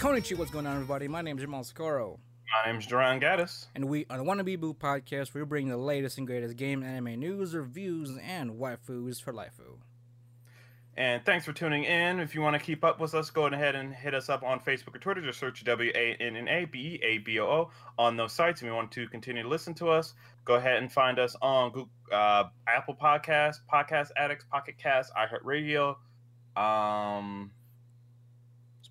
Konnichiwa, what's going on, everybody? My name is Jamal Socorro, My name's Duran Gaddis. and we are the Wannabe Boo podcast. where We bring the latest and greatest game, anime news, reviews, and waifus for lifu. And thanks for tuning in. If you want to keep up with us, go ahead and hit us up on Facebook or Twitter. Just search W A N N A B E A B O O on those sites. If you want to continue to listen to us, go ahead and find us on Google, uh, Apple Podcasts, Podcast Addicts, Pocket Cast, iHeartRadio, um,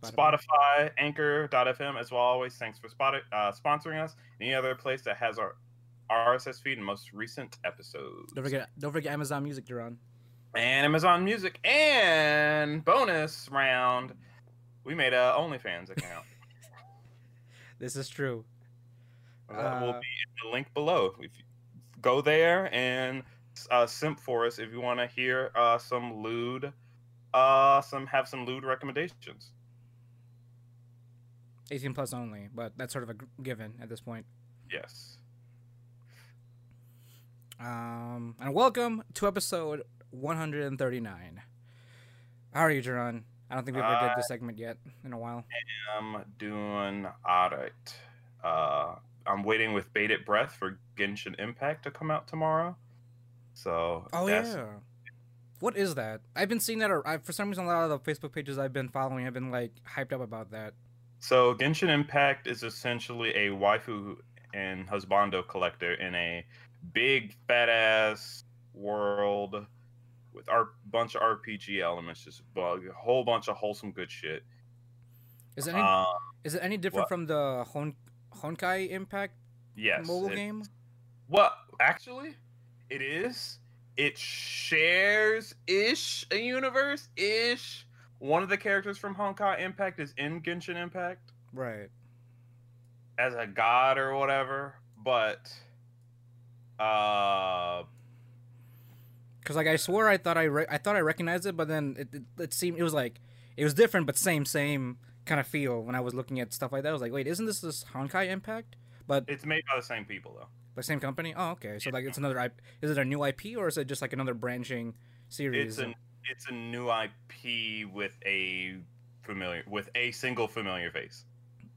Spotify, Anchor.fm as well. Always thanks for spot- uh, sponsoring us. Any other place that has our RSS feed and most recent episodes. Don't forget, don't forget Amazon Music, Duran. and Amazon Music. And bonus round, we made a OnlyFans account. This is true. that will Uh, be in the link below. If you go there and uh, simp for us if you want to hear uh, some lewd, uh, some have some lewd recommendations. 18 plus only, but that's sort of a given at this point. Yes. Um, and welcome to episode 139. How are you, Duran? I don't think we ever did Uh, this segment yet in a while. I'm doing alright. Uh, I'm waiting with bated breath for Genshin Impact to come out tomorrow. So Oh that's- yeah. What is that? I've been seeing that. Or I, for some reason, a lot of the Facebook pages I've been following have been like hyped up about that. So Genshin Impact is essentially a waifu and husbando collector in a big fat ass world with a bunch of RPG elements, just bug a whole bunch of wholesome good shit. Is it any, Um, is it any different what? from the Hon- Honkai Impact yes. mobile it- game? Well, actually, it is. It shares ish a universe ish. One of the characters from Honkai Impact is in Genshin Impact. Right. as a god or whatever, but uh Because like I swore I thought I re- I thought I recognized it, but then it, it it seemed it was like it was different, but same same kind of feel when I was looking at stuff like that. I was like, wait, isn't this this Honkai Impact? But it's made by the same people though. the same company? Oh, okay. So like it's another IP. Is it a new IP or is it just like another branching series? It's an it's a new IP with a familiar with a single familiar face.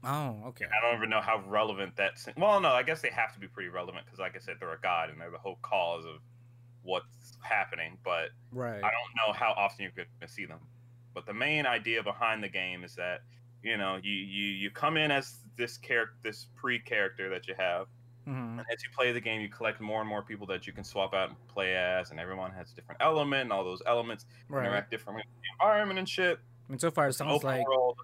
oh, okay. I don't even know how relevant that. Well, no, I guess they have to be pretty relevant because, like I said, they're a god and they're the whole cause of what's happening. But Right. I don't know how often you're going to see them. But the main idea behind the game is that you know you you, you come in as this character, this pre character that you have, hmm and as you play the game, you collect more and more people that you can swap out and play as, and everyone has a different element, and all those elements Right. interact differently with the environment and shit. I mean, so far it sounds like. world.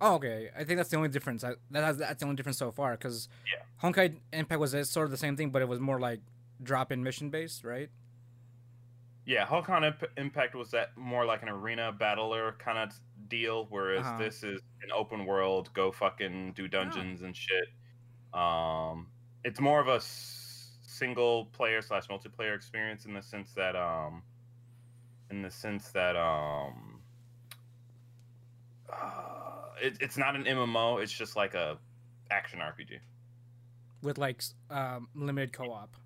Oh, okay. I think that's the only difference. I, that has, that's the only difference so far. Because Yeah. Honkai Impact was sort of the same thing, but it was more like drop-in mission based, right? Yeah, Imp- Impact was that more like an arena battler kind of deal, whereas Uh-huh. this is an open world, go fucking do dungeons and shit. Um, it's more of a s- single player slash multiplayer experience in the sense that um, in the sense that um, uh, it, it's not an MMO. It's just like a action RPG With like um, limited co-op.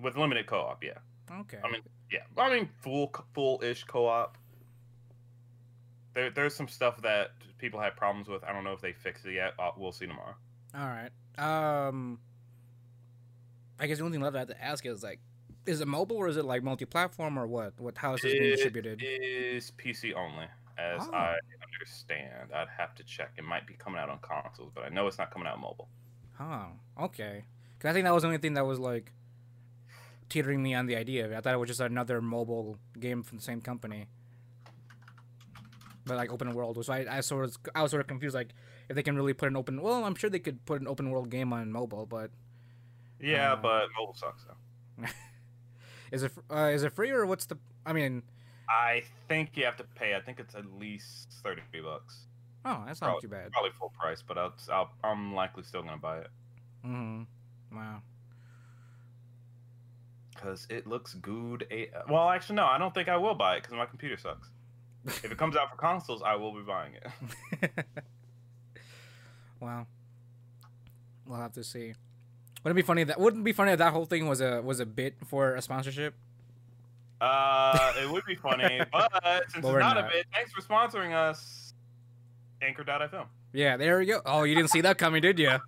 with limited co-op. Yeah. Okay. I mean, yeah. I mean, full full-ish co-op. There, there's some stuff that people had problems with. I don't know if they fixed it yet. Uh, we'll see tomorrow. All right. Um, I guess the only thing left I have to ask is like, is it mobile or is it like multi-platform or what? What how is this being distributed? is PC only, as Oh. I understand. I'd have to check. It might be coming out on consoles, but I know it's not coming out mobile. Huh. okay. Cause I think that was the only thing that was like teetering me on the idea. of it. I thought it was just another mobile game from the same company, but like open world. So I, I sort of I was sort of confused. Like if they can really put an open, well, I'm sure they could put an open world game on mobile, but Yeah, Uh, but mobile sucks though. is it uh, is it free or what's the? I mean, I think you have to pay. I think it's at least thirty bucks. oh, that's not too bad. Probably full price, but I'll, I'll, I'm likely still gonna buy it hmm Wow. because it looks good. A- well, actually, no, I don't think I will buy it because my computer sucks. if it comes out for consoles, I will be buying it. wow. We'll have to see. Wouldn't it be funny that wouldn't it be funny if that whole thing was a was a bit for a sponsorship? Uh, it would be funny, but since But it's not, not. a bit, thanks for sponsoring us. Anchor.fm. Yeah, there we go. Oh, you didn't see that coming, did you?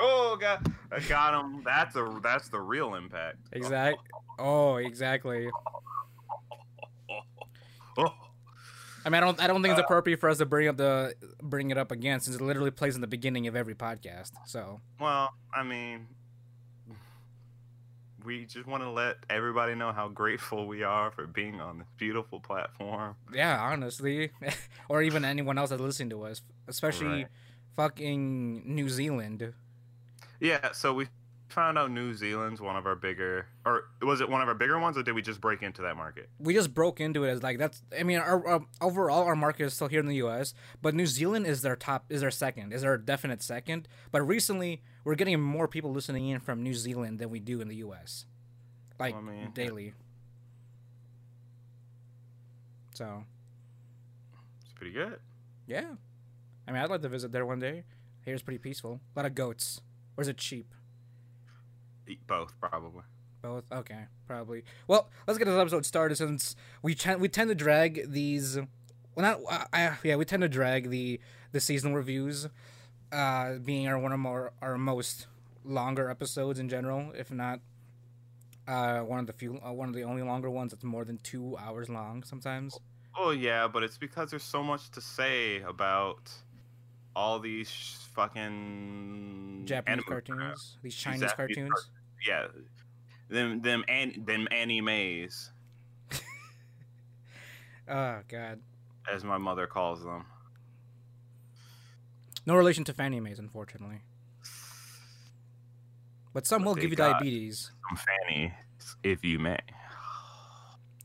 Oh god, I got him. That's a that's the real impact. Exact. Oh, exactly. I mean, I don't, I don't think it's appropriate for us to bring up the bring it up again, since it literally plays in the beginning of every podcast. So Well, I mean, we just want to let everybody know how grateful we are for being on this beautiful platform. yeah, honestly, or even anyone else that's listening to us, especially Right. fucking New Zealand. Yeah, so we found out New Zealand's one of our bigger, or was it one of our bigger ones, or did we just break into that market? We just broke into it as like that's. I mean, our, our overall our market is still here in the U.S., but New Zealand is their top, is their second, is their definite second. But recently, we're getting more people listening in from New Zealand than we do in the U.S. Like daily. So It's pretty good. yeah, I mean, I'd like to visit there one day. Here's pretty peaceful. A lot of goats. Or is it cheap? Eat both, probably. Both. Okay, probably. Well, let's get this episode started since we ch- we tend to drag these. Well, not uh, I, yeah, we tend to drag the the season reviews, uh, being our one of our our most longer episodes in general, if not. Uh, one of the few, uh, one of the only longer ones that's more than two hours long sometimes. Oh yeah, but it's because there's so much to say about all these sh- fucking Japanese cartoons, these Chinese Japanese cartoons. Yeah, them them an- them animes, Oh god, as my mother calls them. No relation to Fanny Mays, unfortunately. But some But will give you diabetes, Some fanny, if you may.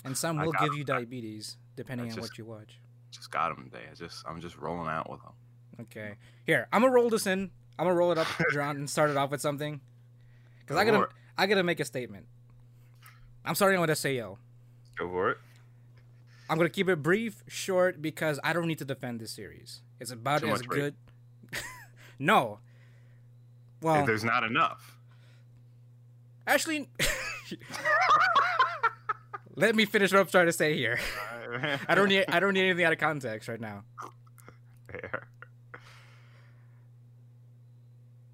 and some will give you diabetes, depending I on what you watch. Just got them today. I just I'm just rolling out with them. Okay. Here, I'm gonna roll this in. I'm gonna roll it up, John, and start it off with something. Cause I Go gotta. I gotta make a statement. I'm starting with SAO. Go for it. I'm gonna keep it brief, short, because I don't need to defend this series. It's about Too as good. rape. no. Well, if there's not enough. actually, let me finish what I'm trying to say here. I don't need, I don't need anything out of context right now. Fair.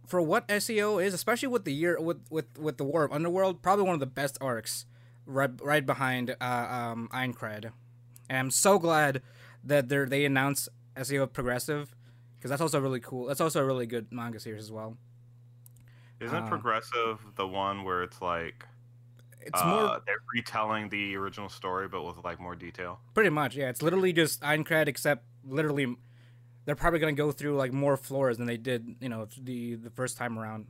for what SAO is, especially with the year with with with the War of Underworld, probably one of the best arcs, right right behind uh, um, Aincrad. And I'm so glad that they they announced SAO Progressive because that's also really cool. That's also a really good manga series as well. Isn't Uh, progressive the one where it's like It's uh, more they're retelling the original story but with like more detail? pretty much yeah. It's literally just Aincrad except literally they're probably gonna go through like more floors than they did you know the the first time around.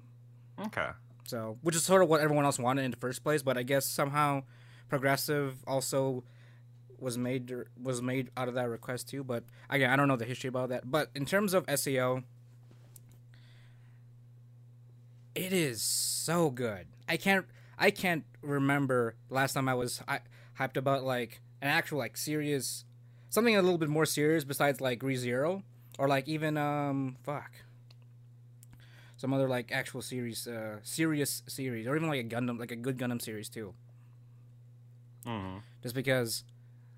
Okay. So, which is sort of what everyone else wanted in the first place, but I guess somehow Progressive also was made was made out of that request too. But again, I don't know the history about that. But in terms of SAO, it is so good. I can't I can't remember last time I was hy- hyped about like an actual like serious something a little bit more serious besides like ReZero or like even um fuck some other like actual series, uh, serious series, or even like a Gundam, like a good Gundam series too. hmm Just because,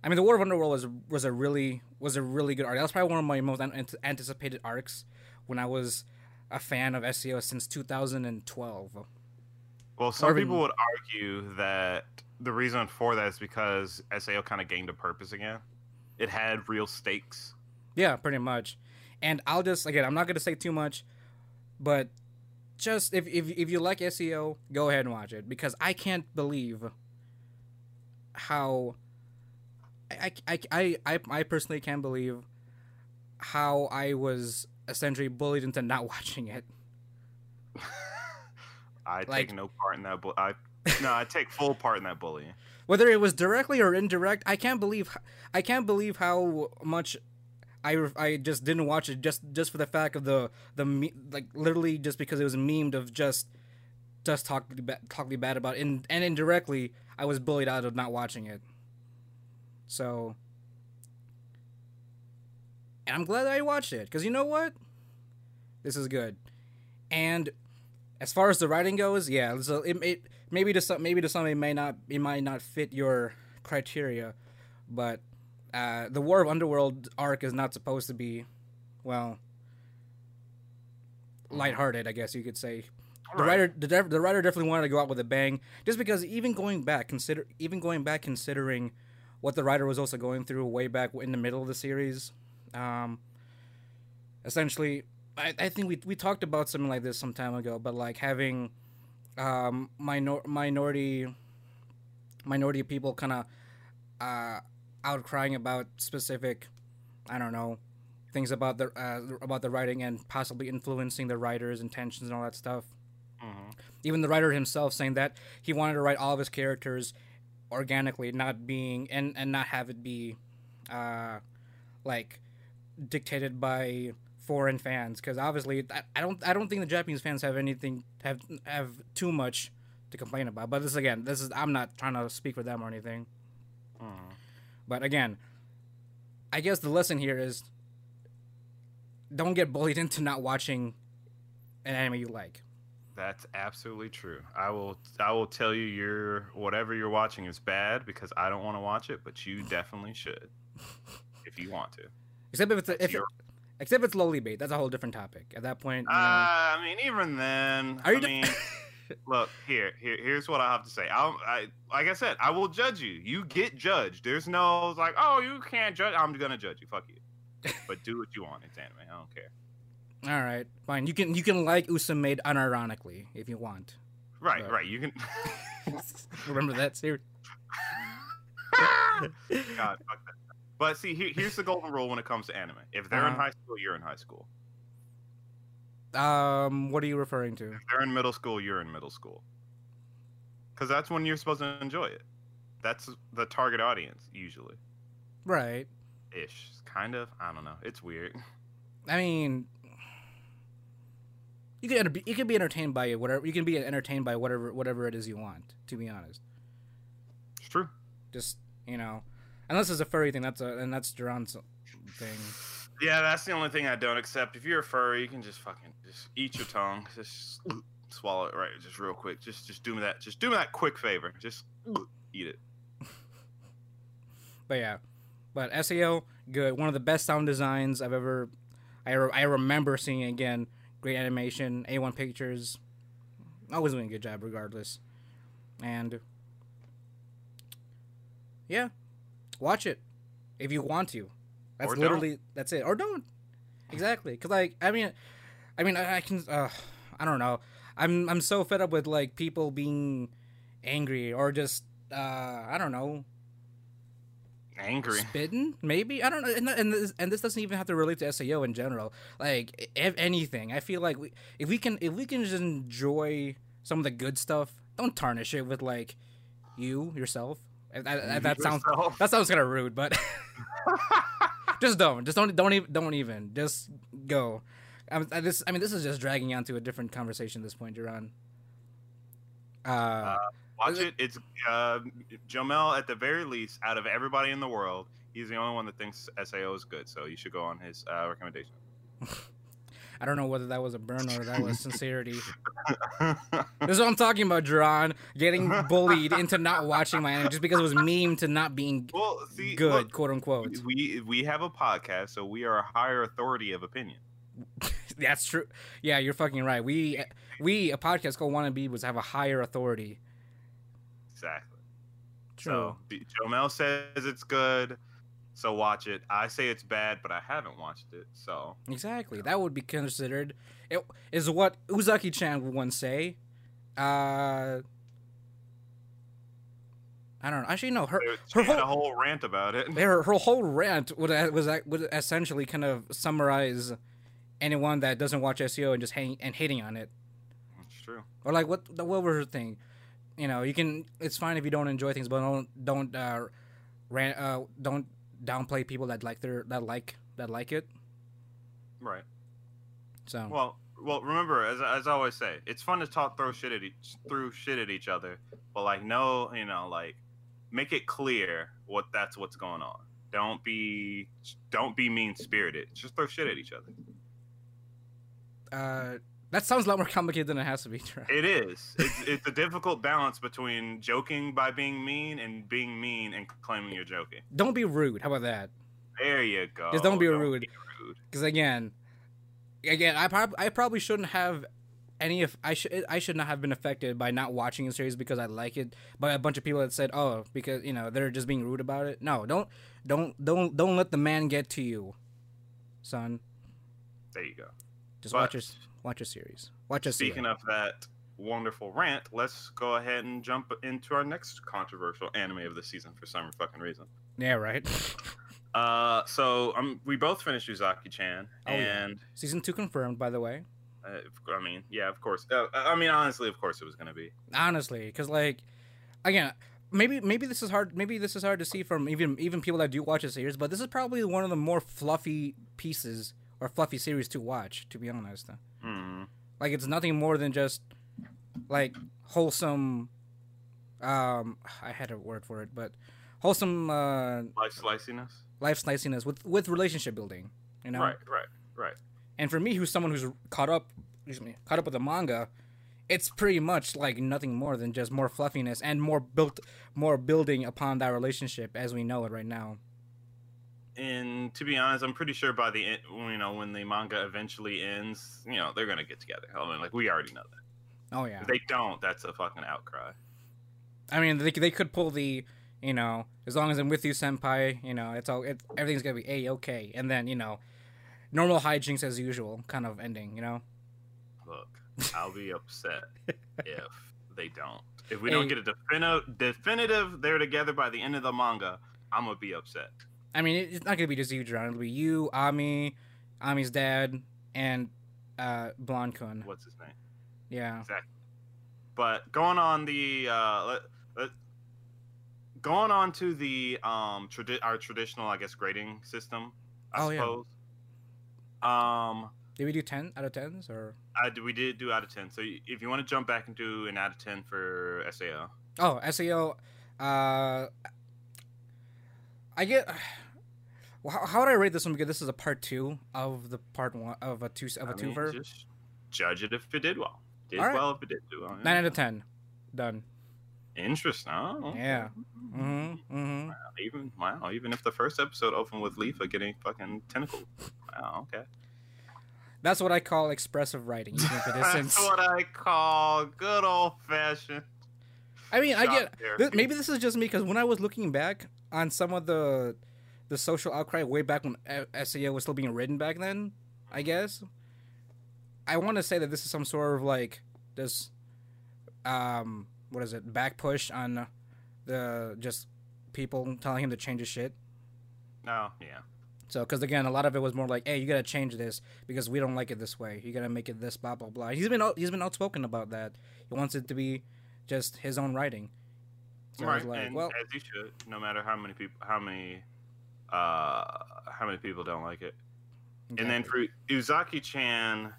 I mean, the War of Underworld was was a really was a really good arc. That was probably one of my most an- anticipated arcs when I was a fan of SAO since 2012. Well, some Marvin- people would argue that the reason for that is because SAO kind of gained a purpose again. It had real stakes. Yeah, pretty much. And I'll just again, I'm not gonna say too much, but just if if if you like SAO, go ahead and watch it because I can't believe how I I I I, I personally can't believe how I was essentially bullied into not watching it. I Like- take no part in that. Bu- I no, I take full part in that bullying. Whether it was directly or indirect, I can't believe I can't believe how much I, I just didn't watch it just just for the fact of the the me- like literally just because it was memed of just just talk talk bad about it. and and indirectly I was bullied out of not watching it. So and I'm glad that I watched it because you know what, this is good. And as far as the writing goes, yeah, so it, it maybe to some maybe to some it may not it might not fit your criteria, but uh, the War of Underworld arc is not supposed to be, well, lighthearted, I guess you could say. The Right. writer, the, the writer definitely wanted to go out with a bang, just because even going back, consider even going back, considering what the writer was also going through way back in the middle of the series. Um, essentially, I, I think we we talked about something like this some time ago, but like having um, minor minority minority people kind of uh, outcrying about specific, I don't know, things about the uh, about the writing and possibly influencing the writer's intentions and all that stuff. Mhm. Even the writer himself saying that he wanted to write all of his characters organically, not being and and not have it be, uh, like dictated by foreign fans because obviously I, I don't I don't think the Japanese fans have anything have have too much to complain about. But this again, this is I'm not trying to speak for them or anything. Mhm. But again, I guess the lesson here is don't get bullied into not watching an anime you like. That's absolutely true. I will I will tell you your whatever you're watching is bad because I don't want to watch it, but you definitely should if you want to. Except if it's a, if your- except if it's lowly bait. That's a whole different topic. At that point, you know, Uh, I mean, even then, Are you I mean, look here, here, here's what I have to say. I'll, I, like I said, I will judge you. You get judged. There's no like, oh, you can't judge. I'm gonna judge you. Fuck you. But do what you want. It's anime. I don't care. All right, fine. You can you can like Usam made unironically if you want. Right, Right. right. You can. Remember that series? God, fuck that. But see, here, here's the golden rule when it comes to anime. If they're in Uh-huh. high school, you're in high school. Um, what are you referring to? If they're in middle school, you're in middle school. Because that's when you're supposed to enjoy it. That's the target audience, usually. Right. Ish. Kind of. I don't know. It's weird. I mean, you can you can be entertained by. Whatever you can be entertained by whatever whatever it is you want. To be honest, It's true. just you know, unless it's a furry thing. That's a and that's Duran's thing. Yeah, that's the only thing I don't accept. If you're a furry, you can just fucking just eat your tongue. Just swallow it right, just real quick. Just just do me that. Just do me that quick favor. Just eat it. But yeah, but SAO good. One of the best sound designs I've ever. I, re- I remember seeing again. Great animation. A1 Pictures. Always doing a good job, regardless. And yeah, watch it if you want to. That's Or don't. literally that's it. Or don't. Exactly. Cause like I mean, I mean I, I can. Uh, I don't know. I'm I'm so fed up with like people being angry or just uh I don't know Angry. spitting? Maybe? I don't know. And, and, this, and this doesn't even have to relate to sao in general. Like if anything i feel like we, if we can if we can just enjoy some of the good stuff don't tarnish it with like you yourself. That, sounds that sounds kind of rude but just don't. Just don't don't even don't even. Just go. I'm, this, I mean this is just dragging on to a different conversation at this point Duran. uh Watch it- it. It's uh, Jomel at the very least. Out of everybody in the world, he's the only one that thinks Sao is good. So you should go on his uh, recommendation. I don't know whether that was a burn or that was sincerity. This is what I'm talking about, Duran. Getting bullied into not watching my anime just because it was meme to not being well, see, good, look, quote unquote. we we have a podcast, so we are a higher authority of opinion. That's true. Yeah, you're fucking right. We we a podcast called Wanna Be was have a higher authority. Exactly. True. So Jomel says it's good, so watch it. I say it's bad, but I haven't watched it. So Exactly. That would be considered. It is what Uzaki-chan would once say. Uh, I don't know. Actually, no. Her she her had a whole whole rant about it. her, her whole rant would was would essentially kind of summarize anyone that doesn't watch SAO and just hang and hating on it. It's true. Or like what what was her thing? You know, you can. It's fine if you don't enjoy things, but don't don't uh, ran, uh don't downplay people that like their that like that like it. Right. So Well, well, remember, as, as I always say, it's fun to talk throw shit at each through shit at each other, but like, no, you know, like, make it clear what that's what's going on. Don't be don't be mean spirited. Just throw shit at each other. uh, that sounds a lot more complicated than it has to be. It is. It's it's a difficult balance between joking by being mean and being mean and claiming you're joking. don't be rude. How about that? There you go. Just don't be rude. rude. Because again, again, I prob- I probably shouldn't have any of I should I should not have been affected by not watching the series because I like it by a bunch of people that said oh because you know they're just being rude about it. No, don't don't don't don't let the man get to you, son. There you go. Just But- watch your watch a series. Watch us. Speaking of that wonderful rant, let's go ahead and jump into our next controversial anime of the season for some fucking reason. yeah, right. Uh, so um, we both finished Uzaki-chan, Oh, yeah. Season two confirmed, by the way. uh, I mean, yeah, of course. Uh, I mean, honestly, of course, it was gonna be. honestly because like again maybe maybe this is hard maybe this is hard to see from even even people that do watch the series but this is probably one of the more fluffy pieces or fluffy series to watch to be honest. Like it's nothing more than just like wholesome um i had a word for it but wholesome uh Life sliciness. life sliciness with with relationship building you know Right, right, right. and for me, who's someone who's caught up, excuse me, caught up with the manga, it's pretty much like nothing more than just more fluffiness and more built, more building upon that relationship as we know it right now. And to be honest, I'm pretty sure by the end, you know, when the manga eventually ends, you know, they're gonna get together. I mean, like we already know that. Oh yeah, If they don't, that's a fucking outcry. I mean they they could pull the, you know, as long as I'm with you, senpai, you know, it's all it, everything's gonna be a okay, and then you know, normal hijinks as usual kind of ending, you know. Look, I'll be upset if they don't. If we don't get a definitive, definitive they're together by the end of the manga, I'm gonna be upset. I mean, it's not gonna be just you, John. It'll be you, Ami, Ami's dad, and uh, Blonde Kun. What's his name? Yeah. Exactly. But going on the uh, let, let, going on to the um tradi- our traditional, I guess, grading system. I Oh, yeah. Um, Did we do ten out of tens or? I, we did do out of ten. So if you want to jump back and do an out of ten for SAO, Oh, SAO. Uh, I get. Well, how, how would I rate this one? Because this is a part two of the part one of a two of a I two mean, ver. just judge it if it did well. Did right. well if it did do well. Nine out of ten. Done. Interesting. Oh, okay. Yeah. Mm-hmm. Mm-hmm. Wow, even wow, even if the first episode opened with Leafa getting fucking tentacle. Wow, okay. That's what I call expressive writing. Even if it isn't. That's what I call good old fashioned. I mean, I get. maybe this is just me because when I was looking back on some of the the social outcry way back when SAO was still being written back then, I guess I want to say that this is some sort of like this um what is it back push on the just people telling him to change his shit. Oh yeah. So, because again, a lot of it was more like, "Hey, you gotta change this because we don't like it this way. You gotta make it this, blah blah blah." He's been out- he's been outspoken about that. He wants it to be just his own writing. So right. like, and well, as you should, no matter how many people how many uh how many people don't like it. And then for Uzaki Chan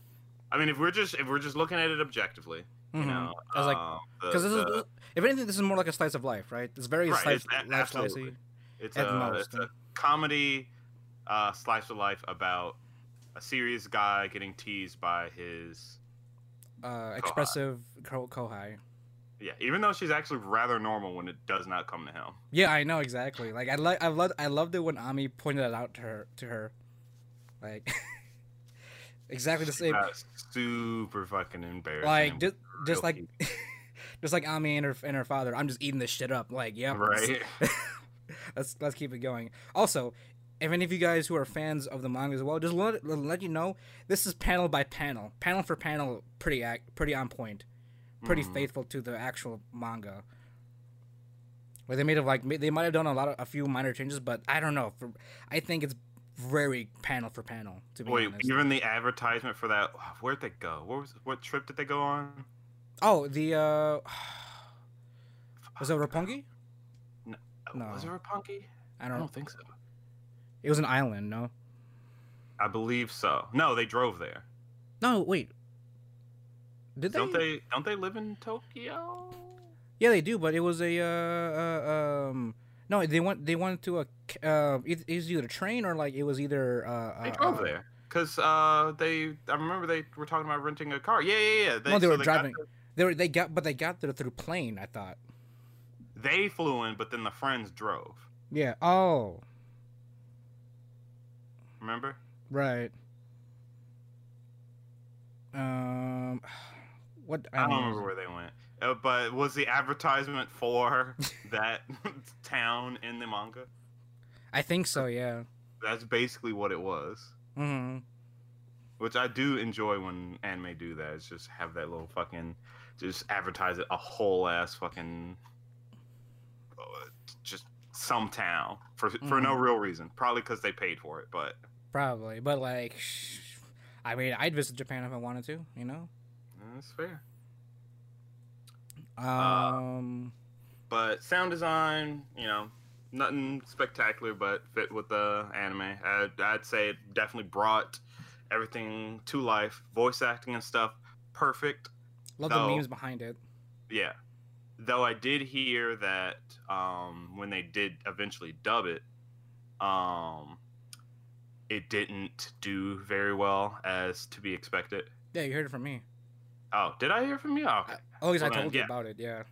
I mean if we're just if we're just looking at it objectively, you Mhm. know. I was like, um, because this the- is, if anything, this is more like a slice of life, right? It's very Right, slice, it's life absolutely. slicey. It's a, most, it's a comedy uh, slice of life about a serious guy getting teased by his. Uh, expressive ko- kohai. Yeah, even though she's actually rather normal when it does not come to him. Yeah, I know exactly. Like I like I loved I loved it when Ami pointed it out to her to her, like exactly the same. Super fucking embarrassing. like just just like just like Ami and her and her father. I'm just eating this shit up. Like yeah, right. let's let's keep it going. Also, if any of you guys who are fans of the manga as well, just let let you know this is panel by panel, panel for panel, pretty act, pretty on point, pretty Mhm. faithful to the actual manga. Like they made it like they might have done a lot of a few minor changes, but I don't know. For I think it's very panel for panel. To be Wait, honest. even the advertisement for that, where'd they go? What was what trip did they go on? Oh, the uh, was it Roppongi? Uh, No. Was it Roppongi? I I don't. know. don't think so. It was an island. No. I believe so. No, they drove there. No, wait. Did? Don't they? Don't they live in Tokyo? Yeah, they do, but it was a uh, uh um no, they went they went to a uh it it was either a train or like it was either uh, They uh drove uh, there because uh, they. I remember they were talking about renting a car. Yeah, yeah, yeah. No, they so were got driving. They were they got but they got there through plane. I thought. they flew in, but then the friends drove. Yeah. Oh, Remember? right. Um, what I don't remember where they went. Uh, but was the advertisement for that town in the manga? I think so. Yeah. That's basically what it was. hmm Which I do enjoy when anime do that. Is just have that little fucking, just advertise it a whole ass fucking, uh, just some town for for no real reason. Probably because they paid for it, but Probably, but like, I mean, I'd visit Japan if I wanted to. You know. That's fair. Um. But sound design, you know, nothing spectacular, but fit with the anime. I'd, I'd say it definitely brought everything to life. Voice acting and stuff, perfect. love though- the memes behind it. Yeah. Though I did hear that um, when they did eventually dub it, um, it didn't do very well as to be expected. Yeah, you heard it from me. Oh, did I hear from you? Oh, okay. Oh, because Well, I then, told you yeah. about it. Yeah. Right,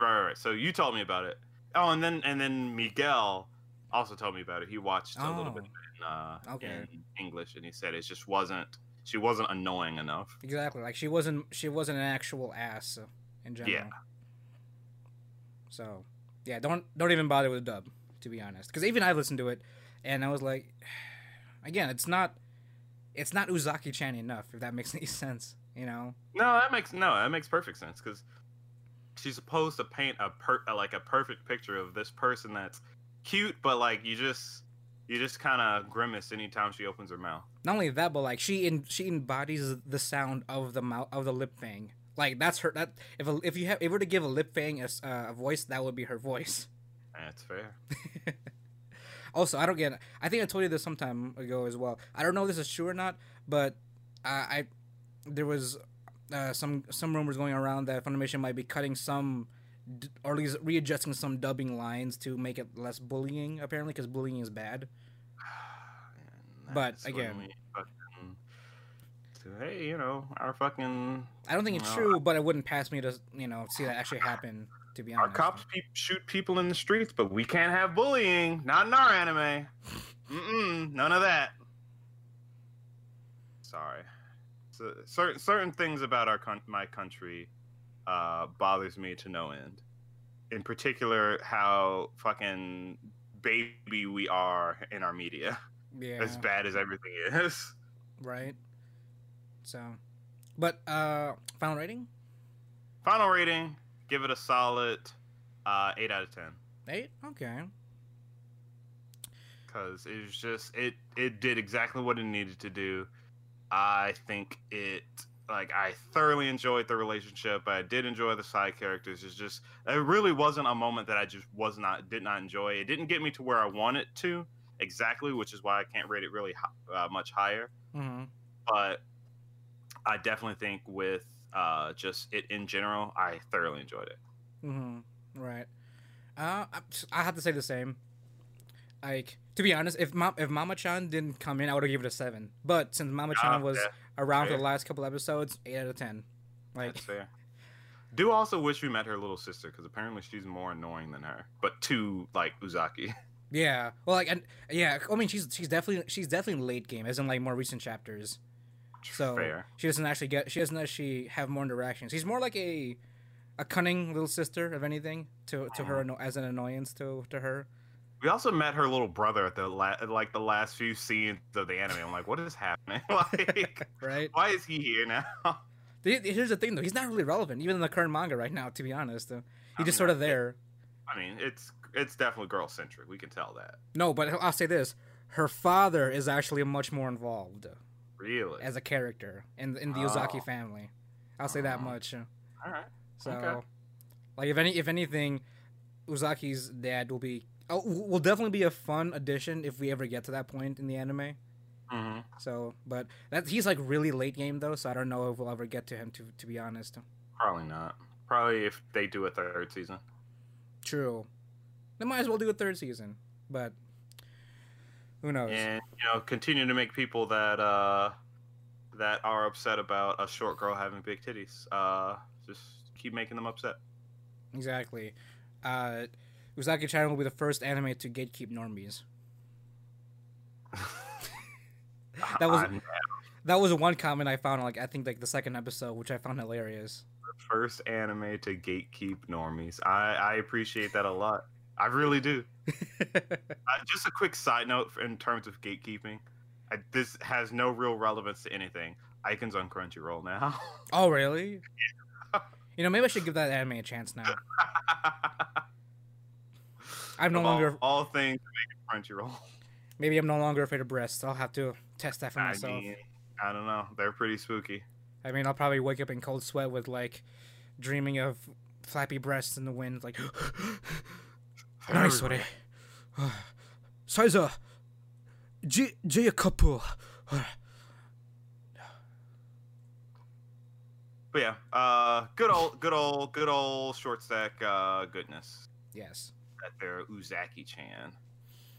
right, right. So you told me about it. Oh, and then and then Miguel also told me about it. He watched a little Oh. bit in, uh, Okay. in English, and he said it just wasn't. She wasn't annoying enough. Exactly. Like she wasn't. She wasn't an actual ass so, in general. Yeah. So, yeah, don't don't even bother with the dub, to be honest. Because even I listened to it, and I was like, again, it's not, it's not Uzaki-chan enough. If that makes any sense, you know. No, that makes no, that makes perfect sense because she's supposed to paint a per a, like a perfect picture of this person that's cute, but like you just you just kind of grimace anytime she opens her mouth. Not only that, but like she in she embodies the sound of the mouth of the lip fang. Like that's her. That if a, if you have if were to give a lip fang a, uh, a voice, that would be her voice. That's fair. Also, I don't get. I think I told you this some time ago as well. I don't know if this is true or not, but I, I there was uh, some some rumors going around that Funimation might be cutting some, or at least readjusting some dubbing lines to make it less bullying. Apparently, because bullying is bad. But, again- fucking- so, hey, you know, our fucking I don't think it's true, but it wouldn't pass me to you know see that actually happen. To be honest, our cops pe- shoot people in the streets, but we can't have bullying. Not in our anime. Mm-mm, none of that. Sorry. So, certain certain things about our coun- my country uh, bothers me to no end. In particular, how fucking baby we are in our media. yeah, As bad as everything is. right. So, but uh, final rating Final rating, give it a solid uh, eight out of ten. eight. Okay. because it was just it it did exactly what it needed to do i think it like i thoroughly enjoyed the relationship i did enjoy the side characters it's just it really wasn't a moment that i just was not did not enjoy it didn't get me to where i wanted to exactly which is why i can't rate it really uh, much higher Mm-hmm. but i definitely think with uh just it in general i thoroughly enjoyed it Mm-hmm. Right. Uh, I, I have to say the same. Like to be honest, if Ma- if Mama Chan didn't come in, I would have given it a seven. But since Mama Chan Ah, was yeah, around for the last couple episodes, eight out of ten. Like That's fair. Do also wish we met her little sister because apparently she's more annoying than her, but to like Uzaki. yeah, well, like and yeah, I mean she's she's definitely she's definitely late game, as in like more recent chapters. So fair. she doesn't actually get she doesn't actually have more interactions. She's more like a a cunning little sister, if anything, to to her as an annoyance to to her. We also met her little brother at the la- like the last few scenes of the anime. I'm like, what is happening? like, Right. why is he here now? Here's the thing, though. He's not really relevant, even in the current manga right now. To be honest, uh, he's just mean, sort of there. I mean, it's it's definitely girl centric. We can tell that. No, but I'll say this: her father is actually much more involved Really. as a character in in the Uzaki Oh. family. I'll say that Oh. much. uh, All right. So, Okay. like, if any if anything, Uzaki's dad will be oh, will definitely be a fun addition if we ever get to that point in the anime. hmm So, but that he's like really late game though, so I don't know if we'll ever get to him. To to be honest, Probably not. Probably if they do a third season. true. They might as well do a third season, but who knows? and you know continue to make people that uh that are upset about a short girl having big titties uh just keep making them upset Exactly. Uh, Uzaki Chan will be the first anime to gatekeep normies. That was- that was one comment I found. Like I think like the second episode, which I found hilarious. First anime to gatekeep normies. I I appreciate that a lot. I really do. uh, just a quick side note in terms of gatekeeping. I, this has no real relevance to anything. Icon's on Crunchyroll now. oh really? you know, maybe I should give that anime a chance now. I'm no longer all things Crunchyroll. Maybe I'm no longer afraid of breasts. I'll have to test that for I myself. Mean, I don't know. They're pretty spooky. I mean, I'll probably wake up in cold sweat with like dreaming of flappy breasts in the wind, like nice sweaty. Sizer, J Jaya Kapoor. But yeah, uh, good old, good old, good old short stack uh, goodness. Yes. There, Uzaki Chan.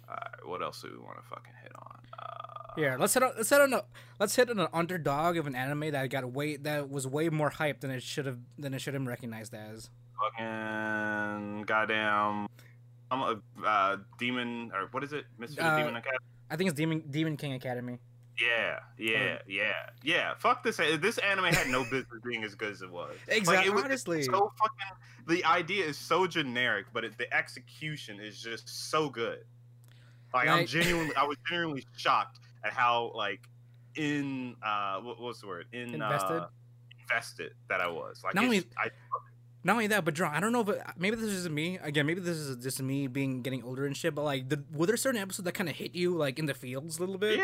Uh, what else do we want to fucking hit on? Uh, Yeah, let's hit on let's hit on a let's hit on an underdog of an anime that got way that was way more hype than it should have than it should have been recognized as. fucking goddamn. I'm a uh, demon or what is it? Misfit Uh, Demon Academy. I think it's Demon Demon King Academy. Yeah, yeah, yeah, yeah. Fuck this. This anime had no business being as good as it was. Exactly. it was honestly, So fucking. The idea is so generic, but it, the execution is just so good. Like I'm genuinely, I was genuinely shocked at how like in uh what, what's the word in Invested? uh, invested that I was. Like Not only- I not only that, but John, I don't know if it, maybe this is me again. Maybe this is just me being getting older and shit. But like, the, were there certain episodes that kind of hit you like in the fields a little bit?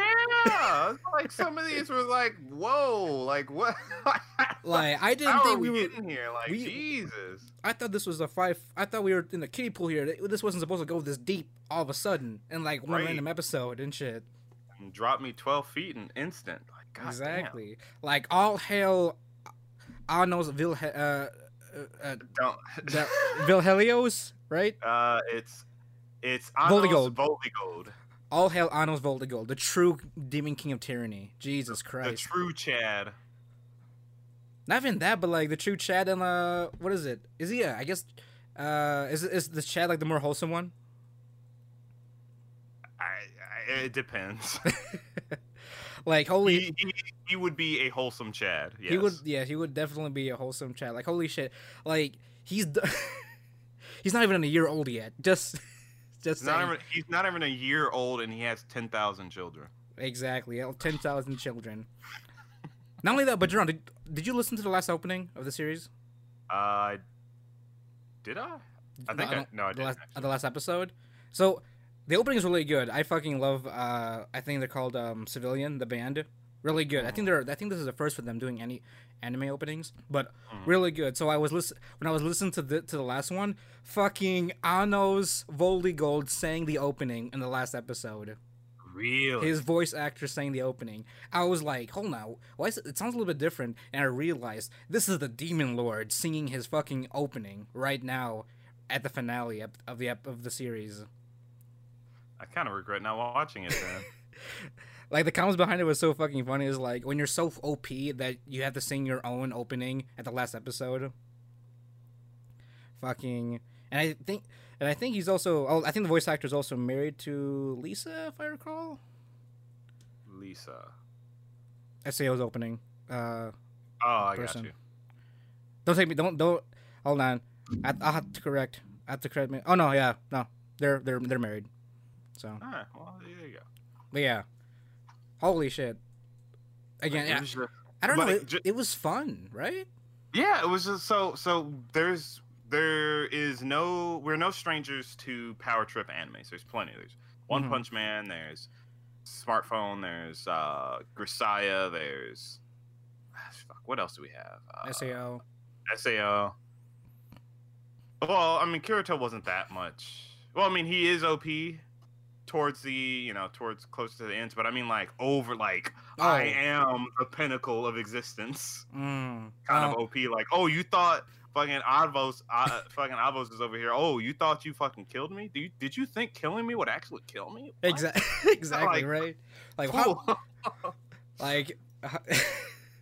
Yeah, like some of these were like, whoa, like what? Like I didn't How think we, we were. getting here? Like we- Jesus. I thought this was a five. I thought we were in the kiddie pool here. This wasn't supposed to go this deep all of a sudden in like one Right. random episode and shit. And dropped me twelve feet in instant. Like God exactly. Like all hail, Arno's Vil uh, uh, uh. Don't. the Vilhelios, right? uh, it's it's Voldigoad. Voldigoad. Voldigoad. All hail Anos Voldigoad, the true demon king of tyranny. Jesus Christ, The true Chad. Not even that, but like the true Chad and uh, what is it? Is he? Uh, I guess. Uh, is is the Chad like the more wholesome one? I, I, it depends. like holy, he, he, he would be a wholesome Chad. Yes. he would. Yeah, he would definitely be a wholesome Chad. Like holy shit, like he's d- he's not even a year old yet. Just, just He's not, even, he's not even a year old, and he has ten thousand children. exactly ten thousand children. Not only that, but Jerome, did, did you listen to the last opening of the series? Uh, did I? I think I, don't- no, I didn't. last, the last episode. So the opening is really good. I fucking love. Uh, I think they're called um, Civilian, the band. Really good. I think they're. I think this is the first for them doing any anime openings, but Mhm. really good. So I was listen when I was listening to the to the last one. Fucking Anos Voldigoad sang the opening in the last episode. Really? His voice actor sang the opening. I was like, hold on, why is it, it sounds a little bit different? And I realized this is the Demon Lord singing his fucking opening right now at the finale of, of the ep- of the series. I kind of regret not watching it then. Like the comments behind it was so fucking funny. Is like when you're so OP that you have to sing your own opening at the last episode. Fucking, and I think, and I think he's also. Oh, I think the voice actor is also married to Lisa, if I recall. Lisa. SAO's opening. Uh, Oh, I Person. got you. Don't take me. Don't don't. Hold on. I, I'll have to correct. I have to correct me. Oh no, yeah, no, they're they're they're married. So, All right. Well, there you go. but yeah, holy shit. Again, It yeah, just- I don't know. it It, ju- it was fun, right? yeah, it was just so. So there's there is no we're no strangers to power trip animes. There's plenty. There's One Mhm. Punch Man. There's Smartphone. There's uh Grisaia. There's ah, fuck. What else do we have? Uh, Sao. Sao. Well, I mean, Kirito wasn't that much. Well, I mean, he is OP towards the, you know, towards close to the ends, but I mean, like, over, like, I Oh. am the pinnacle of existence. Mm. Kind Oh, of OP. Like, oh, you thought fucking Anos, uh, fucking Anos is over here. Oh, you thought you fucking killed me? Do you, did you think killing me would actually kill me? What? Exactly. exactly. Like- right. Like how? Like.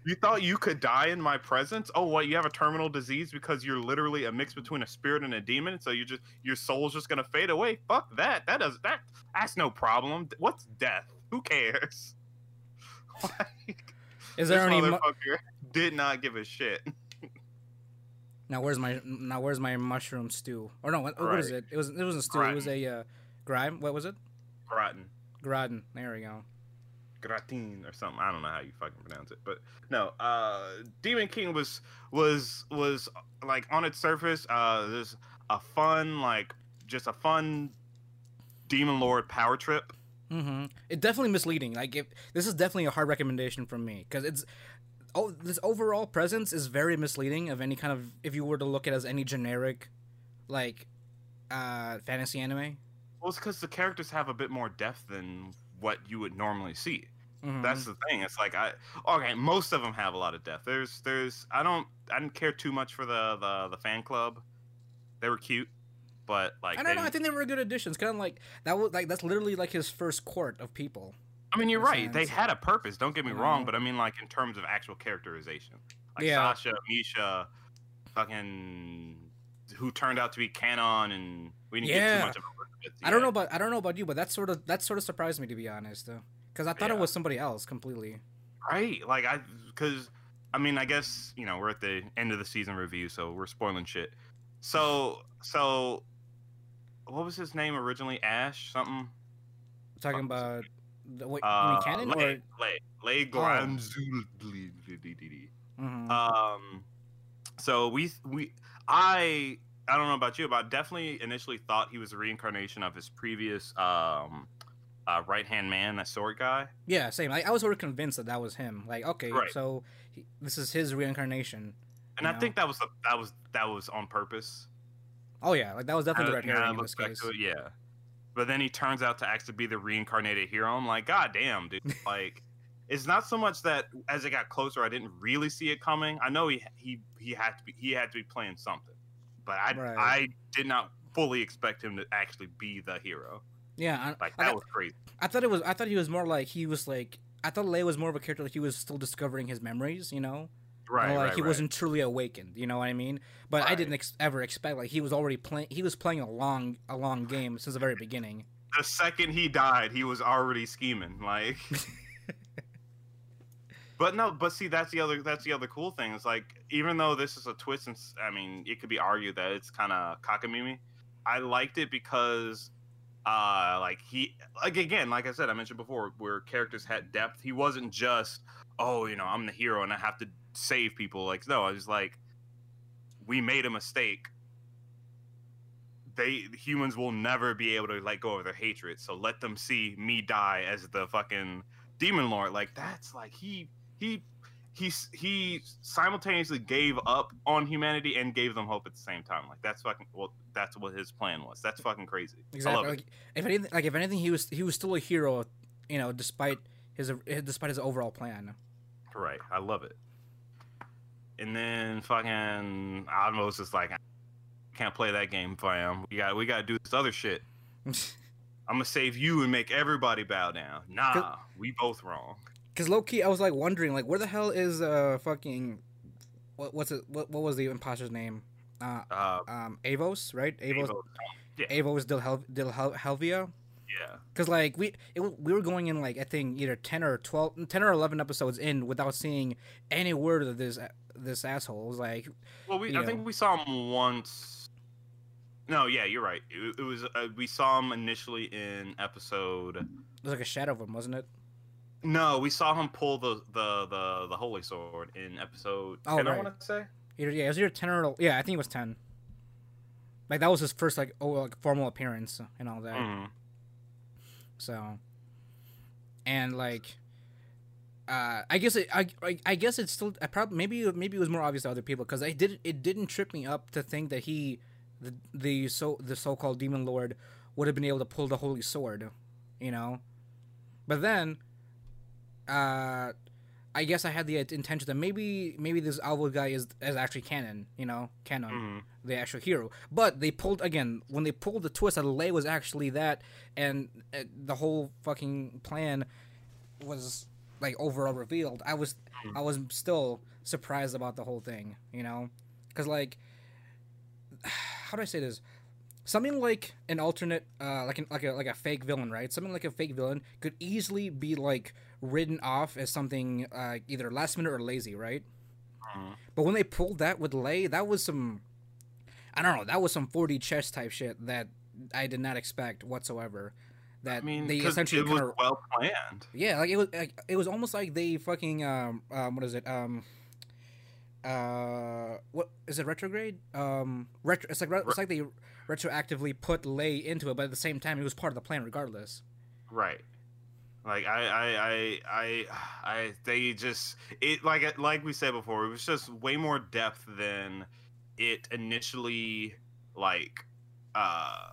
You thought you could die in my presence? Oh, what? You have a terminal disease because you're literally a mix between a spirit and a demon. So you just your soul's just gonna fade away. Fuck that. That does that. That's no problem. What's death? Who cares? Like, Is there any motherfucker did not give a shit. Now where's my now where's my mushroom stew? Or no, what, what is it? It was it wasn't stew. It was a uh, grime. What was it? Gratin. Gratin. There we go. Gratin or something. I don't know how you fucking pronounce it, but no. Uh, Demon King was was was like on its surface, uh, this a fun like just a fun Demon Lord power trip. Mm-hmm. It definitely misleading. Like if this is definitely a hard recommendation from me because it's oh this overall presence is very misleading of any kind of if you were to look at it as any generic like uh fantasy anime. Well, it's because the characters have a bit more depth than what you would normally see. Mhm. That's the thing. It's like I okay, most of them have a lot of death. There's there's I don't I didn't care too much for the the, the fan club. They were cute, but like I don't know. I think they were good additions. Kind of like that was like that's literally like his first court of people. I mean, you're right. They had a purpose. Don't get me Mhm. wrong, but I mean, like in terms of actual characterization, like Yeah. Sasha, Misha, fucking, who turned out to be Kanon, and we didn't get too much of Elizabeth I don't know about I don't know about you, but that sort of that sort of surprised me to be honest, though, because I thought it was somebody else completely. right? Like I, because I mean, I guess you know we're at the end of the season review, so we're spoiling shit. So, so, what was his name originally? Ash something. Talking Fuck was about the, what, Uh, you mean Kanon or Lay, Lay, Lay Granzul- Mhm. Um, so we we I I don't know about you, but I definitely initially thought he was a reincarnation of his previous um uh, right hand man, that sword guy. yeah, same. Like, I was already convinced that that was him. Like, okay, Right. so he, this is his reincarnation. And I know? think that was the, that was that was on purpose. Oh yeah, like that was definitely the I- now I in this case. it, yeah. But then he turns out to actually be the reincarnated hero. I'm like, God damn, dude! like, it's not so much that as it got closer, I didn't really see it coming. I know he he he had to be he had to be playing something, but I Right. I did not fully expect him to actually be the hero. Yeah, I, Like I, that thought- was crazy. I thought it was. I thought he was more like he was like. I thought Lei was more of a character like he was still discovering his memories. You know, Right, like right, he right. wasn't truly awakened. You know what I mean? But I didn't ex- ever expect like he was already playing. He was playing a long, a long game since the very beginning. The second he died, he was already scheming. Like, but no, but see, that's the other that's the other cool thing. It's like even though this is a twist, and I mean, it could be argued that it's kind of cockamamie. I liked it because, uh, like he like again, like I said, I mentioned before, where characters had depth. He wasn't just oh, you know, I'm the hero and I have to save people. Like no, I was like, we made a mistake they humans will never be able to let go of their hatred. So let them see me die as the fucking demon lord. Like that's like he he he he simultaneously gave up on humanity and gave them hope at the same time. Like that's fucking well, that's what his plan was. That's fucking crazy. I Exactly. love it. Like if anything, like if anything, he was he was still a hero. You know, despite his despite his overall plan. Right. I love it. And then fucking was just like, I can't play that game, fam. We got we got to do this other shit. I'm gonna save you and make everybody bow down. Nah, we both wrong. Because low key, I was like wondering, like, where the hell is uh fucking what what's it what what was the imposter's name? Uh, Uh, um, Avos, right? Avos, Avo- yeah. Avos Del Hel- Del Hel- Helvia. yeah, Because like we it, we were going in like I think either ten or 12, 10 or eleven episodes in without seeing any word of this this asshole. It was like Well, we I think we saw him once. No, yeah, you're right. It, it was uh, we saw him initially in episode. it was like a shadow of him, wasn't it? No, we saw him pull the the the, the holy sword in episode. Oh, 10, I right. want to say. Either yeah, it was either ten or yeah, I think it was ten. Like that was his first like oh like formal appearance and all that. Mhm. So, and like, uh, I guess it, I, I, I guess it's still, I probably maybe maybe it was more obvious to other people because I did it didn't trip me up to think that he, the the so the so called demon lord, would have been able to pull the holy sword, you know, but then, uh. I guess I had the intention that maybe maybe this Alvo guy is is actually Kanon, you know, Kanon Mhm. the actual hero. But they pulled again when they pulled the twist that Lei was actually that, and uh, the whole fucking plan was like overall revealed. I was I was still surprised about the whole thing, you know, because like how do I say this? something like an alternate, uh, like an, like a like a fake villain, right? Something like a fake villain could easily be like written off as something uh, either last minute or lazy, right? Mhm. But when they pulled that with Lay, that was some, I don't know, that was some 4D chess type shit that I did not expect whatsoever. That I mean, they essentially it was kind of well planned. yeah, like it was like, it was almost like they fucking um, um what is it um uh what is it retrograde um retro it's like it's like they retroactively put Lay into it, but at the same time it was part of the plan regardless. Right. Like I, I, I, I, I, they just it like like we said before, it was just way more depth than it initially like uh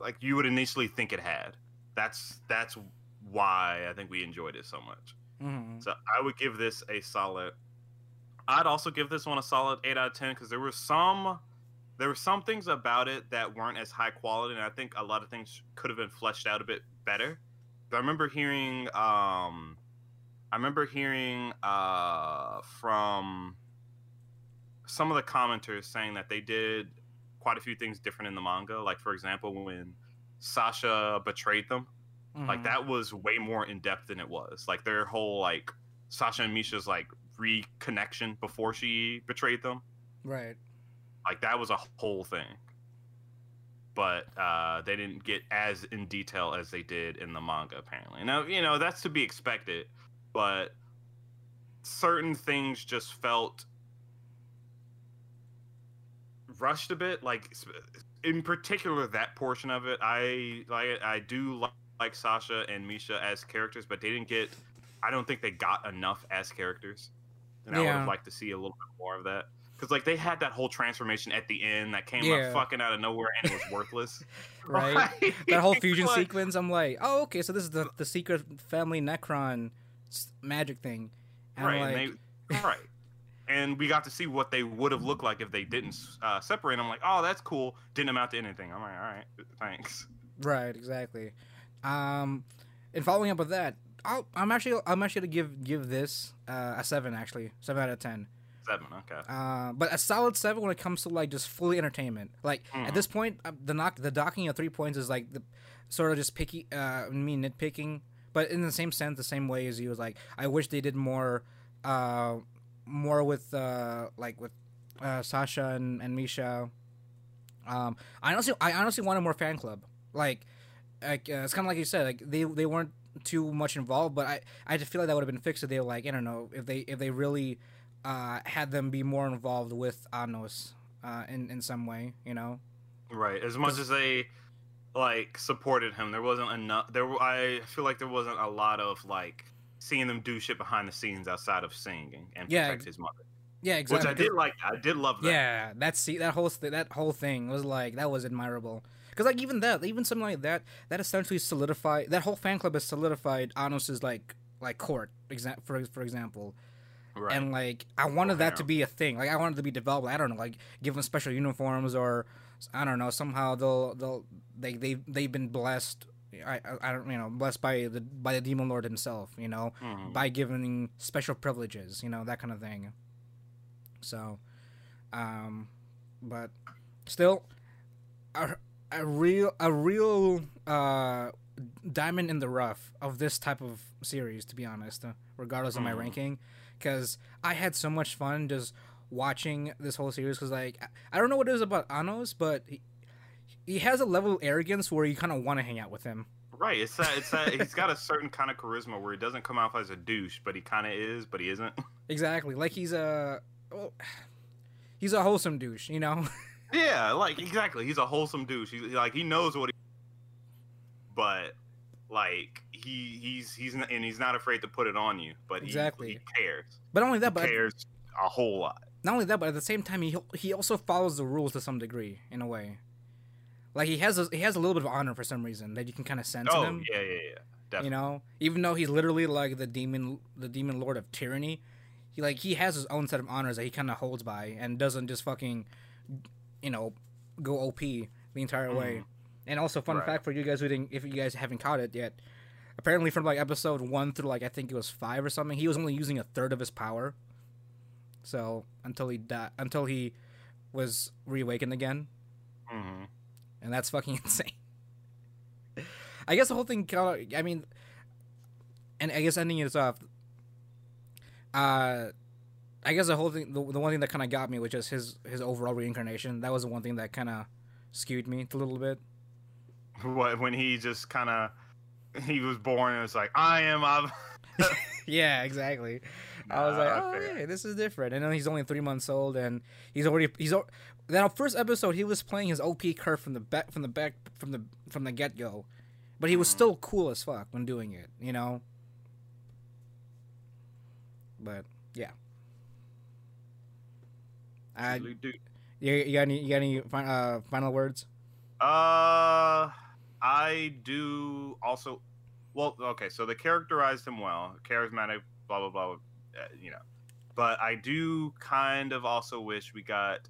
like you would initially think it had. That's that's why I think we enjoyed it so much. Mm-hmm. So I would give this a solid. I'd also give this one a solid eight out of ten because there were some, there were some things about it that weren't as high quality, and I think a lot of things could have been fleshed out a bit better. I remember hearing, um, I remember hearing uh, from some of the commenters saying that they did quite a few things different in the manga. Like for example, when Sasha betrayed them, Mm-hmm. like that was way more in depth than it was. Like their whole like Sasha and Misha's like reconnection before she betrayed them. right. Like that was a whole thing. But uh, they didn't get as in detail as they did in the manga, apparently. Now, you know, that's to be expected, but certain things just felt rushed a bit. Like, in particular, that portion of it, I like. I do li- like Sasha and Misha as characters, but they didn't get. I don't think they got enough as characters, and I would Yeah. have liked to see a little bit more of that. Because like they had that whole transformation at the end that came Yeah. up fucking out of nowhere and it was worthless. Right. that whole fusion Like, sequence, I'm like, oh, okay, so this is the the secret family Necron magic thing. And right, like, and they, right. And we got to see what they would have looked like if they didn't uh, separate. I'm like, oh, that's cool. Didn't amount to anything. I'm like, all right, thanks. right, exactly. Um, and following up with that, I'll, I'm actually I'm actually gonna give give this uh, a seven actually, seven out of ten. Seven, okay. Uh, but a solid seven when it comes to like just fully entertainment. Like at Mhm. this point, uh, the knock the docking of three points is like the sort of just picky, uh, me nitpicking, but in the same sense, the same way as you was like, I wish they did more, uh, more with uh, like with uh, Sasha and, and Misha. Um, I honestly, I honestly wanted more fan club. Like, like uh, it's kind of like you said, like they they weren't too much involved, but I I just feel like that would have been fixed if they were like, I don't know, if they if they really uh, had them be more involved with Anos uh, in in some way, you know. Right. As much as they like supported him, there wasn't enough. There, I feel like there wasn't a lot of like seeing them do shit behind the scenes outside of singing and Yeah, protect his mother, Yeah, exactly. which I did like. I did love that. Yeah, that see that whole th- that whole thing was like that was admirable. Because like even that, even something like that, that essentially solidified that whole fan club has solidified Anos's like like court, exa- for for example. Right. And like I wanted that to be a thing. Like I wanted to be developed. I don't know, like give them special uniforms or I don't know. Somehow they'll they'll they they they've been blessed. I, I don't you know blessed by the by the demon lord himself. You know Mhm. by giving special privileges, you know, that kind of thing. So, um, but still, a, a real a real uh, diamond in the rough of this type of series, to be honest, uh, regardless of my Mhm. ranking, because I had so much fun just watching this whole series. Because like I, don't know what it is about Anos, but he, he has a level of arrogance where you kind of want to hang out with him. Right. It's that. It's that. he's got a certain kind of charisma where he doesn't come off as a douche, but he kind of is, but he isn't. Exactly, like he's a. Well, he's a wholesome douche, you know. yeah. Like exactly. He's a wholesome douche. He's like he knows what he. But like he he's he's not, and he's not afraid to put it on you. But he, Exactly. he cares. But only that, He but cares a whole lot. not only that, but at the same time, he he also follows the rules to some degree, in a way. Like he has a, he has a little bit of honor for some reason that you can kind of sense in Oh him. yeah, yeah, yeah. Definitely. You know, even though he's literally like the demon, the demon lord of tyranny, he like he has his own set of honors that he kind of holds by and doesn't just fucking, you know, go op the entire way. Mhm. And also, fun Right. fact for you guys who didn't, if you guys haven't caught it yet, apparently from like episode one through like I think it was five or something, he was only using a third of his power. So until he died, until he was reawakened again. Mhm. and that's fucking insane. I guess the whole thing I mean, and I guess ending it off. Uh, I guess the whole thing, the, the one thing that kind of got me, was just his his overall reincarnation. That was the one thing that kind of skewed me a little bit. What when he just kind of he was born and it's like I am. i yeah, exactly. I was like, oh, fair. yeah, this is different. And then he's only three months old, and he's already he's that first episode he was playing his OP curve from the back from the back from the from the get go, but he was Mhm. still cool as fuck when doing it, you know. But yeah, I, you, you got any you got any uh, final words? Uh, I do also. Well, okay, so they characterized him well, charismatic, blah blah blah, uh, you know. But I do kind of also wish we got.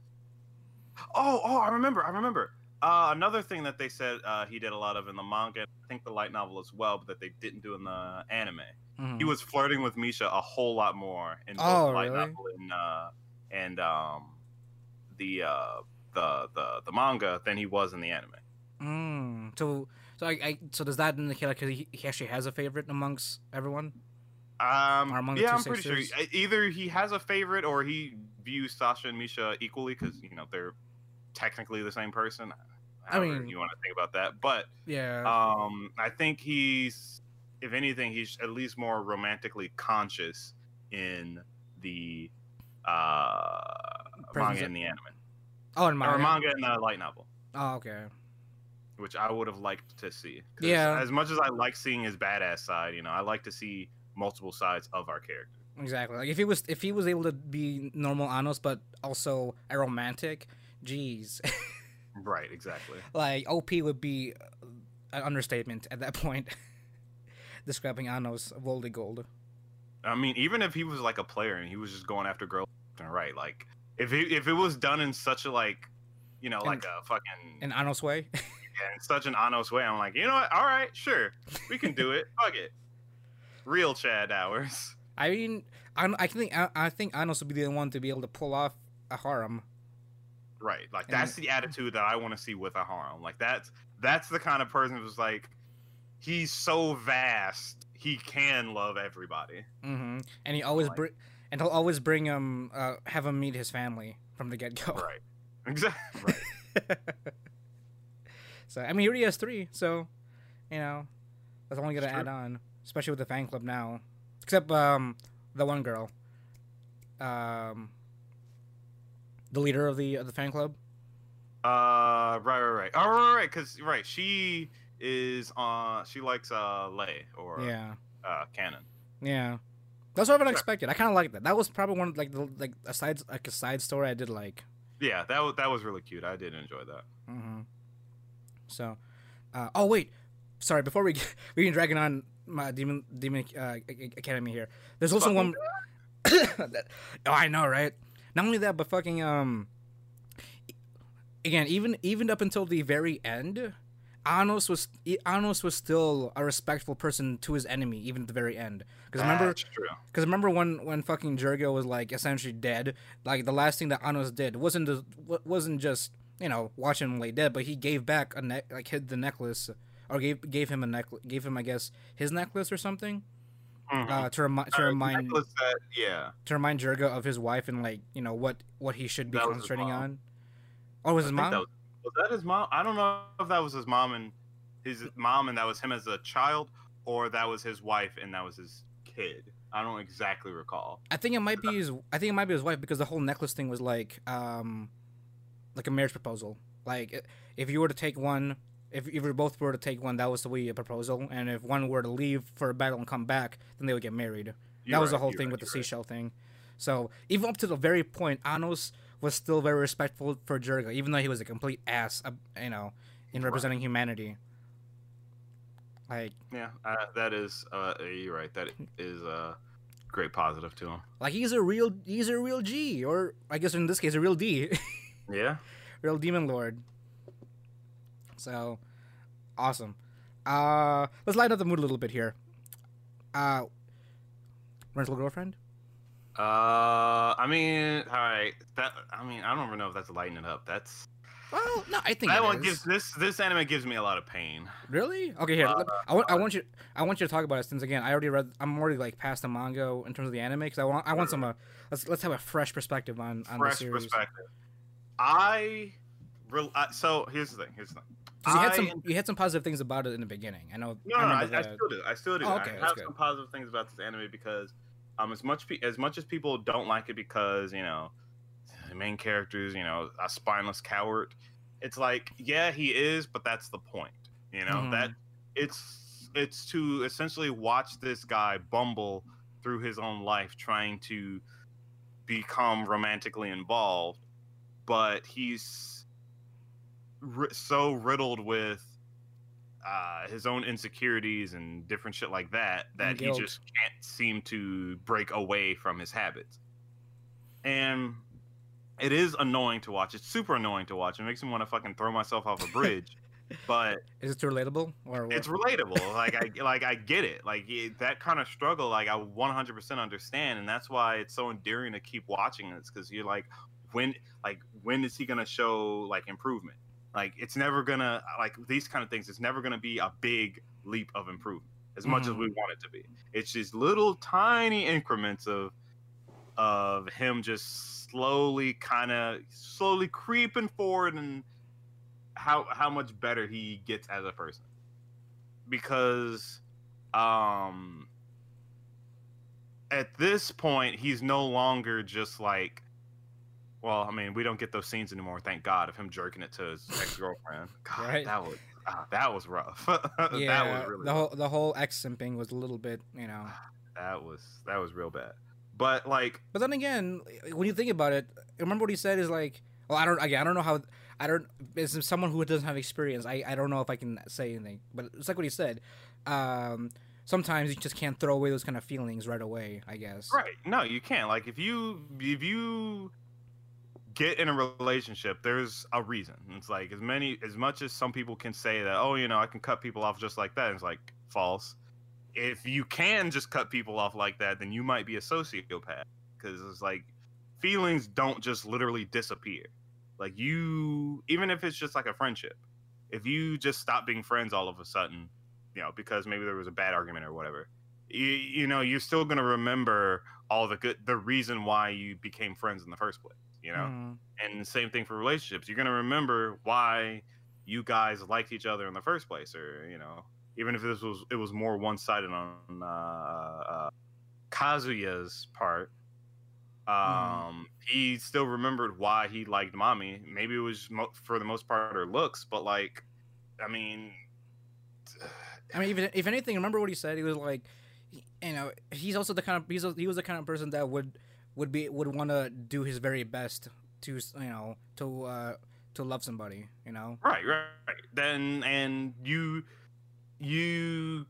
Oh, oh, I remember, I remember. Uh, another thing that they said uh, he did a lot of in the manga, I think the light novel as well, but that they didn't do in the anime. Mhm. He was flirting with Misha a whole lot more in both Oh, the light really? novel and uh, and um, the uh, the the the manga than he was in the anime. Mm. So so I, I so does that indicate like he, he actually has a favorite amongst everyone? Um, Or among yeah, I'm pretty sure. sisters? Either he has a favorite or he views Sasha and Misha equally because you know they're technically the same person. I mean- you want to think about that, but Yeah. um, I think he's, if anything, he's at least more romantically conscious in the uh, Presence manga and the anime, oh, or manga. manga and the light novel. Oh, okay. Which I would have liked to see. Yeah. As much as I like seeing his badass side, you know, I like to see multiple sides of our character. Exactly. Like if he was if he was able to be normal Anos but also a romantic, jeez. Right, exactly. like OP would be an understatement at that point. Describing Anos Voldigoad. I mean, even if he was like a player and he was just going after girls, and right, like if it, if it was done in such a like, you know, like a fucking In Anos way. in such an honest way, I'm like, you know what? All right, sure, we can do it. Fuck it. Real Chad hours. I mean, I, I think I, I think Anos would be the one to be able to pull off a harem. Right. Like And- that's the attitude that I want to see with a harem. Like that's that's the kind of person who's like he's so vast, he can love everybody. Mm-hmm. And he always Like- bring and he'll always bring him uh, have him meet his family from the get go. Right. Exactly. Right. so I mean, he already has three. So you know, that's only gonna add on, especially with the fan club now. Except um, the one girl, um, the leader of the of the fan club. Uh right, right, right. Oh right, right, because right, she is uh she likes uh Lay or Yeah, uh Kanon. yeah. That's what I expected. I kind of like that. That was probably one of like the like a side like a side story I did like. Yeah, that was that was really cute. I did enjoy that. hmm So, uh, oh wait, sorry. Before we get, we can dragging on my demon demon uh, academy here. There's also one. that, oh, I know, right? Not only that, but fucking um. Again, even even up until the very end, Anos was Anos was still a respectful person to his enemy, even at the very end. Because remember, because remember when when fucking Jerga was like essentially dead, like the last thing that Anos did wasn't the, wasn't just you know watch him lay dead, but he gave back a neck like hid the necklace or gave gave him a necklace, gave him I guess his necklace or something Mhm. uh, to remi- to Uh, remind that, yeah. to remind Jerga of his wife and like you know what what he should be That concentrating on. Oh, was I his mom? That was, was that his mom? I don't know if that was his mom and his mom and that was him as a child, or that was his wife and that was his kid. I don't exactly recall. I think it might be his. I think it might be his wife because the whole necklace thing was like, um, like a marriage proposal. Like if you were to take one, if if you both were to take one, that was the way a proposal. And if one were to leave for a battle and come back, then they would get married. You're that was the whole thing right, with the you're right. seashell thing. So even up to the very point, Anos was still very respectful for Jerga, even though he was a complete ass, uh, you know, in Right. representing humanity. Like, Yeah, uh, that is. Uh, you're right. That is a great positive to him. like he's a real, he's a real G, or I guess in this case, a real D. Yeah. real demon lord. So, awesome. Uh, let's lighten up the mood a little bit here. Uh, rental girlfriend. Uh, I mean, all right. That I mean, I don't even know if that's lighting it up. That's Well, no, I think that one is. gives this this anime gives me a lot of pain. Really? Okay, here. Uh, I want. I want you. I want you to talk about it since again, I already read. I'm already like past the manga in terms of the anime because I want. I want some. Uh, let's let's have a fresh perspective on on the series. perspective. I, real uh, so here's the thing. Here's the thing. 'Cause you had I- some. You had some positive things about it in the beginning. I know. No, I no, I, remember I still do. I still do. Oh, okay, I have good. some positive things about this anime because, um, as much pe- as much as people don't like it because you know, the main character is you know a spineless coward. It's like yeah, he is, but that's the point. You know Mhm. that it's it's to essentially watch this guy bumble through his own life trying to become romantically involved, but he's ri- so riddled with uh, his own insecurities and different shit like that that he just can't seem to break away from his habits. And it is annoying to watch. It's super annoying to watch. It makes me want to fucking throw myself off a bridge. but Is it relatable or what? it's relatable. like I like I get it. Like it, that kind of struggle, like I 100% understand, and that's why it's so endearing to keep watching this because you're like, when like when is he gonna show like improvement? Like it's never gonna like these kind of things. It's never gonna be a big leap of improvement as much as Mhm. we want it to be. It's just little tiny increments of of him just slowly kind of slowly creeping forward and how how much better he gets as a person because um at this point he's no longer just like well i mean we don't get those scenes anymore thank god of him jerking it to his ex-girlfriend god Right. that was ah, that was rough that yeah, was really the whole the whole ex simping was a little bit, you know. that was that was real bad but like But then again, when you think about it, remember what he said is like, well, I don't, again, I don't know how, I don't, as someone who doesn't have experience, I, I don't know if I can say anything, but it's like what he said. Um, sometimes you just can't throw away those kind of feelings right away. I guess. Right. No, you can't. Like if you if you get in a relationship, there's a reason. It's like as many as much as some people can say that, oh, you know, I can cut people off just like that. It's like false. If you can just cut people off like that, then you might be a sociopath because it's like feelings don't just literally disappear. Like you, even if it's just like a friendship, if you just stop being friends all of a sudden, you know, because maybe there was a bad argument or whatever, you, you know, you're still gonna remember all the good, the reason why you became friends in the first place. You know, Mhm. and same thing for relationships. You're gonna remember why you guys liked each other in the first place, or you know, even if this was it was more one sided on uh, uh, Kazuya's part. Um, he still remembered why he liked Mami. Maybe it was mo- for the most part her looks, but like, I mean, I mean, even if anything, remember what he said? He was like, you know, he's also the kind of he's a, he was the kind of person that would would be would want to do his very best to you know to uh to love somebody. You know. Right, right, right. Then and you you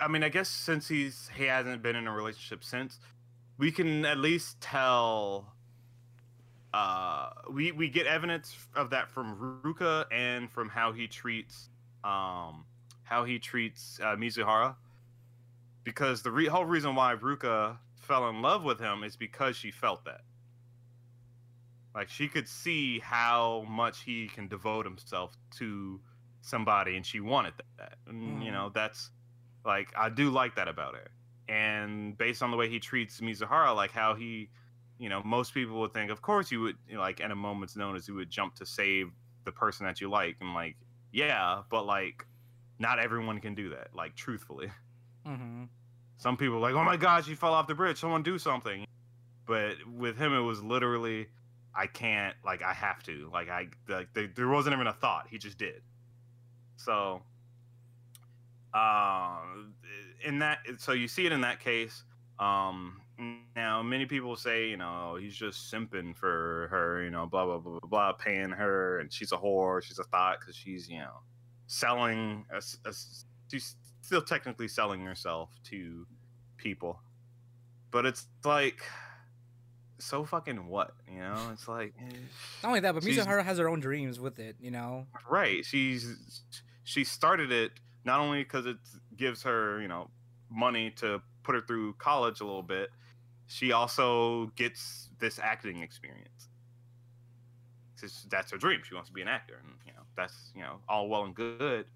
I mean, I guess since he's he hasn't been in a relationship since, we can at least tell uh we we get evidence of that from Ruka and from how he treats um how he treats uh, Mizuhara because the re- whole reason why Ruka fell in love with him is because she felt that like she could see how much he can devote himself to somebody and she wanted that and you Mhm. know that's like i do like that about her and based on the way he treats mizuhara like how he you know most people would think of course you would you know, like at a moment's notice you would jump to save the person that you like and like yeah but like not everyone can do that like truthfully Mm-hmm. Some people like, oh my gosh, she fell off the bridge. Someone do something. But with him, it was literally, I can't. Like I have to. Like I like there, wasn't even a thot. He just did. So, um, in that, so you see it in that case. Um, now many people say, you know, he's just simping for her. You know, blah blah blah blah blah, paying her, and she's a whore. She's a thought because she's you know selling. A, a, she's still technically selling herself to people but it's like so fucking what you know it's like eh, Not only that, but Mizuhara has her own dreams with it. You know. right she's she started it not only because it gives her you know money to put her through college a little bit she also gets this acting experience 'cause that's her dream. She wants to be an actor, and you know that's you know all well and good.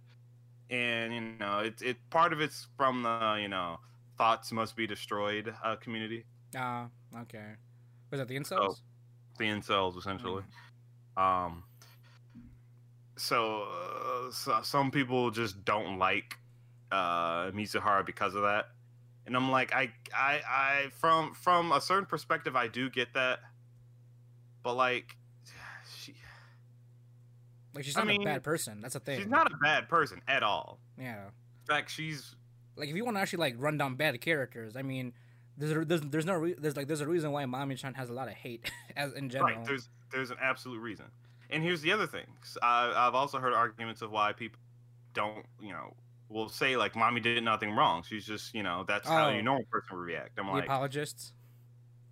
And you know it it part of it's from the you know thots must be destroyed uh, community, Ah, okay. Was that the incels? the incels essentially. Um, so, uh, so some people just don't like uh, Mizuhara because of that, and I'm like, I, I, I from from a certain perspective, I do get that, but like, Like she's I not mean, a bad person. That's a thing. she's not a bad person at all. Yeah. In fact, she's Like if you want to actually like run down bad characters, I mean, there's a, there's there's no re- there's like there's a reason why Mami Chan has a lot of hate as in general. right. There's there's an absolute reason, and here's the other thing. I've also heard arguments of why people don't, you know, will say like, "Mami did nothing wrong." She's just, you know, that's how Oh. your normal person would react. I'm the like, apologists.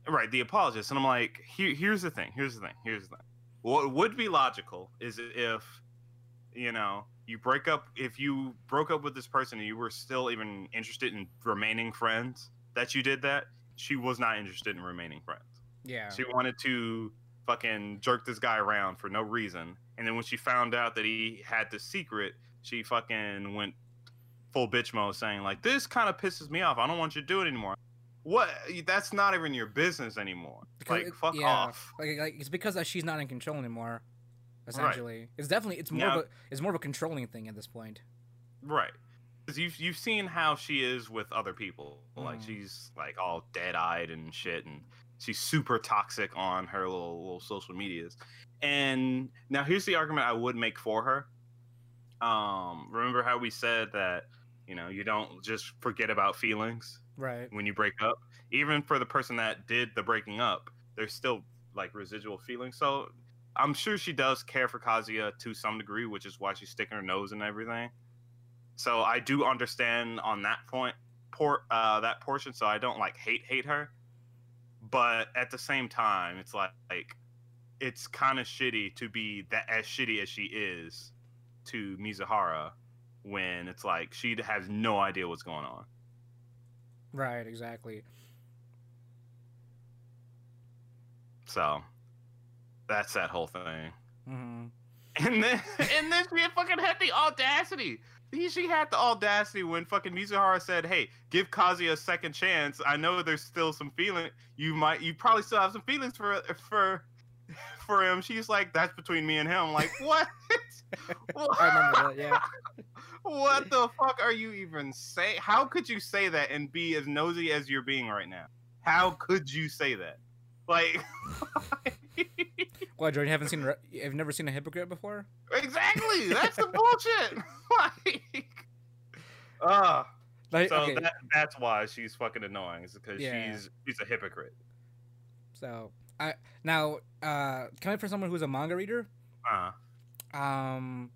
right, the apologists, and I'm like, here, here's the thing. Here's the thing. Here's the thing. What would be logical is if, you know, you break up. If you broke up with this person and you were still even interested in remaining friends, that you did that. She was not interested in remaining friends. Yeah. She wanted to fucking jerk this guy around for no reason. And then when she found out that he had the secret, she fucking went full bitch mode saying, like, this kind of pisses me off. I don't want you to do it anymore. What? That's not even your business anymore. Because like, it- fuck yeah, off. Like, like it's because that she's not in control anymore. Essentially, it's definitely it's more Now- of a it's more of a controlling thing at this point. Right. 'Cause you've, you've seen how she is with other people. Like, Mm. she's, like, all dead-eyed and shit. And she's super toxic on her little, little social medias. And now here's the argument I would make for her. Um, remember how we said that you know you don't just forget about feelings Right. when you break up. Even for the person that did the breaking up, there's still like residual feelings. So I'm sure she does care for Kazuya to some degree, which is why she's sticking her nose and everything. So I do understand on that point, por- uh, that portion. So I don't like hate hate her, but at the same time, it's like, like it's kind of shitty to be that as shitty as she is to Mizuhara when it's like she has no idea what's going on. Right. Exactly. So that's that whole thing. hmm And then and then she fucking had the audacity. He- She had the audacity when fucking Mizuhara said, "Hey, give Kazuya a second chance. I know there's still some feeling. You might, you probably still have some feelings for for for him." She's like, "That's between me and him." I'm like, what? I remember that. Yeah. What the fuck are you even say? How could you say that and be as nosy as you're being right now? How could you say that? Like, What, Jordan? You haven't seen? You've never seen a hypocrite before? exactly. That's the bullshit. like, uh, Like, so okay. that, that's why she's fucking annoying. Is because Yeah. she's she's a hypocrite. So I now uh coming from someone who's a manga reader. Uh, Um.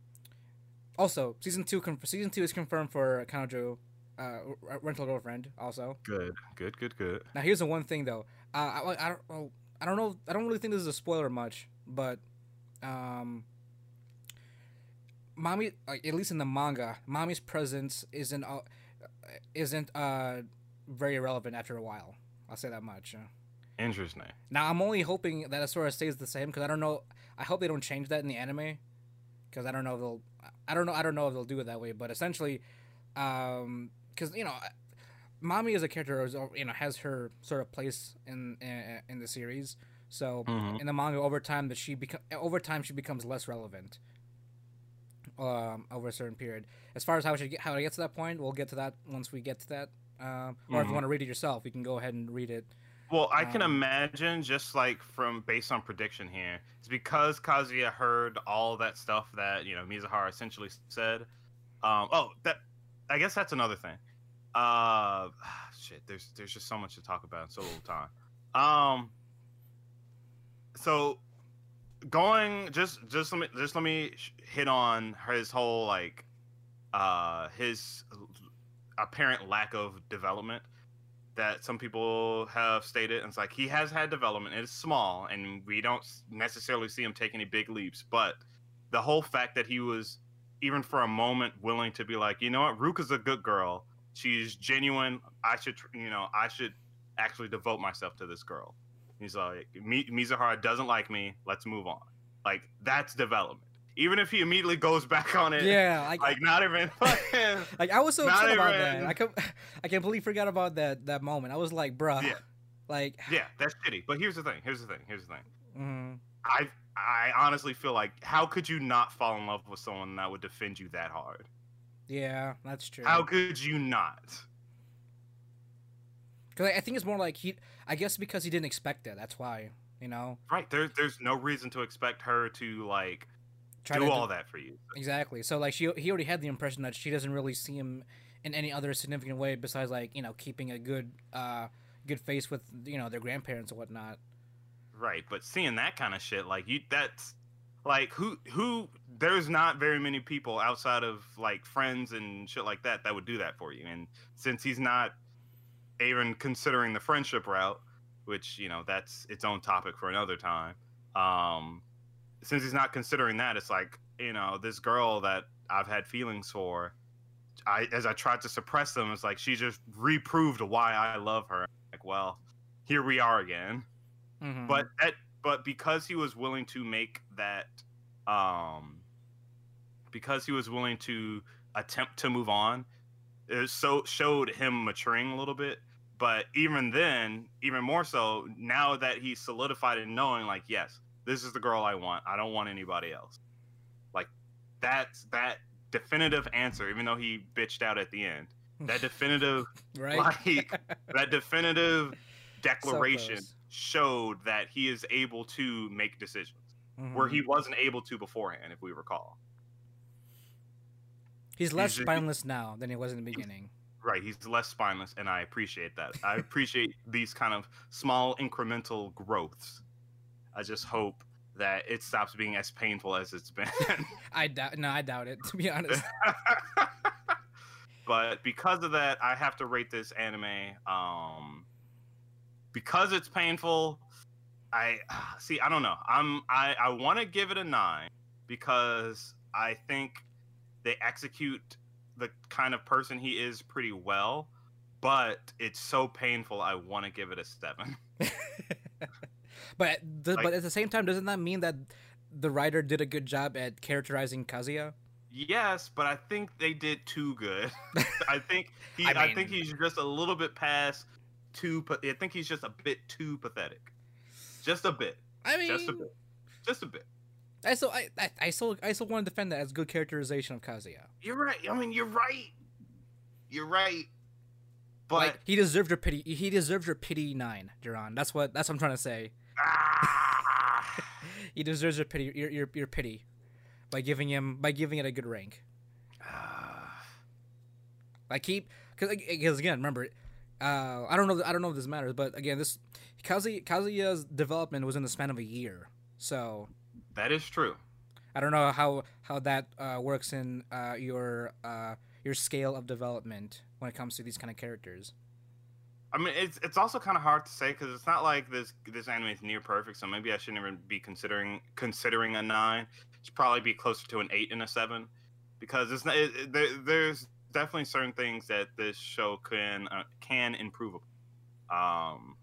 Also, season two. Conf- season two is confirmed for Kanojo, uh, R- rental girlfriend. Also, good, good, good, good. now here's the one thing though. Uh, I, I don't. I don't know. I don't really think this is a spoiler much, but um, Mami, like, at least in the manga, Mami's presence isn't uh, isn't uh very relevant after a while. I'll say that much. Interesting. Now I'm only hoping that it sort of stays the same because I don't know. I hope they don't change that in the anime because I don't know if they'll. I don't know. I don't know if they'll do it that way. But essentially, um, because you know, Mami as a character is, you know has her sort of place in in, in the series. So Mhm. in the manga, over time that she become over time she becomes less relevant. Um, over a certain period. As far as how she get, how it gets to that point, we'll get to that once we get to that. Um, or if Mhm. you want to read it yourself, you can go ahead and read it. Well, I can Um, imagine just like from based on prediction here, it's because Kazuya heard all that stuff that you know Mizuhara essentially said. Um, oh, that I guess that's another thing. Uh, shit, there's there's just so much to talk about in so little time. Um, so going just just let me just let me hit on his whole like uh his apparent lack of development that some people have stated. And it's like he has had development. It's small, and we don't necessarily see him take any big leaps. But the whole fact that he was, even for a moment, willing to be like, you know what, Ruka's a good girl. She's genuine. I should, you know, I should actually devote myself to this girl. He's like, Mizuhara doesn't like me. Let's move on. Like that's development. Even if he immediately goes back on it, Yeah, like, like not even like I was so upset about that. I com- I completely forgot about that that moment. I was like, bruh, Yeah. like, yeah, that's shitty. But here's the thing. Here's the thing. Here's the thing. mhm. I I honestly feel like how could you not fall in love with someone that would defend you that hard? yeah, that's true. How could you not? Because I, I think it's more like he. I guess because he didn't expect it. That's why. You know, Right. There's there's no reason to expect her to like try do to all that for you. Exactly. So like she he already had the impression that she doesn't really see him in any other significant way besides like you know keeping a good uh good face with you know their grandparents and whatnot. Right. But seeing that kind of shit, like you, that's like who who. There's not very many people outside of like friends and shit like that that would do that for you. And since he's not even considering the friendship route, which you know that's its own topic for another time. Um, since he's not considering that, it's like you know this girl that I've had feelings for. I as I tried to suppress them, it's like she just reproved why I love her. Like, well, here we are again. Mhm. But that, but because he was willing to make that, um, because he was willing to attempt to move on, it so showed him maturing a little bit. But even then, even more so, now that he's solidified in knowing, like, yes, this is the girl I want. I don't want anybody else. Like, that's that definitive answer. Even though he bitched out at the end, that definitive right. like that definitive declaration close. showed that he is able to make decisions where Mhm. he wasn't able to beforehand, if we recall. he's less he's- spineless now than he was in the beginning. Right, he's less spineless, and I appreciate that. I appreciate these kind of small incremental growths. I just hope that it stops being as painful as it's been. I doubt. No, I doubt it. To be honest. but because of that, I have to rate this anime. Um, because it's painful. I see. I don't know. I'm. I. I want to give it a nine because I think they execute the kind of person he is pretty well. But it's so painful. I want to give it a seven. But the, Like- but at the same time, doesn't that mean that the writer did a good job at characterizing Kazuya? Yes, but I think they did too good. I think he. I I, think he's just a little bit past too. I think he's just a bit too pathetic. Just a bit. I mean, Just a bit. Just a bit. I still, I, I, I still, I still want to defend that as good characterization of Kazuya. You're right. I mean, you're right. You're right. But like he deserved your pity. He deserved your pity nine, Duran. That's what. That's what I'm trying to say. He deserves your pity. Your, your, your pity by giving him by giving it a good rank. Like keep because because again, remember, uh, I don't know. I don't know if this matters, but again, this Kazuya, Kazuya's development was in the span of a year, so that is true. I don't know how how that uh, works in uh, your uh, your scale of development when it comes to these kind of characters. I mean, it's it's also kind of hard to say because it's not like this this anime is near perfect. So maybe I shouldn't even be considering considering a nine. It should probably be closer to an eight and a seven, because it's not, it, it- there, there's definitely certain things that this show can uh, can improve. Um,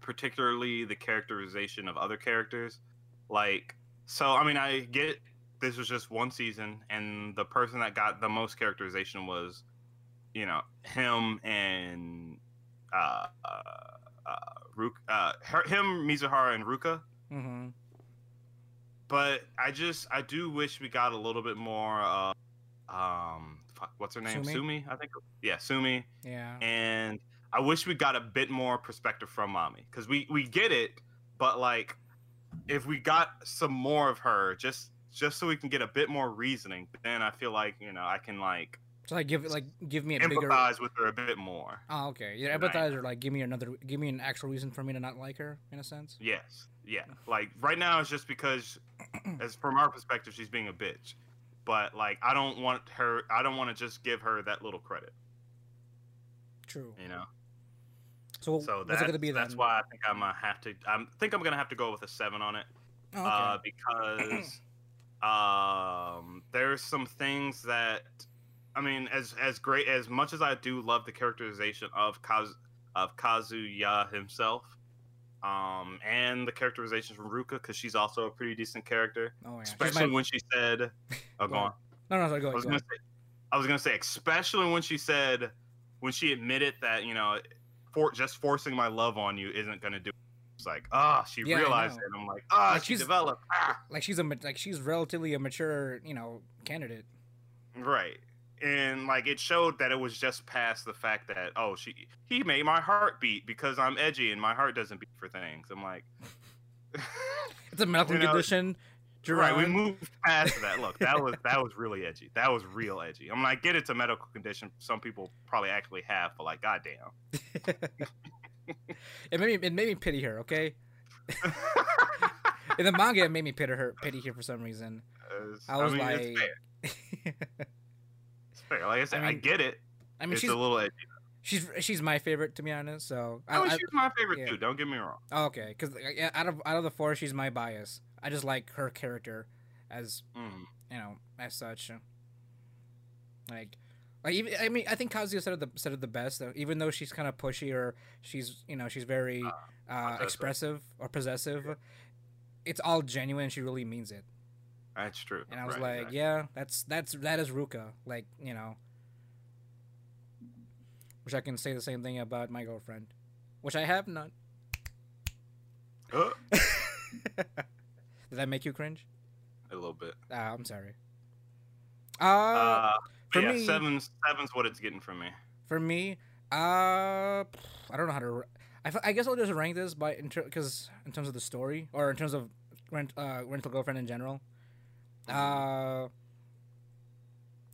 particularly the characterization of other characters. Like, so I mean, I get this was just one season, and the person that got the most characterization was, you know, him and uh, uh, uh, Ruka, uh, her, him, Mizuhara, and Ruka. Mm-hmm. But I just, I do wish we got a little bit more. Uh, um, fuck, what's her name? Sumi? Sumi, I think. Yeah, Sumi. Yeah. And I wish we got a bit more perspective from Mami because we we get it, but like, if we got some more of her, just just so we can get a bit more reasoning, then I feel like you know I can like So like give like give me a bigger. empathize with her a bit more. Oh, okay. Yeah, empathize or like give me another, give me an actual reason for me to not like her in a sense. Yes. Yeah. Like right now it's just because as from our perspective she's being a bitch. But like I don't want her I don't want to just give her that little credit, True. you know. So, So that's, gonna be then? that's why I think I'm gonna have to I think I'm gonna have to go with a 7 on it Oh, okay. uh because um there's some things that I mean as as great as much as I do love the characterization of Kaz of Kazuya himself um, and the characterization from Ruka because she's also a pretty decent character, Oh yeah. Especially my- when she said, "Oh, go on." no, no, sorry, go I was Go gonna ahead. say, I was gonna say, especially when she said, when she admitted that you know, for just forcing my love on you isn't gonna do. it. It's like, ah, she Yeah, realized it. I'm like, ah, Like, she she's- developed. Ah. Like she's a like she's relatively a mature, you know, candidate. Right. And like it showed that it was just past the fact that oh she he made my heart beat because I'm edgy and my heart doesn't beat for things. I'm like It's a medical You know, condition. Right, we moved past that. Look, that was that was really edgy. That was real edgy. I'm like, I get it's a medical condition. Some people probably actually have, but like, goddamn. it made me it made me pity her. Okay, in the manga, it made me pity her pity her for some reason. I was mean, like, it's fair. It's fair. Like I said, I, mean, get it. I mean, it's she's a little edgy. she's she's my favorite to be honest. So I, I, I, she's my favorite yeah. too. Don't get me wrong. oh, okay, because out of out of the four, she's my bias. I just like her character as Mm. you know as such. Like, like even I mean I think Kazuya said it the said it the best. Though, even though she's kind of pushy or she's you know she's very uh, possessive. expressive or possessive, it's all genuine. She really means it. That's true. And I was Right, like, exactly. yeah, that's that's that is Ruka. Like you know, which I can say the same thing about my girlfriend, which I have none. Uh, Did that make you cringe? a little bit. Ah, I'm sorry. Uh, Uh, for yeah, me- seven's seven's what it's getting from me. for me, uh, I don't know how to. I, I guess I'll just rank this by because in terms of the story or in terms of rent uh, rental girlfriend in general. Uh,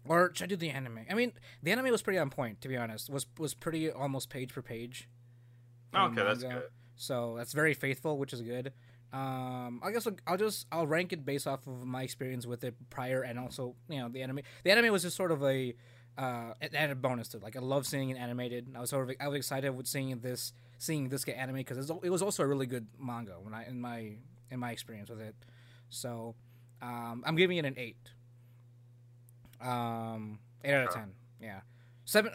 or should I do the anime? I mean, the anime was pretty on point. To be honest, was was pretty almost page per page. Okay, that's good. So that's very faithful, which is good. Um, I guess I'll, I'll just I'll rank it based off of my experience with it prior, and also you know the anime. The anime was just sort of a uh, an added bonus to it. Like I love seeing it animated. I was sort of I was excited with seeing this seeing this get animated because it was also a really good manga when I in my in my experience with it. So um, I'm giving it an eight. Um, eight out of ten. Yeah, seven.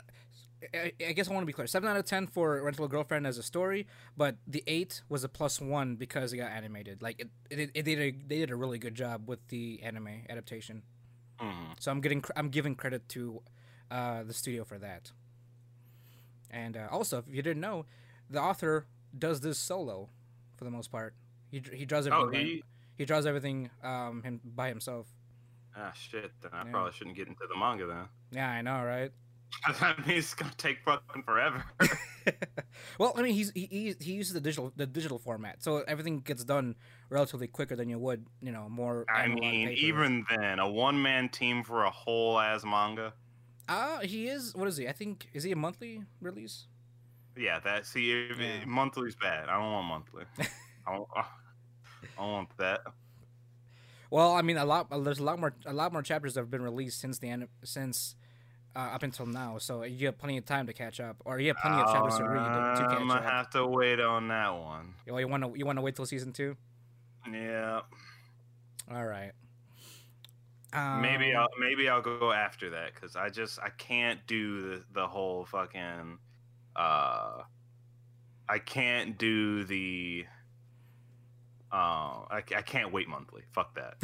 I, I guess I want to be clear. Seven out of ten for Rental Girlfriend as a story, but the eight was a plus one because it got animated. Like it, it, it did a, they did a really good job with the anime adaptation. Mhm. So I'm getting I'm giving credit to uh, the studio for that. And uh, also, if you didn't know, the author does this solo for the most part. He he draws everything. Oh, he. He draws everything um him by himself. Ah, shit. Then I Yeah. probably shouldn't get into the manga then. Yeah, I know, right? that means it's gonna take fucking forever. well, I mean, he's he, he he uses the digital the digital format, so everything gets done relatively quicker than you would, you know, more. I mean, paper. even then, a one man team for a whole ass manga. uh he is. What is he? I think is he a monthly release? Yeah, that see, Yeah. monthly's bad. I don't want monthly. I don't, I want that. Well, I mean, a lot. There's a lot more a lot more chapters that have been released since the end since. Uh, up until now, so you have plenty of time to catch up, or you have plenty of chapters to read to, to catch I'm gonna up. have to wait on that one. Oh, you want to you want to wait till season two? Yeah, All right. Um, maybe I'll maybe I'll go after that because I just I can't do the the whole fucking. Uh, I can't do the. Uh, I, I can't wait monthly. Fuck that.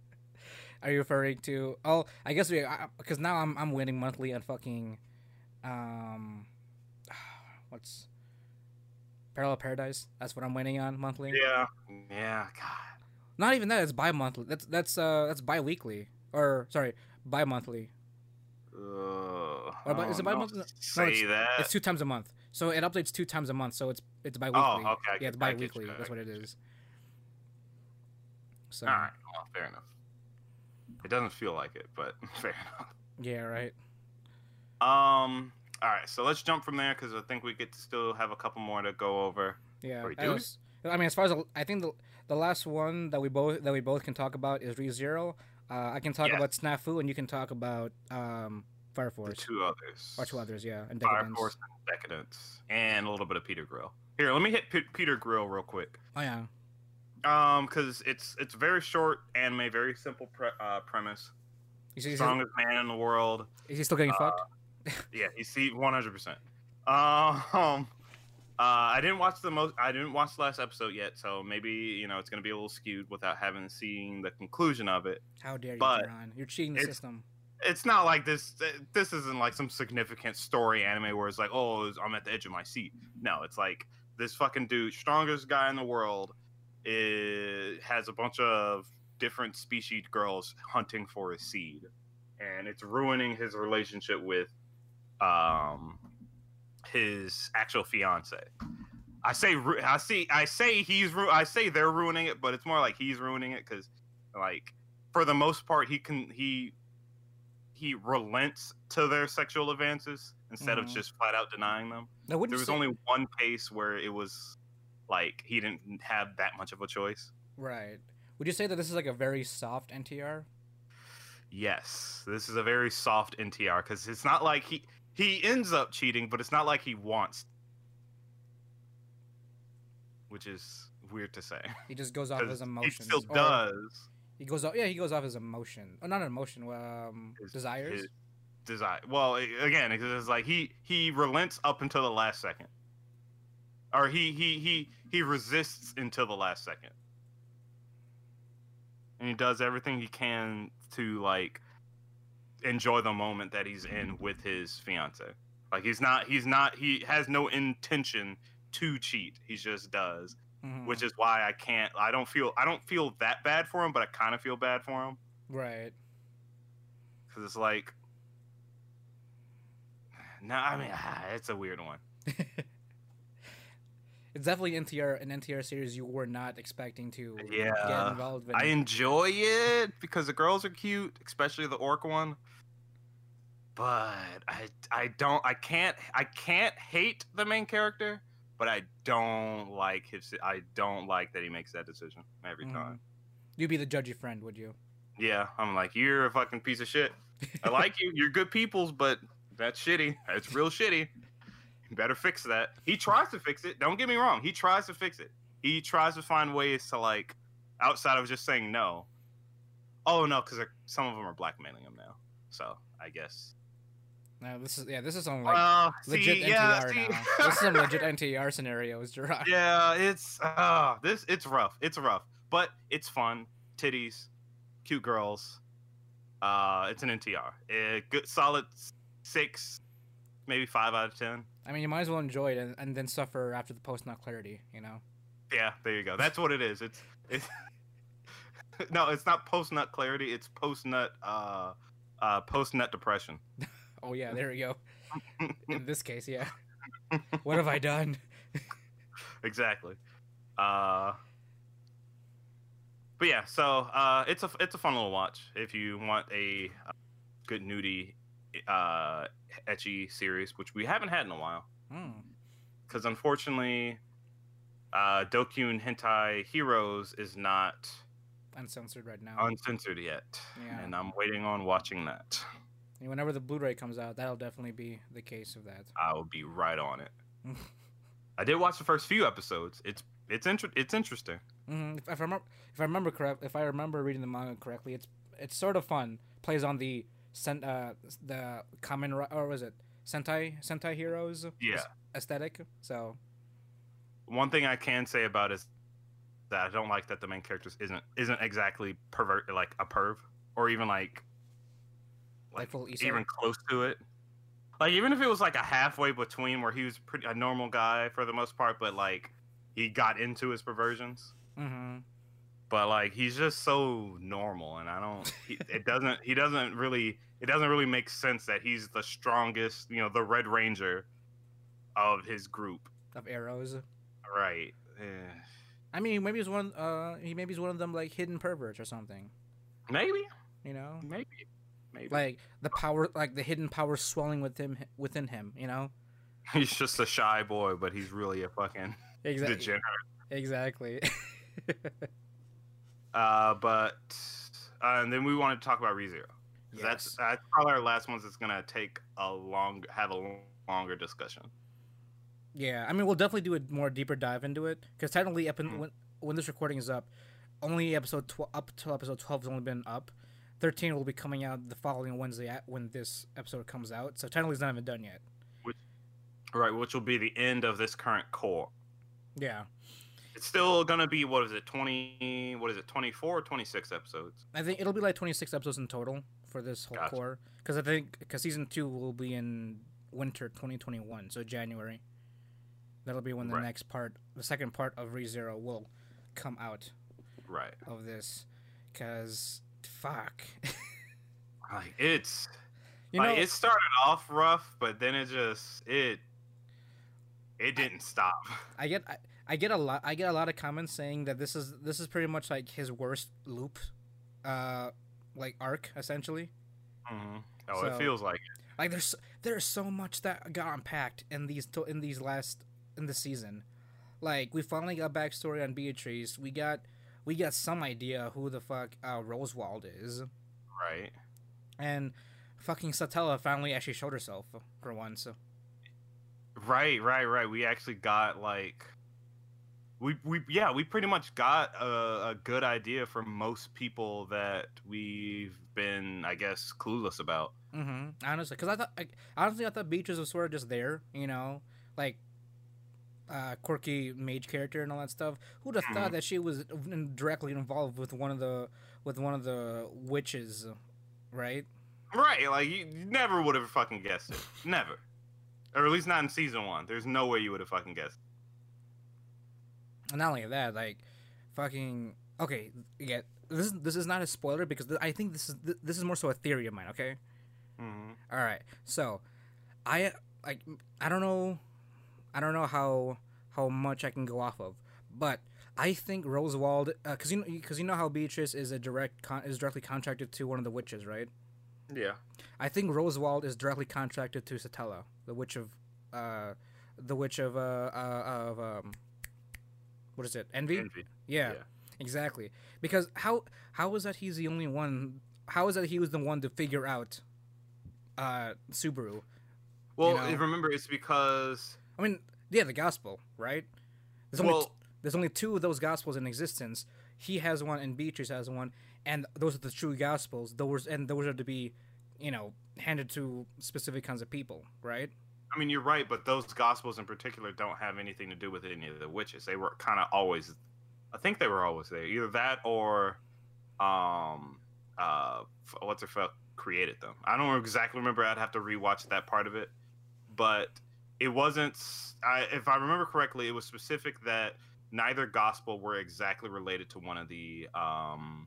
Are you referring to? Oh, I guess we because now I'm I'm winning monthly on fucking, um, what's Parallel Paradise? That's what I'm winning on monthly. yeah, yeah. God. Not even that. It's bi-monthly. That's that's uh that's bi-weekly or sorry bi-monthly. Bi- is it bi-monthly? No, it's- that. It's two times a month. So it updates two times a month. So it's it's bi-weekly. Oh, okay, Yeah, it's I get you, bi-weekly. That's what it is. it you. is. So All right, well, fair enough. It doesn't feel like it, but fair enough. yeah, right. Um. All right, so let's jump from there because I think we get to still have a couple more to go over. Yeah, we I was- I mean, as far as I think the the last one that we both that we both can talk about is ReZero. Uh, I can talk about Snafu, and you can talk about um, Fire The Force two others. or two others, yeah, and Fire Decadence. Force and Decadence, and a little bit of Peter Grill. Here, let me hit P- Peter Grill real quick. Oh yeah, Um, because it's it's very short anime, very simple pre- uh, premise. is he, is, he, Strongest man in the world. is he still getting uh, fucked? Yeah, he's see one hundred percent. Um, Uh, I didn't watch the most. I didn't watch the last episode yet, so maybe you know it's gonna be a little skewed without having seen the conclusion of it. How dare you, But Ron? You're cheating the system. It's not like this. This isn't like some significant story anime where it's like, oh, I'm at the edge of my seat. No, it's like this fucking dude, strongest guy in the world, is, has a bunch of different species girls hunting for a seed, and it's ruining his relationship with um his actual fiance. I say I see I say he's ru- I say they're ruining it, but it's more like he's ruining it because like for the most part he can he he relents to their sexual advances instead Mhm. of just flat out denying them. Now, There was say, only one case where it was like he didn't have that much of a choice. right? Would you say that this is like a very soft NTR? Yes, this is a very soft NTR because it's not like he he ends up cheating, but it's not like he wants, which is weird to say. He just goes off his emotions. he still or does He goes off. Yeah, he goes off his emotion. Oh, not an emotion. Um, His- desires. his desire. Well, again, it's it's like he he relents up until the last second, or he he he he resists until the last second, and he does everything he can to like enjoy the moment that he's in with his fiance. Like he's not he's not he has no intention to cheat. He just does, Mhm. which is why I can't. I don't feel I don't feel that bad for him, but I kind of feel bad for him right. because it's like. No, I mean ah, it's a weird one. It's definitely an NTR an NTR series you were not expecting to yeah. get involved with. I enjoy it because the girls are cute, especially the orc one. But I I don't I can't I can't hate the main character, but I don't like his I don't like that he makes that decision every Mhm. time. You'd be the judgy friend, would you? Yeah, I'm like you're a fucking piece of shit. I like you, you're good peoples, but that's shitty. That's real shitty. You better fix that. He tries to fix it. Don't get me wrong. He tries to fix it. He tries to find ways to like outside of just saying no. Oh no, because some of them are blackmailing him now. So I guess. No, this is yeah. This is some like Well, legit see, yeah, NTR see- now. this is some legit NTR scenarios, Gerard. yeah, it's uh this it's rough. It's rough, but it's fun. Titties, cute girls. Uh, it's an NTR. A good solid six, maybe five out of ten. I mean, you might as well enjoy it and, and then suffer after the post nut clarity. You know. Yeah, there you go. That's what it is. It's it's no, it's not post nut clarity. It's post nut uh uh post nut depression. Oh yeah, there we go. In this case, yeah. what have I done? exactly. Uh, but yeah, so uh, it's a it's a fun little watch if you want a uh, good nudie uh ecchi series, which we haven't had in a while. Hmm. Because unfortunately, uh, Dokyuu Hentai HxEros is not Uncensored right now. uncensored yet, Yeah. and I'm waiting on watching that. And whenever the Blu-ray comes out, that'll definitely be the case of that. I will be right on it. I did watch the first few episodes. It's it's inter- it's interesting. hmm If, if I remember, if I remember correct, if I remember reading the manga correctly, it's it's sort of fun. Plays on the sen- uh, the common or was it Sentai Sentai Heroes Yeah. aesthetic. So One thing I can say about is that I don't like that the main character isn't isn't exactly pervert like a perv or even like like full Issa. even close to it. Like even if it was like a halfway between where he was pretty a normal guy for the most part, but like he got into his perversions. hmm But like he's just so normal, and I don't. He, it doesn't. He doesn't really. It doesn't really make sense that he's the strongest. You know, the Red Ranger of his group. of arrows. Right. Eh. I mean, maybe he's one. Uh, he maybe he's one of them like hidden perverts or something. Maybe. You know, Maybe. Maybe. like the power, like the hidden power swelling with him within him. You know, he's just a shy boy, but he's really a fucking exactly. degenerate. Exactly. Uh, but uh, and then we wanted to talk about Rezero. That's Yes. that's probably our last ones. That's gonna take a long, have a longer discussion. Yeah, I mean, we'll definitely do a more deeper dive into it because technically, up in, Mm. when when this recording is up, only episode tw- up till episode twelve has only been up. Thirteen will be coming out the following Wednesday at when this episode comes out. So technically, it's not even done yet. Right, which will be the end of this current cour. Yeah, It's still gonna be what is it, twenty? What is it, twenty four or twenty six episodes? I think it'll be like 26 episodes in total for this whole Gotcha. cour. Because I think because season two will be in winter 2021, so January. That'll be when the Right. next part, the second part of ReZero will come out Right. of this. Because fuck, Like it's you like know, it started off rough, but then it just it it didn't stop. I get I, I get a lot I get a lot of comments saying that this is this is pretty much like his worst loop, uh, like arc essentially. hmm Oh, So- it feels like it. Like there's there's so much that got unpacked in these in these last in the season. Like we finally got backstory on Beatrice. We got we got some idea who the fuck uh, Roswaal is, right. and fucking Satella finally actually showed herself for once. Right, right, right. We actually got like we we yeah, we pretty much got a, a good idea from most people that we've been, I guess, clueless about. Mm-hmm. Honestly, because I thought I, honestly I thought Beatrice was sort of just there, you know, like uh, quirky mage character and all that stuff. Who'd have thought Mhm. that she was in- directly involved with one of the with one of the witches, right? Right, like you, you never would have fucking guessed it. Never. Or at least not in season one. There's no way you would have fucking guessed. And not only that, like fucking okay, yeah. This is this is not a spoiler because th- I think this is th- this is more so a theory of mine. Okay. hmm All right. So, I like I don't know, I don't know how how much I can go off of, but I think Roswaal, because you because you know how Beatrice is a direct con- is directly contracted to one of the witches, right? Yeah. I think Roswaal is directly contracted to Satella, the witch of, uh, the witch of uh, uh of um, what is it? Envy. Envy. Yeah, Yeah. exactly. Because how how is that he's the only one? How is that he was the one to figure out, uh, Subaru? Well, know? remember, it's because I mean, yeah, the gospel, right? There's only well, there's only two of those gospels in existence. He has one, and Beatrice has one, and those are the true gospels. Those and those are to be, you know, handed to specific kinds of people, right? I mean, you're right, but those gospels in particular don't have anything to do with any of the witches. They were kind of always, I think they were always there. Either that or, um, uh, what's her fuck created them. I don't exactly remember. I'd have to rewatch that part of it, but it wasn't. I, if I remember correctly, it was specific that neither gospel were exactly related to one of the um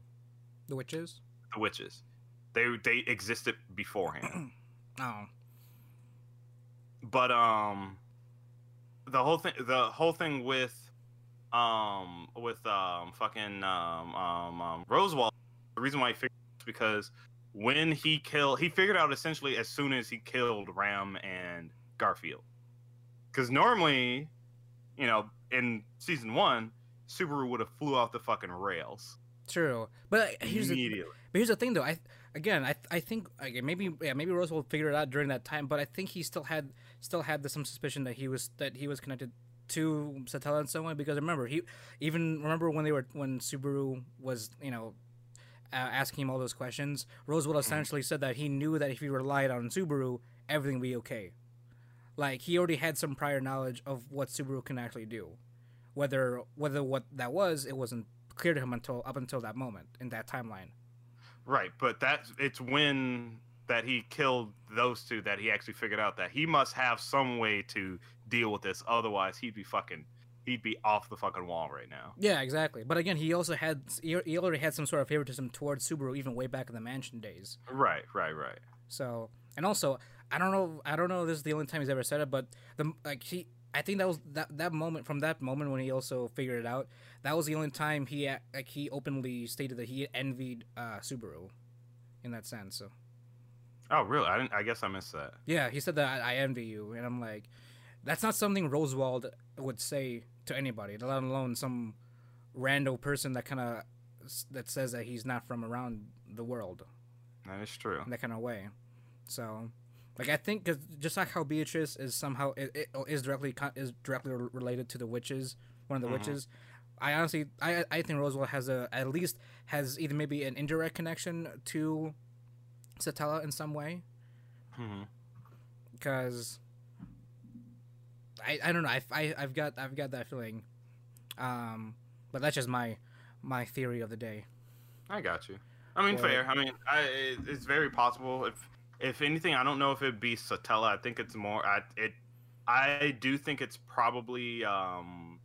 The witches. the witches. They they existed beforehand. Oh, but um the whole thing the whole thing with um with um fucking um um, um Roswaal the reason why he figured is because when he killed he figured out essentially as soon as he killed Ram and Garfield because normally you know in season one Subaru would have flew off the fucking rails true. But uh, here's the, but here's the thing, though. I again, I I think like, maybe yeah, maybe Roswaal figured it out during that time, but I think he still had still had the, some suspicion that he was that he was connected to Satella in some way because remember he even remember when they were when Subaru was you know uh, asking him all those questions. Roswaal essentially said that he knew that if he relied on Subaru, everything would be okay. Like he already had some prior knowledge of what Subaru can actually do, whether whether what that was, it wasn't clear to him until up until that moment in that timeline. Right, but that's it's when that he killed those two that he actually figured out that he must have some way to deal with this. Otherwise, he'd be fucking he'd be off the fucking wall right now. Yeah, exactly. But again, he also had he already had some sort of favoritism towards Subaru even way back in the mansion days. Right, right, right. So, and also, I don't know, I don't know. If this is the only time he's ever said it, but the like he, I think that was that that moment from that moment when he also figured it out. That was the only time he like he openly stated that he envied uh, Subaru, in that sense. So Oh, really? I didn't. I guess I missed that. yeah, he said that I, envy you, and I'm like, that's not something Roswaal would say to anybody, let alone some random person that kind of that says that he's not from around the world. That is true. in that kind of way. So, like I think cause just like how Beatrice is somehow it, it is directly is directly related to the witches, one of the Mhm. witches. I honestly, I I think Roswaal has a at least has either maybe an indirect connection to Satella in some way because I, I don't know. I, I I've got I've got that feeling. Um, but that's just my my theory of the day. I got you. I mean, Or- fair. I mean, I, it- it's very possible. If if anything, I don't know if it'd be Satella. I think it's more. I it. I do think it's probably um,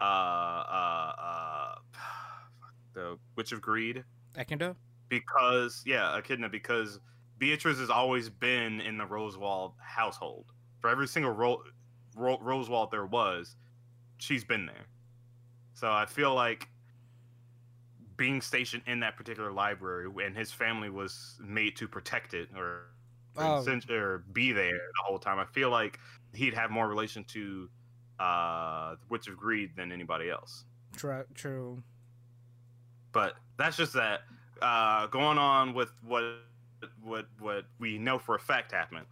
uh, uh, uh, the Witch of Greed Echidna? Because yeah, Echidna because Beatrice has always been in the Roswaal household. For every single Ro- Ro- Roswaal there was, she's been there. So I feel like being stationed in that particular library and his family was made to protect it or Oh. or, be there the whole time. I feel like he'd have more relation to uh, the Witch of Greed than anybody else True. True. but that's just that. Uh, going on with what what what we know for a fact happened.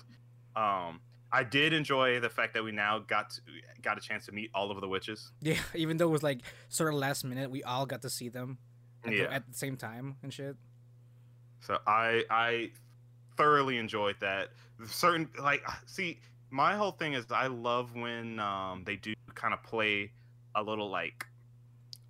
Um, I did enjoy the fact that we now got to, got a chance to meet all of the witches. Yeah. Even though it was like sort of last minute, we all got to see them at, Yeah. the, at the same time and shit. So I I thoroughly enjoyed that. Certain like see my whole thing is I love when um, they do kind of play a little like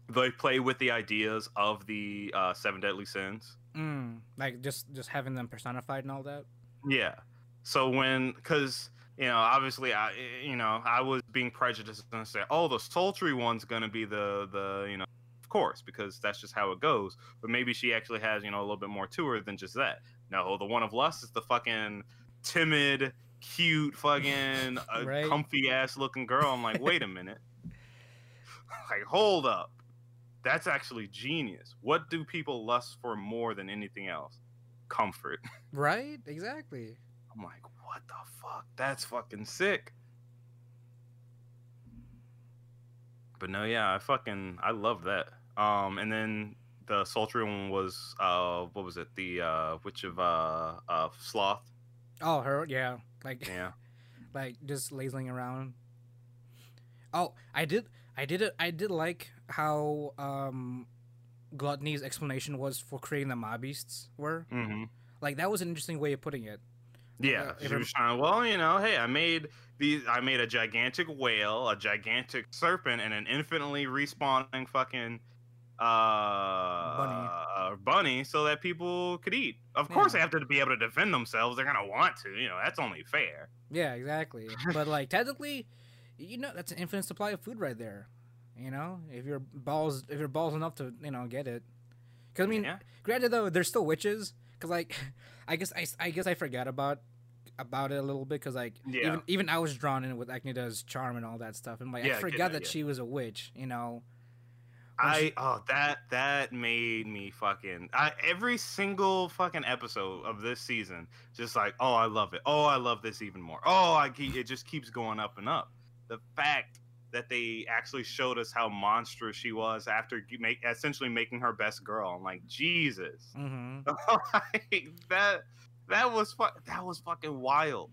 they play with the ideas of the uh, seven deadly sins. Mm, like just just having them personified and all that. Yeah. So when, because you know, obviously, I you know, I was being prejudiced and say, oh, the sultry one's gonna be the the you know, of course, because that's just how it goes. But maybe she actually has you know a little bit more to her than just that. No, the one of lust is the fucking timid, cute, fucking uh, Right. comfy ass looking girl. I'm like, wait a minute. like, hold up. That's actually genius. What do people lust for more than anything else? Comfort. Right. Exactly. I'm like, what the fuck? That's fucking sick. But no, yeah, I fucking I love that. Um, and then the sultry one was uh, what was it? The uh, witch of uh, uh, sloth. Oh, her. Yeah. Like Yeah, like just lazing around. Oh, I did. I did it. I did like how um, Gluttony's explanation was for creating the mabeasts were. mm-hmm. Like that was an interesting way of putting it. yeah. Uh, she was trying. Well, you know, hey, I made these. I made a gigantic whale, a gigantic serpent, and an infinitely respawning fucking uh bunny. bunny so that people could eat. Of course they have to be able to defend themselves. They're gonna want to, you know, that's only fair. Yeah, exactly. but like technically, you know, that's an infinite supply of food right there. You know, if you're balls, if you're balls enough to, you know, get it. Because I mean, Yeah. granted though, there's still witches. Because like, I guess I, I guess I forgot about about it a little bit. Because like, Yeah. even even I was drawn in with Echidna's charm and all that stuff, and like Yeah, I forgot that, that she was a witch. You know. I she- oh that that made me fucking I, every single fucking episode of this season just like oh I love it oh I love this even more oh I keep it just keeps going up and up the fact that they actually showed us how monstrous she was after make, essentially making her best girl I'm like Jesus Mm-hmm. like, that that was fu- that was fucking wild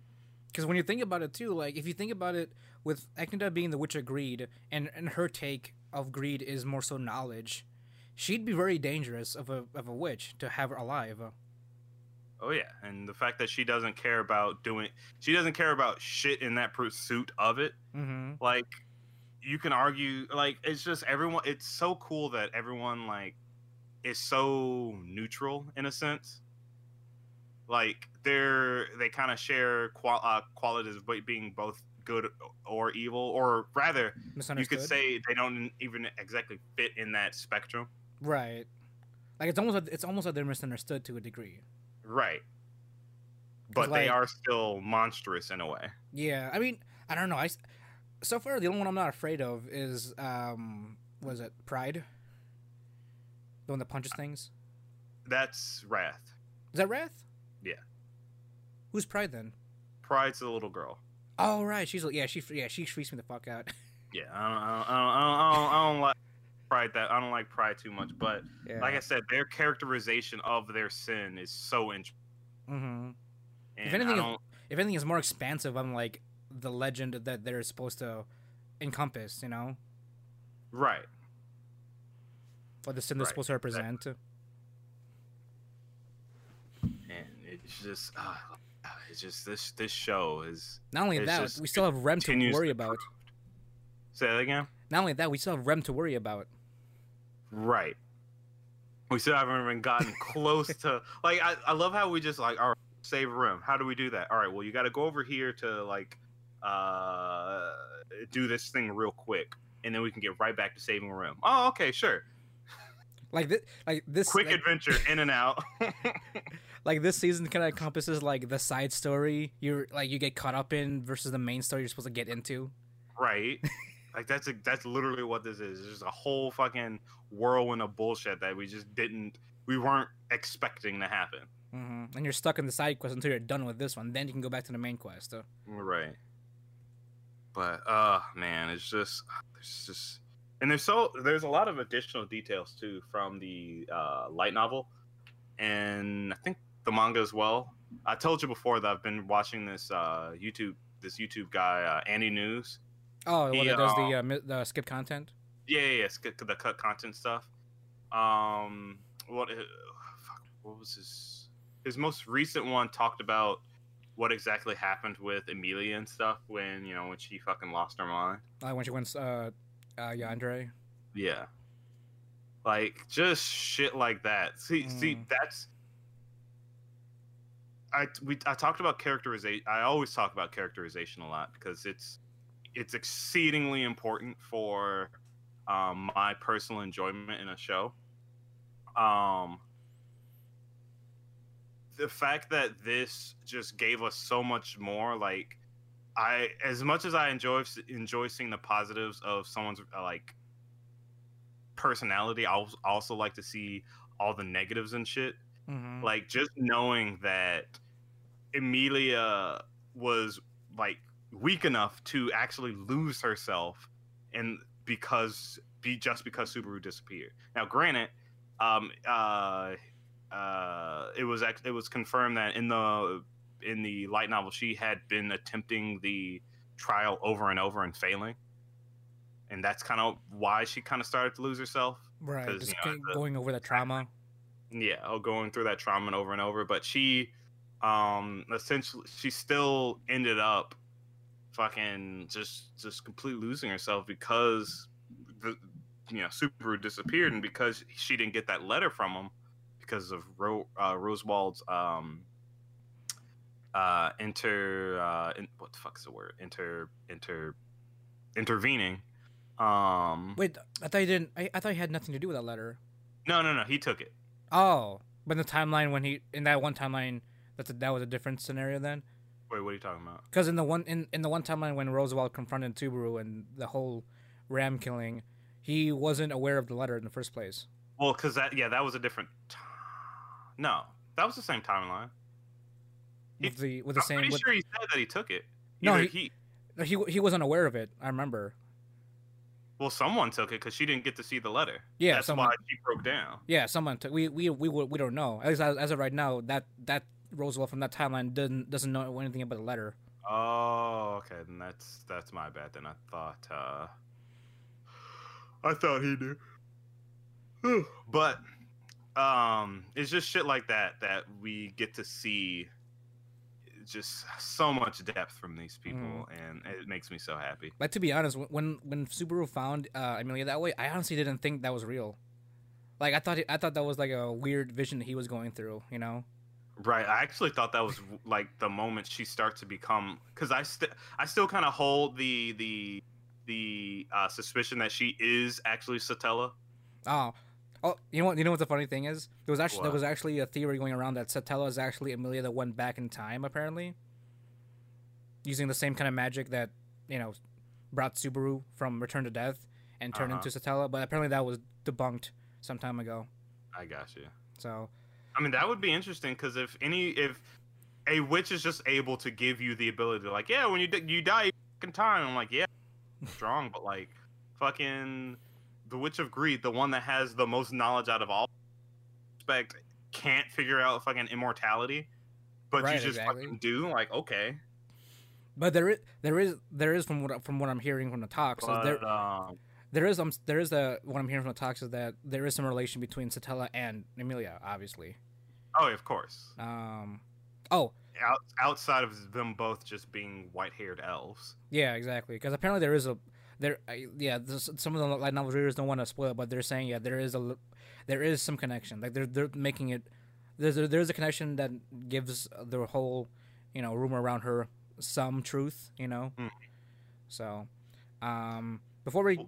Because when you think about it too, like if you think about it, with Echidna being the witch of greed, and and her take of greed is more so knowledge, she'd be very dangerous of a of a witch to have her alive. Oh yeah, and the fact that she doesn't care about doing, she doesn't care about shit in that pursuit of it. Mm-hmm. Like, you can argue, like it's just everyone. It's so cool that everyone like is so neutral in a sense. Like they're they kind of share qual- uh, qualities of being both good or evil, or rather, you could say they don't even exactly fit in that spectrum. right. Like it's almost like, it's almost like they're misunderstood to a degree. Right. But they are still monstrous in a way. Yeah, I mean, I don't know. I so far the only one I'm not afraid of is um, was it Pride? The one that punches things. That's Wrath. Is that Wrath? Yeah. Who's Pride then? Pride's the little girl. Oh right, she's yeah she yeah she freaks me the fuck out. Yeah, I don't, I don't, I don't, I don't, I don't like Pride that I don't like Pride too much, but yeah. like I said, their characterization of their sin is so interesting. mm-hmm. If anything is- if anything is more expansive, I'm like the legend that they're supposed to encompass, you know, right, what the sin they're Right, supposed to represent. and it's just uh, it's just this this show is. Not only that, we still have Rem to worry about. Say that again. Not only that, we still have Rem to worry about. Right. We still haven't even gotten close to like I, I love how we just like all right, save Rem. How do we do that? All right, well you got to go over here to like uh do this thing real quick, and then we can get right back to saving Rem. Oh, okay, sure. Like this, like this, Quick like, adventure in and out. like this season kind of encompasses like the side story you're like you get caught up in versus the main story you're supposed to get into. right. Like that's a, that's literally what this is. It's just a whole fucking whirlwind of bullshit that we just didn't we weren't expecting to happen. hmm And you're stuck in the side quest until you're done with this one. Then you can go back to the main quest. So. Right. But uh man, it's just there's just and there's so there's a lot of additional details too from the uh, light novel, and I think the manga as well. I told you before that I've been watching this uh, YouTube this YouTube guy uh, Andy News. Oh, well, He, that does the um, uh, mi- the skip content. Yeah, yeah, yeah skip the cut content stuff. Um, what uh, fuck, what was his his most recent one talked about what exactly happened with Emilia and stuff when you know when she fucking lost her mind. Uh, when she went, uh, uh, Yandere. Yeah. Like just shit like that. See, see, Mm. that's. I we I talked about characterization. I always talk about characterization a lot because it's it's exceedingly important for um, my personal enjoyment in a show. Um, the fact that this just gave us so much more, like I, as much as I enjoy enjoy seeing the positives of someone's uh, like personality, I als- also like to see all the negatives and shit. Mm-hmm. Like just knowing that Emilia was like weak enough to actually lose herself, and because be just because Subaru disappeared. Now, granted, um, uh, uh, it was it was confirmed that in the in the light novel she had been attempting the trial over and over and failing, and that's kind of why she kind of started to lose herself. Right, just you know, the- going over the trauma. yeah oh, going through that trauma and over and over but she um essentially she still ended up fucking just just completely losing herself because the you know Subaru disappeared and because she didn't get that letter from him because of Ro- uh, Roswaal's um uh inter uh in, what the fuck's the word inter inter intervening um Wait, I thought you didn't. I, I thought he had nothing to do with that letter. no no no he took it Oh, but in the timeline when he in that one timeline, that's a, that was a different scenario then. Wait what are you talking about Because in the one in, in the one timeline when Roswaal confronted Subaru and the whole Ram killing, he wasn't aware of the letter in the first place. Well, because that yeah, that was a different. T- no, that was the same timeline. With the with the I'm same. pretty With, sure he said that he took it. No, he- he, he he wasn't aware of it. I remember. well, someone took it because she didn't get to see the letter. Yeah, that's someone- why she broke down. Yeah, someone took. We we we we don't know. At least as, as of right now, that that Roswaal from that timeline doesn't doesn't know anything about the letter. Oh, okay, then that's that's my bad. Then I thought uh I thought he knew. but um it's just shit like that that we get to see just so much depth from these people Mm. and it makes me so happy. Like to be honest, when when Subaru found uh, Emilia that way, I honestly didn't think that was real. Like I thought I thought that was like a weird vision that he was going through. You know. Right. I actually thought that was like the moment she starts to become because I still I still kind of hold the the the uh, suspicion that she is actually Satella. Oh, oh, you know what? You know what the funny thing is? There was actually there was actually a theory going around that Satella is actually Emilia that went back in time, apparently, using the same kind of magic that you know brought Subaru from Return to Death and turned Uh-huh. into Satella. But apparently that was debunked some time ago. I got you. So I mean, that would be interesting because if any if a witch is just able to give you the ability to like, yeah, when you di- you die in time, I'm like, yeah, strong, but like, fucking the Witch of Greed, the one that has the most knowledge out of all, respect, can't figure out fucking immortality, but Right, you just exactly. fucking do. Like, okay, But there is there is there is from what from what I'm hearing from the talks is but there um, there is um there is a what I'm hearing from the talks is that there is some relation between Satella and Emilia, obviously. oh, of course, Um, oh, out, outside of them both just being white-haired elves. Yeah, exactly. Because apparently there is a there. uh, Yeah, some of the light novel readers don't want to spoil it, but they're saying yeah, there is a there is some connection. Like they're they're making it. There's a, there's a connection that gives the whole, you know, rumor around her some truth. You know. Mm. So, um, before we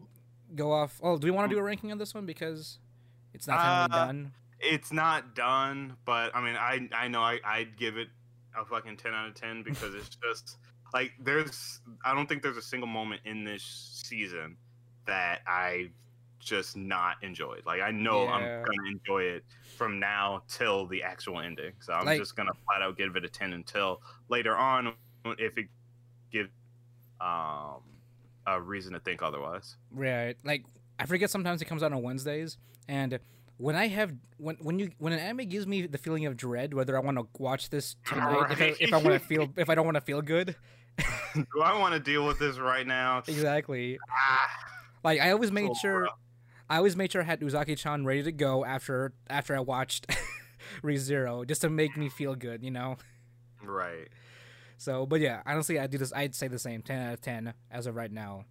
go off, oh, do we want to do a ranking on this one because it's not Uh, done? It's not done, but I mean, I I know I I'd give it a fucking ten out of ten because it's just like there's I don't think there's a single moment in this season that I just not enjoyed. Like I know Yeah. I'm gonna enjoy it from now till the actual ending. So I'm Like- just gonna flat out give it a ten until later on if it gives um a reason to think otherwise. Right. Like I forget sometimes it comes out on Wednesdays and when I have when when you when an anime gives me the feeling of dread whether I want to watch this tonight if I, if I want to feel if I don't want to feel good Do I want to deal with this right now? exactly Ah, like I always made so sure rough. I always made sure I had Uzaki-chan ready to go after after I watched ReZero just to make me feel good you know Right. So but yeah honestly I do this I'd say the same 10 out of 10 as of right now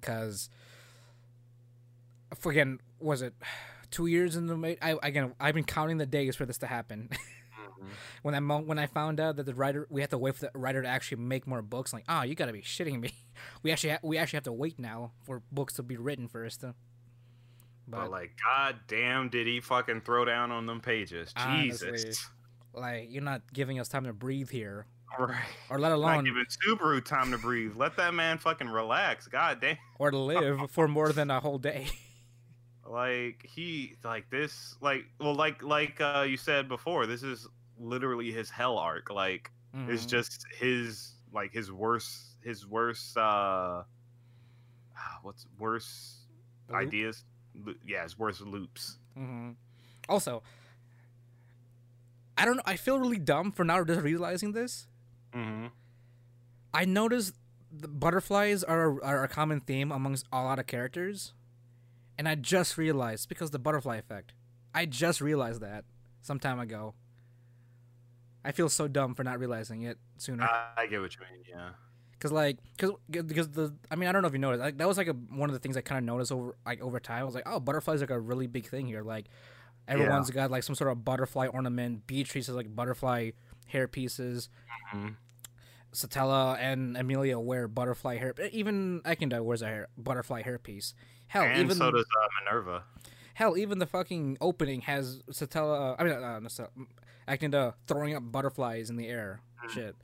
cuz again was it two years in the I again I've been counting the days for this to happen. Mhm. when I mo- when I found out that the writer we have to wait for the writer to actually make more books, like oh you gotta be shitting me. We actually ha- we actually have to wait now for books to be written first. But, But like, god damn, did he fucking throw down on them pages? Honestly. Jesus. like you're not giving us time to breathe here, Right. or let Not alone giving Subaru time to breathe. Let that man fucking relax. God damn. or to live for more than a whole day. Like he like this like well like like uh you said before, this is literally his hell arc. Like it's Mhm. just his like his worst his worst uh what's worse loop? ideas yeah his worst loops hmm Also, I don't know. I feel really dumb for now just realizing this. Mm-hmm. I noticed the butterflies are are a common theme amongst a lot of characters, and I just realized because the butterfly effect. I just realized that some time ago. I feel so dumb for not realizing it sooner. I, get what you mean yeah Cause like, cause, because the, I mean, I don't know if you noticed. Like, that was like a, one of the things I kind of noticed over, like over time. I was like, oh, butterflies like a really big thing here. Like, everyone's got like some sort of butterfly ornament. Beatrice has like butterfly hair pieces. Mhm. Satella and Emilia wear butterfly hair. Even Echidna wears a hair, butterfly hairpiece. Hell, and even so does uh, Minerva hell, even the fucking opening has Satella. I mean, uh, no, throwing up butterflies in the air. Shit.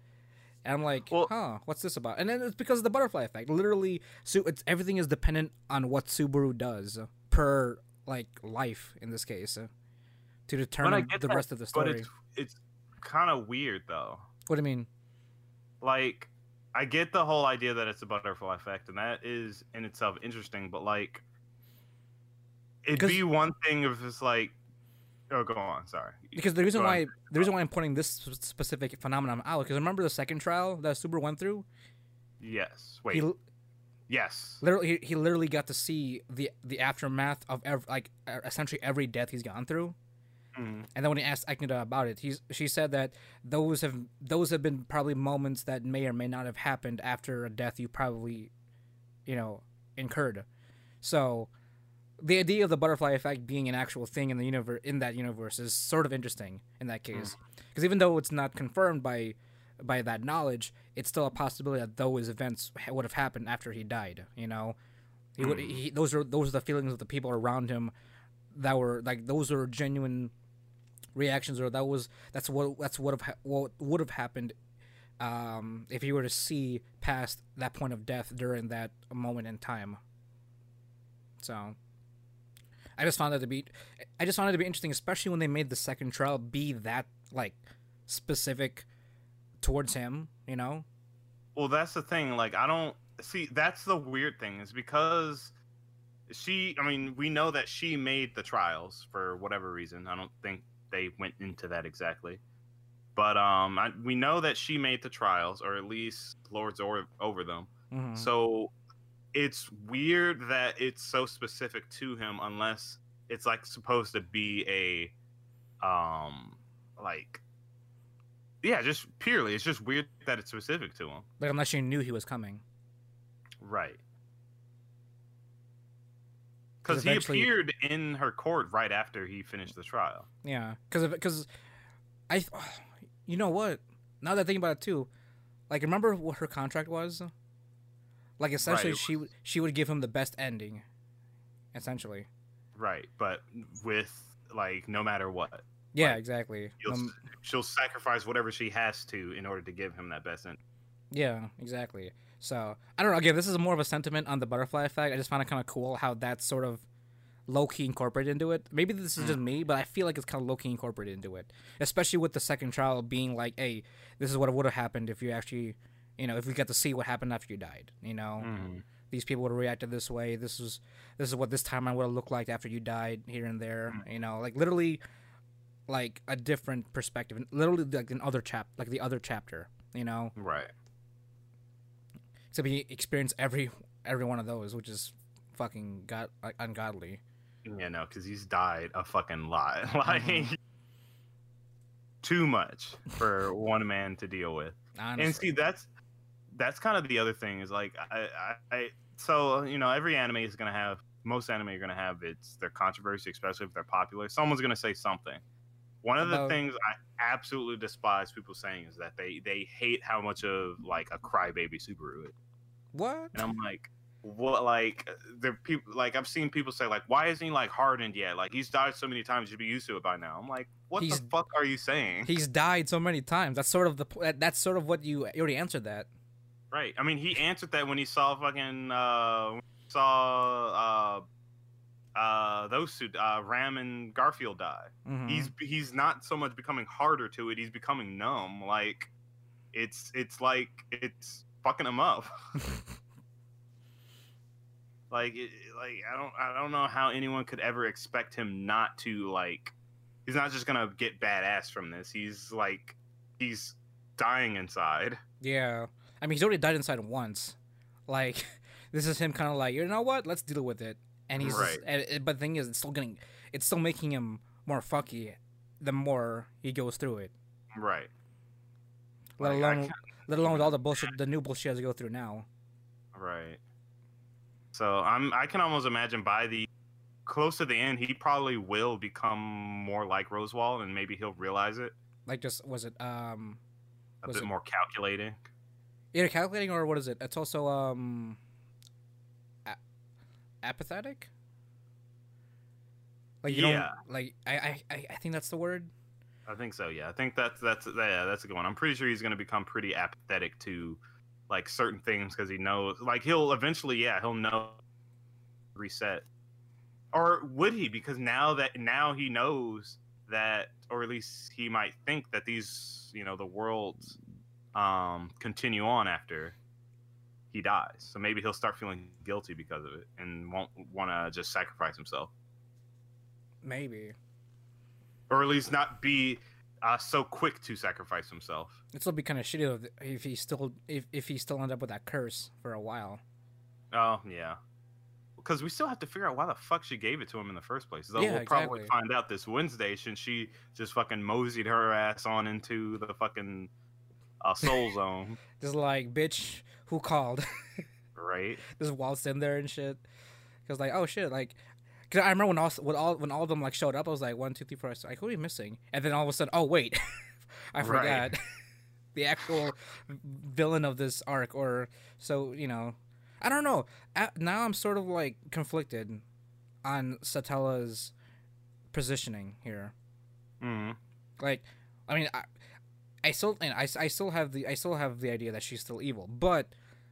And I'm like, Well- huh, what's this about? And then it's because of the butterfly effect. Literally, su- it's everything is dependent on what Subaru does per like life in this case to determine the that, rest of the but story. it's it's kind of weird though What do you mean? Like I get the whole idea that it's a butterfly effect, and that is in itself interesting. But like, it'd be one thing if it's like, oh, go on, sorry. Because the reason Go on. why the reason why I'm pointing this specific phenomenon out because remember the second trial that Subaru went through. Yes, wait, He yes, literally he, he literally got to see the the aftermath of ev- like essentially every death he's gone through. Mhm. And then when he asked Echidna about it, he's she said that those have those have been probably moments that may or may not have happened after a death you probably, you know, incurred. So, the idea of the butterfly effect being an actual thing in the universe in that universe is sort of interesting in that case, because even though it's not confirmed by by that knowledge, it's still a possibility that those events would have happened after he died. You know, he would. He, those are those are the feelings of the people around him that were like those were genuine reactions or that was that's what that's what have ha- what would have happened um, if you were to see past that point of death during that moment in time. So I just found that to be I just found it to be interesting, especially when they made the second trial be that like specific towards him, you know? Well, that's the thing. Like, I don't see. That's the weird thing is because she. I mean, we know that she made the trials for whatever reason. I don't think they went into that exactly. But um, I, we know that she made the trials, or at least lords or, over them. Mhm. So it's weird that it's so specific to him, unless it's like supposed to be a um, like Yeah, just purely. It's just weird that it's specific to him. Like unless you knew he was coming. Right. 'Cause he appeared in her court right after he finished the trial. Yeah, because because I, th- you know what? Now that I think about it too, like remember what her contract was? Like essentially, it she would she would give him the best ending. Essentially, Right, but with like no matter what, yeah, Right. exactly. Um, she'll sacrifice whatever she has to in order to give him that best end. yeah, exactly. So I don't know. Again, this is more of a sentiment on the butterfly effect. I just found it kind of cool how that's sort of low key incorporated into it. Maybe this is just me, but I feel like it's kind of low key incorporated into it, especially with the second trial being like, "Hey, this is what would have happened if you actually, you know, if we got to see what happened after you died." You know, Mm-hmm. these people would have reacted this way. This is this is what this timeline would have looked like after you died here and there. You know, like literally, like a different perspective, literally like an other chap, like the other chapter. You know, Right. Except he experienced every every one of those, which is fucking god like ungodly. Yeah, no, because he's died a fucking lot. like Mhm. too much for one man to deal with. Honestly. And see, that's that's kind of the other thing is like I, I, I so you know every anime is gonna have most anime are gonna have its their controversy, especially if they're popular. Someone's gonna say something. One of the About- things I absolutely despise people saying is that they they hate how much of like a crybaby Subaru is. what? And I'm like, what? Like, there people like I've seen people say like, why isn't he like hardened yet? Like he's died so many times, you'd be used to it by now. I'm like, what He's- the fuck are you saying? He's died so many times. That's sort of the that- that's sort of what you you already answered that. right. I mean, he answered that when he saw fucking uh saw uh uh those two uh Ram and Garfiel die. Mhm. He's he's not so much becoming harder to it. He's becoming numb. Like it's it's like it's fucking him up. like it, like I don't I don't know how anyone could ever expect him not to like he's not just gonna get badass from this. He's like he's dying inside. yeah. I mean, he's already died inside once. Like this is him kind of like you know what? Let's deal with it. And he's Right. just, but the thing is, it's still getting it's still making him more fucky the more he goes through it. Right. Let Like, alone let alone with all the bullshit, the new bullshit he has to go through now. Right. So I'm I can almost imagine by the close to the end he probably will become more like Roswaal and maybe he'll realize it Like just was it um a Was bit it- more calculating. either calculating or what is it? It's also um apathetic. Like you Yeah. don't like I, I I think that's the word. I think so. Yeah, I think that's that's yeah, that's a good one. I'm pretty sure he's going to become pretty apathetic to like certain things because he knows like he'll eventually yeah he'll know reset or would he because now that now he knows that or at least he might think that these you know the worlds um continue on after he dies so maybe he'll start feeling guilty because of it and won't want to just sacrifice himself Maybe or at least not be uh, so quick to sacrifice himself. it'd still be kind of shitty if, if he still if if he still end up with that curse for a while. Oh yeah, because we still have to figure out why the fuck she gave it to him in the first place. Though Yeah, we'll probably exactly. find out this Wednesday since she just fucking moseyed her ass on into the fucking uh, soul zone, Just like bitch, who called? right? just waltzed in there and shit. Cause like oh shit like. Cause I remember when all when all when all of them like showed up, I was like one two three four. I was like, who are we missing? And then all of a sudden, oh wait, I Right. forgot the actual villain of this arc. Or so you know, I don't know. Now I'm sort of like conflicted on Satella's positioning here. hmm Like, I mean, I, I still and I, I still have the I still have the idea that she's still evil, but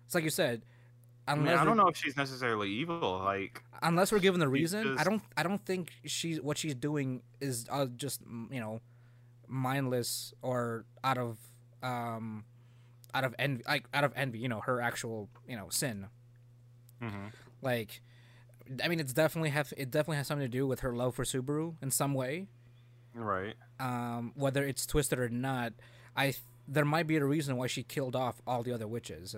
it's like you said. I, mean, I don't know if she's necessarily evil. Like, unless we're given the reason i don't i don't think she's what she's doing is uh, just you know mindless or out of um out of envy like out of envy you know her actual you know sin mhm. like i mean it's definitely have it definitely has something to do with her love for subaru in some way right? um whether it's twisted or not i there might be a reason why she killed off all the other witches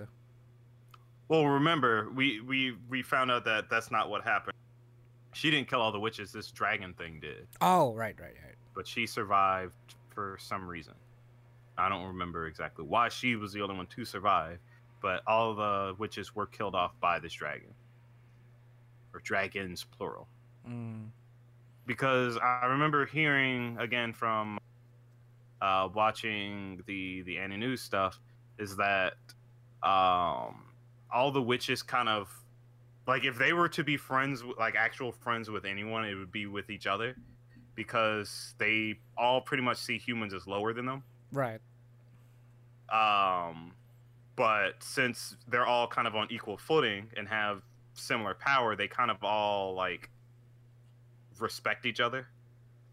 Well, remember, we we we found out that that's not what happened. She didn't kill all the witches. This dragon thing did, oh right right right but she survived for some reason. I don't remember exactly why she was the only one to survive, but all the witches were killed off by this dragon, or dragons plural. Mm. Because I remember hearing again from uh, watching the the Annie News stuff is that um, all the witches kind of like if they were to be friends, like actual friends with anyone, it would be with each other because they all pretty much see humans as lower than them. Right. Um, but since they're all kind of on equal footing and have similar power, they kind of all like respect each other,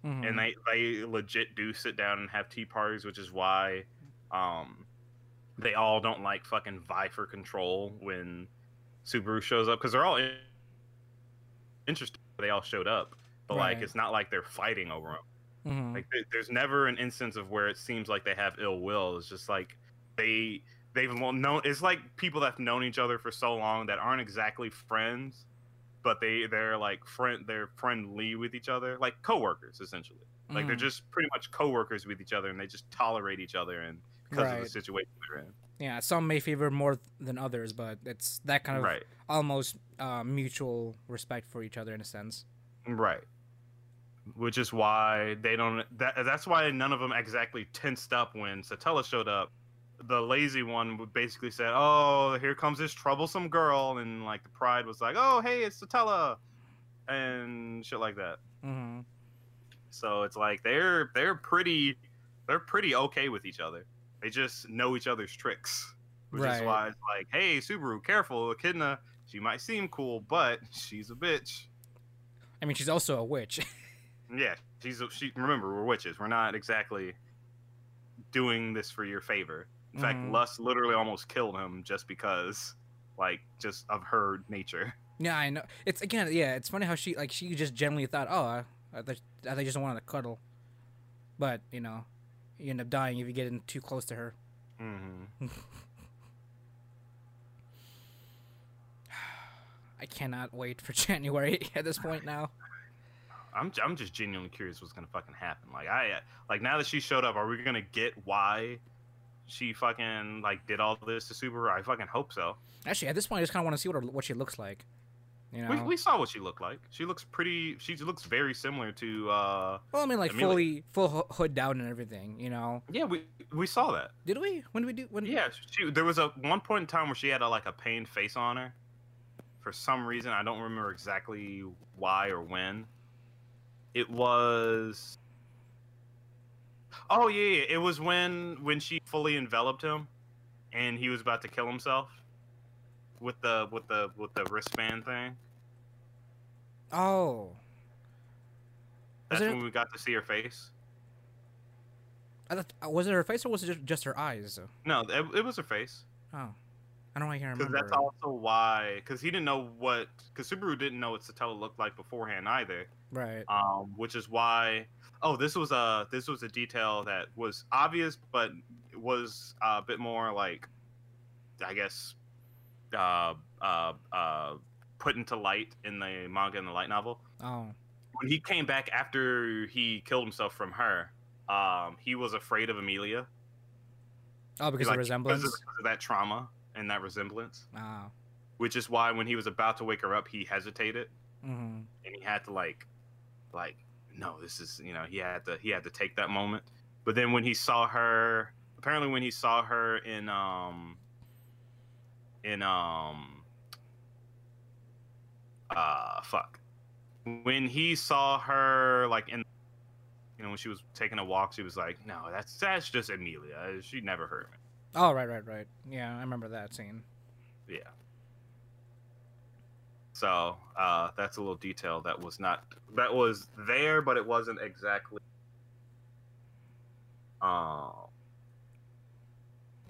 Mhm. and they they legit do sit down and have tea parties, which is why um they all don't like fucking vie for control when Subaru shows up because they're all in- interested. They all showed up, but like it's not like they're fighting over them. Mhm. Like there- there's never an instance of where it seems like they have ill will. It's just like they they've known. It's like people that've known each other for so long that aren't exactly friends, but they they're like friend they're friendly with each other, like coworkers essentially. Like they're Mhm. just pretty much coworkers with each other, and they just tolerate each other and because of the situation they're in. Yeah, some may favor more than others, but it's that kind of Right. almost uh, mutual respect for each other in a sense. Right. Which is why they don't. That, that's why none of them exactly tensed up when Satella showed up. The lazy one would basically said, "Oh, here comes this troublesome girl," and like the pride was like, "Oh, hey, it's Satella," and shit like that. hmm So it's like they're they're pretty they're pretty okay with each other. They just know each other's tricks, which is why it's like, "Hey, Subaru, careful, Echidna. She might seem cool, but she's a bitch." I mean, she's also a witch. Yeah, she's a, she. Remember, we're witches. We're not exactly doing this for your favor. In fact, Mhm. Lust literally almost killed him just because, like, just of her nature. yeah, I know. It's again, yeah. It's funny how she like she just generally thought, oh, I, I, I just wanted to cuddle, but you know, you end up dying if you get in too close to her. hmm I cannot wait for January at this point now. I'm I'm just genuinely curious what's gonna fucking happen. Like I like now that she showed up, are we gonna get why she fucking like did all this to Subaru? I fucking hope so. Actually, at this point, I just kind of want to see what her, what she looks like. You know, We, we saw what she looked like. She looks pretty. She looks very similar to. uh well, I mean, like Emilia. fully full hood down and everything. You know, Yeah, we we saw that. did we? When did we do? When? Yeah, she. There was a one point in time where she had a, like a pained face on her. For some reason, I don't remember exactly why or when. It was. Oh yeah, yeah, it was when when she fully enveloped him, and he was about to kill himself. With the with the with the wristband thing. Oh, That's it- when we got to see her face. I thought, uh, was it her face or was it just, just her eyes? No, it, it was her face. Oh, I don't even Because remember. that's also why. Because he didn't know what. Because Subaru didn't know what Satella looked like beforehand either. Right. um, which is why. Oh, this was a this was a detail that was obvious, but was a bit more like, I guess, uh, uh, uh, put into light in the manga and the light novel. Oh. When he came back after he killed himself from her, um, he was afraid of Emilia Oh, because like, of resemblance. because of, because of that trauma and that resemblance. Oh. Which is why when he was about to wake her up, he hesitated Mm-hmm. and he had to like like no this is you know he had to he had to take that moment. But then when he saw her apparently when he saw her in um in um uh fuck. When he saw her like in you know when she was taking a walk she was like no that's that's just emilia. She never hurt me. Oh, right, right, right. Yeah, I remember that scene. yeah so uh that's a little detail that was not that was there but it wasn't exactly uh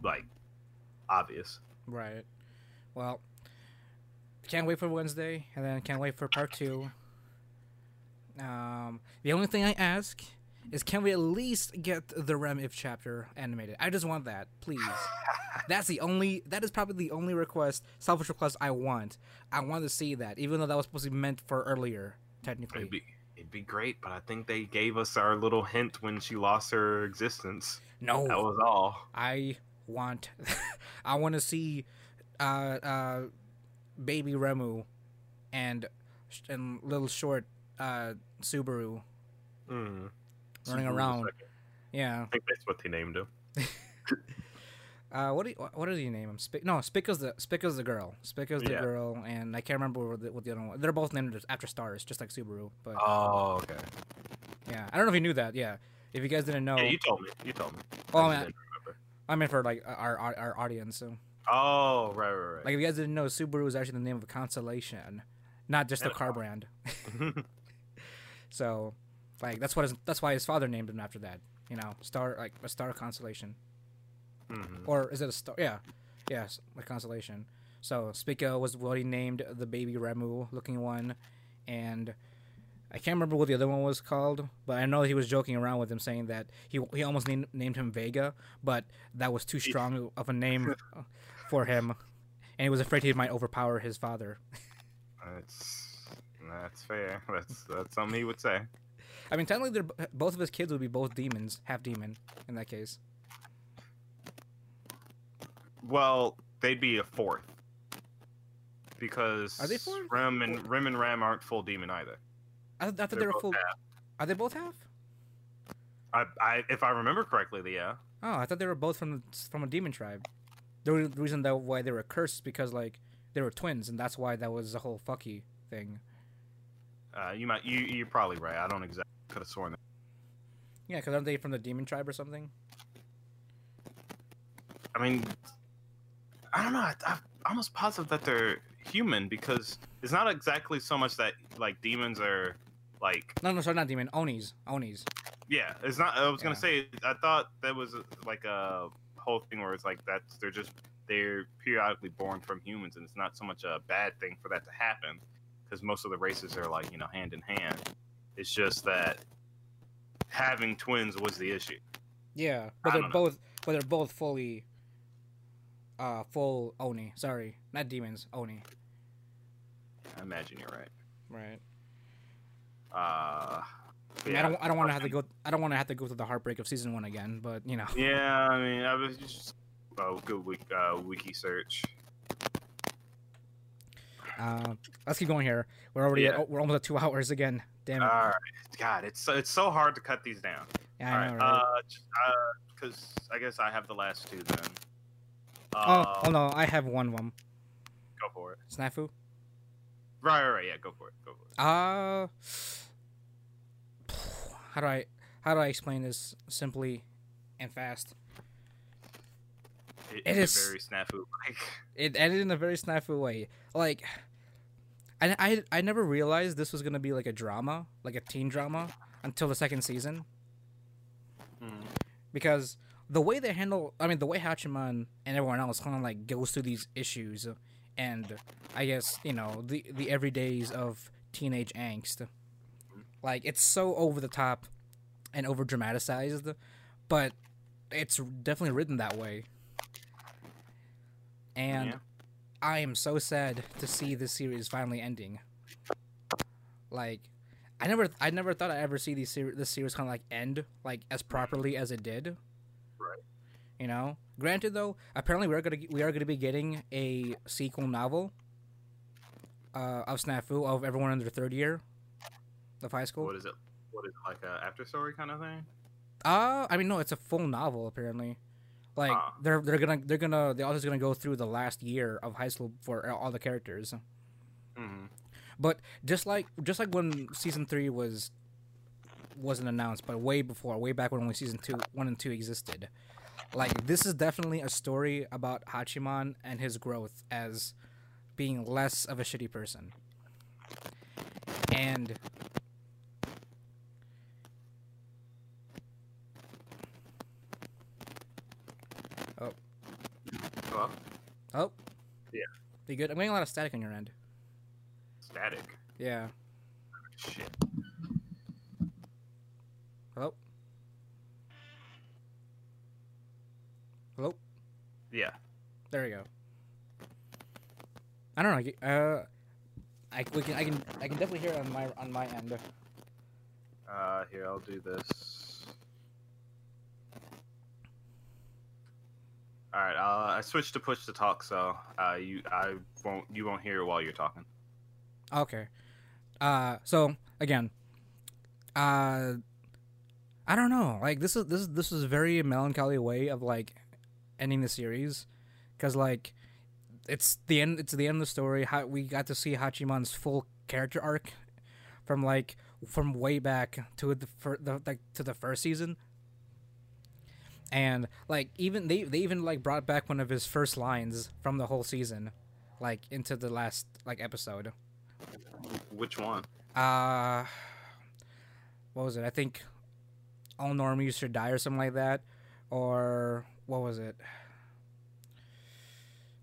like obvious Right. Well, can't wait for Wednesday, and then can't wait for part two. Um, the only thing I ask is, can we at least get the Rem If chapter animated? I just want that, please. That's the only. That is probably the only request, selfish request I want. I want to see that, even though that was supposed to be meant for earlier, technically. it'd be It'd be great, but I think they gave us our little hint when she lost her existence. No, That was all. I want, I want to see, uh, uh, baby Remu, and and little short, uh, Subaru Mm. Running Subaru around. Yeah. I think that's what they named him. Uh, what do you, what do you name him? Spick? No, Spica's the Spica's the girl. Spica's the Yeah. girl, and I can't remember what the, what the other one. They're both named after stars, just like Subaru. But Oh, okay. yeah, I don't know if you knew that. Yeah, if you guys didn't know, Yeah, you told me. You told me. Oh, I man. I meant for like our our, our audience. So Oh, right, right, right. like if you guys didn't know, Subaru is actually the name of a constellation, not just a car brand. So, like that's what his, that's why his father named him after that. You know, star like a star constellation, Mhm. or is it a star? Yeah, yes, a constellation. So Spica was what he named the baby Remu looking one, and I can't remember what the other one was called, but I know he was joking around with him saying that he he almost named, named him Vega, but that was too strong of a name for him, and he was afraid he might overpower his father. That's that's fair. That's that's something he would say. I mean, technically, they're, both of his kids would be both demons, half demon, in that case. Well, they'd be a fourth. Because Are they fourth? Rem and Rim and Ram aren't full demon either. I, th- I thought They're they were both full. half. Are they both half? I, I, if I remember correctly, they- yeah. Oh, I thought they were both from from a demon tribe. The reason that why they were cursed is because like they were twins, and that's why that was the whole fucky thing. Uh, you might, you, you're probably right. I don't exactly could have sworn that. Yeah, because aren't they from the demon tribe or something? I mean, I don't know. I, I'm almost positive that they're human because it's not exactly so much that like demons are like No, no, sorry, not demon. Onis, Onis. yeah. It's not. I was gonna say I thought that was like a whole thing where it's like that they're just they're periodically born from humans and it's not so much a bad thing for that to happen because most of the races are like you know hand in hand. It's just that having twins was the issue. Yeah, but they're know. both, but they're both fully, uh, full Oni. Sorry, not demons, Oni. I imagine you're right. Right. Uh, I, mean, I don't. I don't want to have to go. I don't want to have to go through the heartbreak of season one again. But you know. Yeah, I mean, I was just oh, good week, uh, wiki search. Uh, let's keep going here. We're already. Yeah. At, we're almost at two hours again. Damn it. All right, God, it's so, it's so hard to cut these down. yeah, All I right, know, right? uh, j- uh, because I guess I have the last two then. oh, Uh, oh no, I have one of them. go for it. Snafu. Right, right, right, yeah, go for it, go for it. Uh, how do I how do I explain this simply and fast? It, It it's very snafu. Like, It ended in a very snafu way. Like, I, I I never realized this was gonna be like a drama, like a teen drama, until the second season. Mm. because the way they handle I mean the way Hachiman and everyone else kind of like goes through these issues and I guess you know the the everydays of teenage angst like it's so over the top and over dramatized but it's definitely written that way and Yeah. I am so sad to see this series finally ending like I never I never thought I'd ever see these ser- this series kind of like end like as properly as it did. Right. You know. Granted though, apparently we're gonna we are gonna be getting a sequel novel uh, of Snafu of everyone in their third year of high school. what is it? What is it like a after story kind of thing? Uh I mean no, it's a full novel apparently. Like Ah. they're they're gonna they're gonna the author's gonna go through the last year of high school for all the characters. Mm-hmm. But just like just like when season three was wasn't announced, but way before, way back when only season two, one and two existed. Like this is definitely a story about Hachiman and his growth as being less of a shitty person. And Well, oh, Yeah. Be good? I'm getting a lot of static on your end. static. Yeah. Shit. Hello. Hello. Yeah. There we go. I don't know. Uh, I we can I can I can definitely hear it on my on my end. Uh, here, I'll do this. All right, uh, I switched to push to talk, so uh, you I won't you won't hear while you're talking. Okay. Uh, so again, uh, I don't know. Like this is this is this is a very melancholy way of like ending the series, because like it's the end. It's the end of the story. How we got to see Hachiman's full character arc from like from way back to the, fir- the like to the first season. And like even they they even like brought back one of his first lines from the whole season, like into the last like episode. Which one? Uh what was it? I think all normies should die or something like that. Or what was it?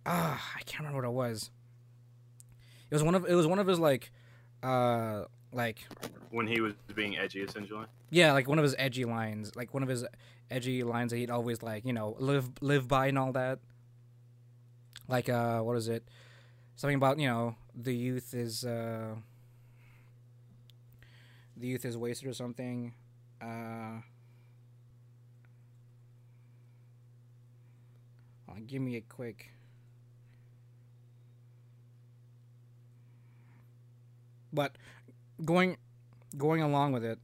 Ah, I can't remember what it was. It was one of it was one of his like uh like When he was being edgy, essentially. yeah, like one of his edgy lines, like one of his edgy lines that he'd always like, you know, live live by and all that. Like uh what is it? Something about, you know, the youth is uh the youth is wasted or something. Uh oh, give me a quick But going going along with it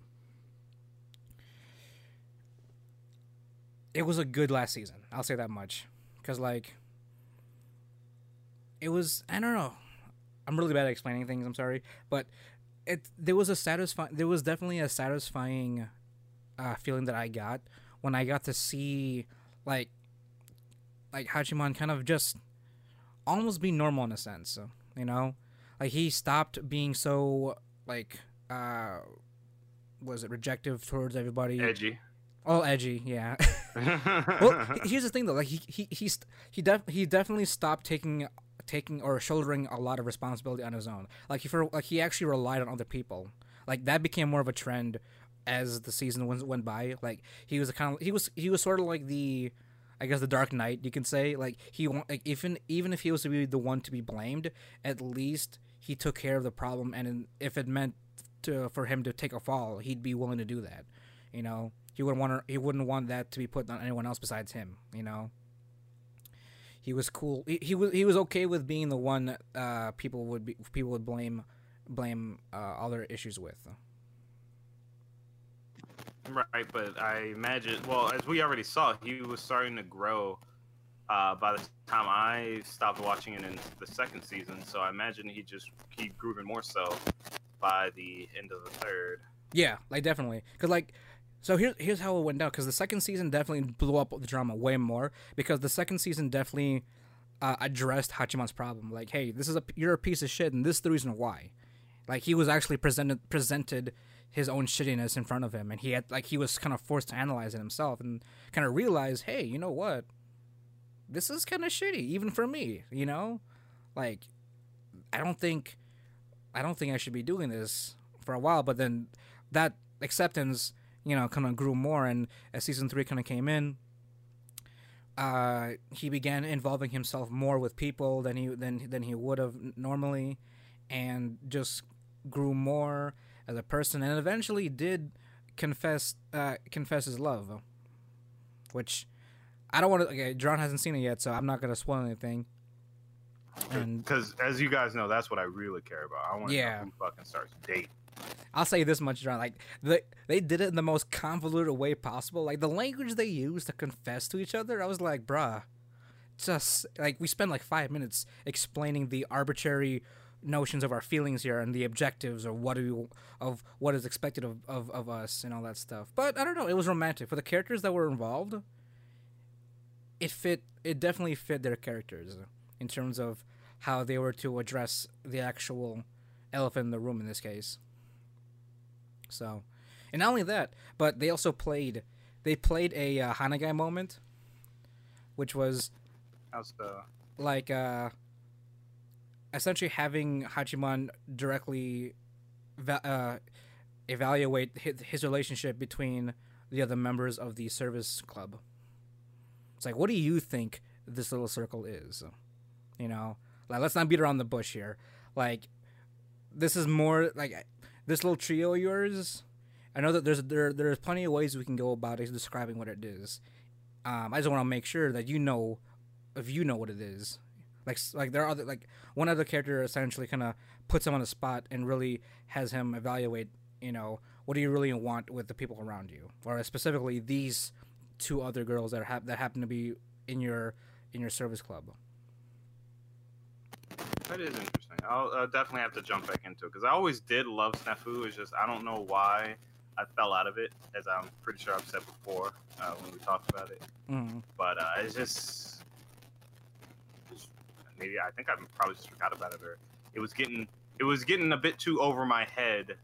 it was a good last season. I'll say that much. Cause like, it was. I don't know. I'm really bad at explaining things. I'm sorry, but it there was a satisfying. There was definitely a satisfying uh, feeling that I got when I got to see like like Hachiman kind of just almost be normal in a sense. You know, like he stopped being so like uh was it rejective towards everybody Edgy. all edgy yeah well, here's the thing though. Like he he he's he def he definitely stopped taking taking or shouldering a lot of responsibility on his own. Like he for like he actually relied on other people. Like that became more of a trend as the season went, went by. Like he was a kind of he was he was sort of like the I guess the Dark Knight you can say. Like he like even even if he was to be the one to be blamed, at least he took care of the problem. And in, if it meant to for him to take a fall, he'd be willing to do that. You know, he wouldn't want he wouldn't want that to be put on anyone else besides him. You know, he was cool. He, he was he was okay with being the one uh, people would be people would blame blame uh, all their issues with. Right, but I imagine. Well, as we already saw, he was starting to grow. Uh, by the time I stopped watching it in the second season, so I imagine he just he grew even more so by the end of the third. Yeah, like definitely. Cause like, so here's here's how it went down. Cause the second season definitely blew up the drama way more. Because the second season definitely uh, addressed Hachiman's problem. Like, hey, this is a you're a piece of shit, and this is the reason why. Like he was actually presented presented his own shittiness in front of him, and he had like he was kind of forced to analyze it himself and kind of realize, hey, you know what? This is kind of shitty, even for me. You know, like I don't think I don't think I should be doing this for a while. But then that acceptance, you know, kind of grew more, and as season three kind of came in, uh, he began involving himself more with people than he than than he would have normally, and just grew more as a person, and eventually did confess uh, confess his love, which I don't want to. Okay, John hasn't seen it yet, so I'm not gonna spoil anything. And Because as you guys know, that's what I really care about. I want to Yeah. fucking starts dating. I'll say this much, John. Like they they did it in the most convoluted way possible. Like the language they used to confess to each other, I was like, bruh, just like we spent like five minutes explaining the arbitrary notions of our feelings here and the objectives or what do of what is expected of, of, of us and all that stuff. But I don't know, it was romantic for the characters that were involved. It fit. It definitely fit their characters in terms of how they were to address the actual elephant in the room in this case. So, and not only that, but they also played. They played a uh, Hanagai moment, which was How's the like uh, essentially having Hachiman directly va- uh, evaluate his, his relationship between the other members of the service club. It's like, what do you think this little circle is? You know, like let's not beat around the bush here. Like, this is more like this little trio of yours. I know that there's there there's plenty of ways we can go about it, describing what it is. Um, I just want to make sure that you know if you know what it is. Like like there are other like one other character essentially kind of puts him on the spot and really has him evaluate. You know what do you really want with the people around you, or specifically these two other girls that have that happen to be in your in your service club. That is I'll uh, definitely have to jump back into it because I always did love Snafu. It's just I don't know why I fell out of it, as I'm pretty sure I've said before uh, when we talked about it. Mm. But uh, it's just, just maybe I think I probably just forgot about it, or it was getting it was getting a bit too over my head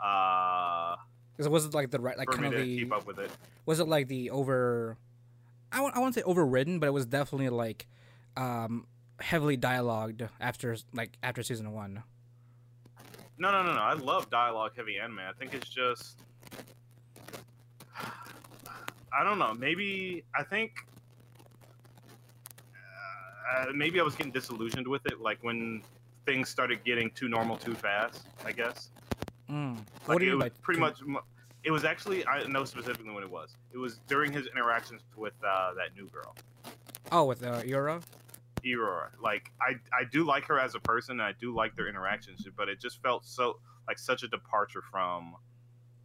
uh, Because it wasn't like the right like kind of the keep up with it. was it like the over I w- I won't say overridden but it was definitely like um heavily dialogued after like after season one No, no, no, no. I love dialogue heavy anime. I think it's just. I don't know. Maybe I think. Uh, maybe I was getting disillusioned with it, like when things started getting too normal too fast. I guess. mm. Like what do you mean pretty much. It was actually I know specifically when it was. It was during his interactions with uh, that new girl. oh with uh Yura Aurora. Like I I do like her as a person and I do like their interactions, but it just felt so like such a departure from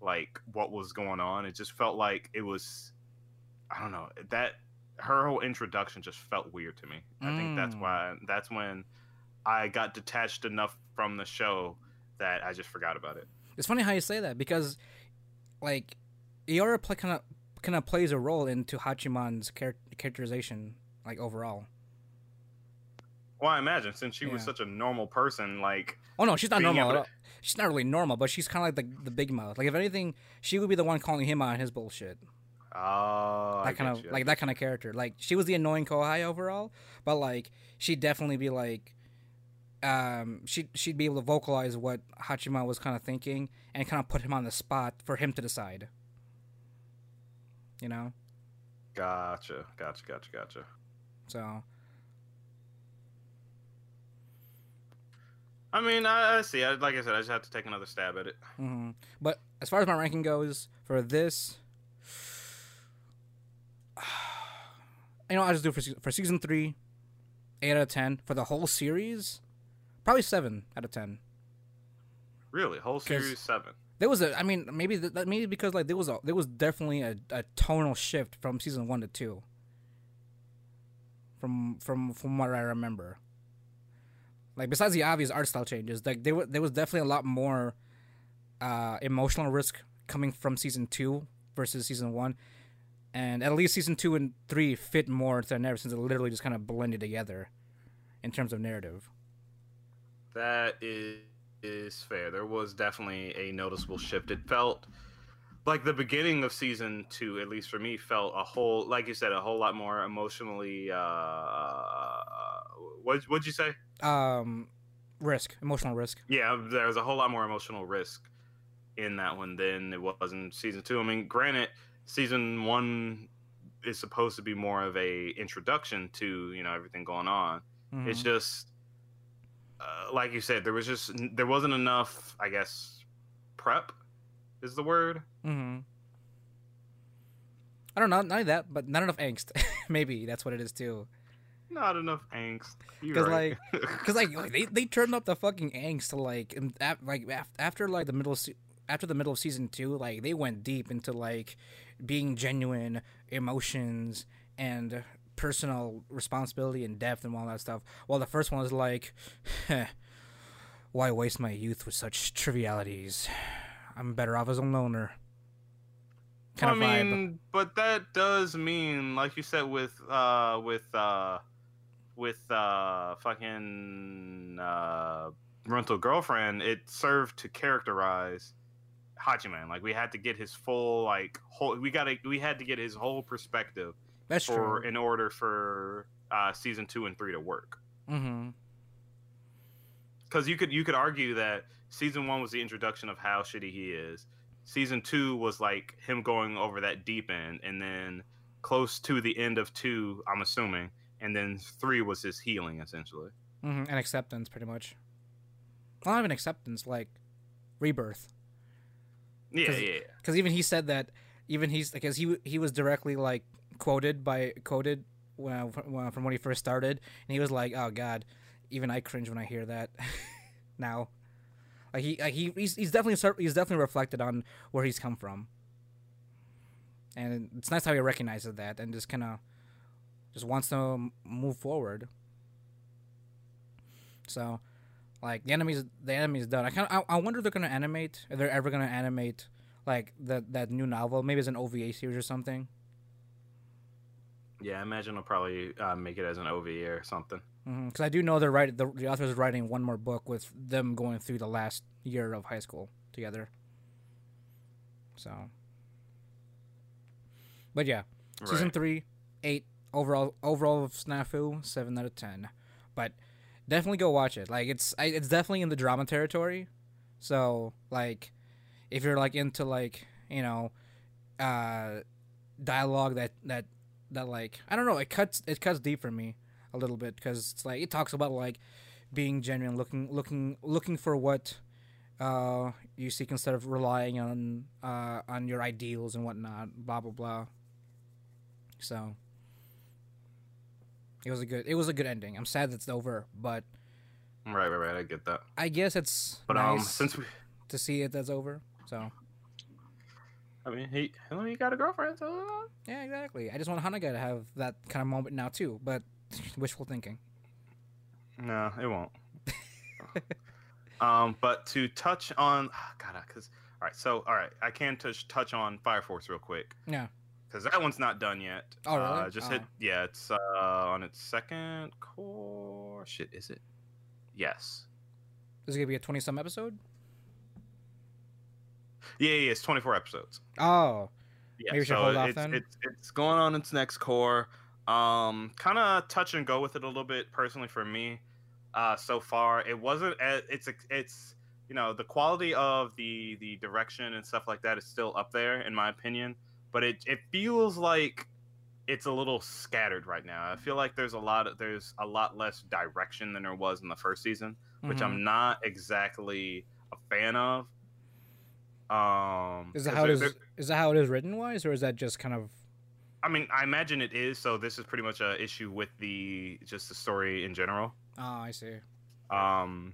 like what was going on. It just felt like it was I don't know, that her whole introduction just felt weird to me. I think that's Mm. why that's when I got detached enough from the show that I just forgot about it. it's funny how you say that because like play kind of kind of plays a role into Hachiman's char- characterization like overall Well, I imagine since she was such a normal person, like oh no she's not normal to- she's not really normal but she's kind of like the, the big mouth like if anything she would be the one calling him out on his bullshit oh, that kind of you, like that kind of character. Like she was the annoying Kohai overall, but like she'd definitely be like, um, she she'd be able to vocalize what Hachima was kind of thinking and kind of put him on the spot for him to decide. You know, Gotcha, gotcha, gotcha, gotcha. so I mean, I, I see. I, like I said, I just have to take another stab at it. hmm But as far as my ranking goes for this, you know, I just do for for season three, eight out of ten for the whole series, probably seven out of ten. Really, whole series seven. There was a, I mean, maybe that maybe because like there was a there was definitely a, a tonal shift from season one to two. From from from what I remember. Like besides the obvious art style changes, like there was there was definitely a lot more uh, emotional risk coming from season two versus season one, and at least season two and three fit more to the narrative since it literally just kind of blended together, in terms of narrative. That is is fair. There was definitely a noticeable shift. It felt like the beginning of season two, at least for me, felt a whole, like you said, a whole lot more emotionally. Uh, what what'd you say? Um, risk, emotional risk. Yeah, there was a whole lot more emotional risk in that one than it was in season two. I mean, granted, season one is supposed to be more of a introduction to you know everything going on. Mhm. It's just uh, like you said, there was just there wasn't enough, I guess, prep is the word. Mm-hmm. I don't know, not only that, but not enough angst. Maybe that's what it is too. Not enough angst. You're 'Cause, right. Like, like, they, they turned up the fucking angst to like like after like the middle se- after the middle of season two like they went deep into like being genuine emotions and personal responsibility and depth and all that stuff. While the first one was like, why waste my youth with such trivialities? I'm better off as a loner. Kind of I vibe. mean, but that does mean, like you said, with uh, with uh, with uh, fucking uh, rental girlfriend, it served to characterize Hachiman. Like we had to get his full, like whole. We got to, we had to get his whole perspective That's for true. in order for uh, season two and three to work. Mm-hmm. because you could you could argue that season one was the introduction of how shitty he is. Season two was like him going over that deep end, and then close to the end of two, I'm assuming, and then three was his healing essentially. Mm-hmm. And acceptance, pretty much. Well, not even acceptance, like rebirth. Yeah, 'Cause- yeah, yeah. because even he said that even he's because he he was directly like quoted by quoted when, when, from when he first started and he was like oh god even i cringe when i hear that now like he like he he's, he's definitely he's definitely reflected on where he's come from. And it's nice how he recognizes that and just kind of just wants to move forward. So like the enemy's the enemy's done i kind I, I wonder if they're gonna animate if they're ever gonna animate like that that new novel. Maybe it's an ova series or something Yeah, I imagine they'll probably uh, make it as an OVA or something. because i do know they're writing the, the author is writing one more book with them going through the last year of high school together. So. But yeah season three eight overall overall of snafu seven out of ten. But definitely go watch it. Like it's I, it's definitely in the drama territory. So like if you're like into like you know uh dialogue that that that like i don't know it cuts it cuts deep for me a little bit because it's like it talks about like being genuine looking looking looking for what uh you seek instead of relying on uh on your ideals and whatnot blah blah blah so it was a good it was a good ending i'm sad that it's over but Right, right, right. I get that. i guess it's But nice um, since we, to see it that's over so I mean, he, he got a girlfriend, so uh, yeah exactly i just want hanaga to have that kind of moment now too but wishful thinking no, it won't. um, but to touch on, God, because all right, so all right, I can touch touch on Fire Force real quick. Yeah. Because that one's not done yet. Oh, really? Uh, just hit. Oh. Yeah, it's uh, on its second cour. Shit, is it? Yes. Is it gonna be a 20 some episode Yeah, yeah, it's 24 episodes. oh Yeah, Maybe so hold off it's, then? It's, it's going on its next cour. Um, kind of touch and go with it a little bit personally for me. Uh, so far, it wasn't. It's it's you know the quality of the the direction and stuff like that is still up there in my opinion, but it it feels like it's a little scattered right now. I feel like there's a lot of, there's a lot less direction than there was in the first season, which Mhm. I'm not exactly a fan of. Um, is that how it is is that how it is written wise or is that just kind of I mean, I imagine it is. So this is pretty much a issue with the just the story in general. oh i see Um,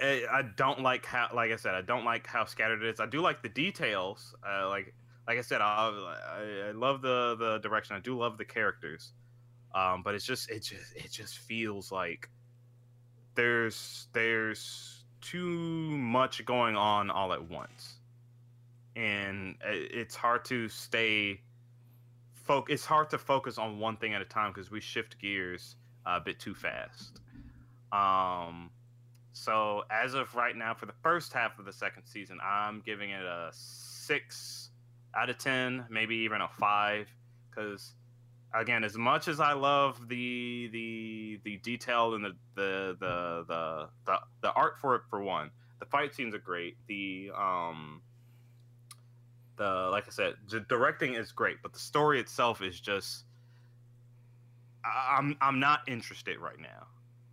I, I don't like how, like I said, I don't like how scattered it is. I do like the details. Uh, like like I said, I, I I love the the direction. I do love the characters. Um, but it's just it just it just feels like there's there's too much going on all at once, and it's hard to stay. Foc- it's hard to focus on one thing at a time because we shift gears a bit too fast. Um, so as of right now, for the first half of the second season, I'm giving it a six out of ten, maybe even a five, because again, as much as I love the the the detail and the the the the the, the art for it, for one, the fight scenes are great. The um the like I said, the directing is great, but the story itself is just I- I'm I'm not interested right now.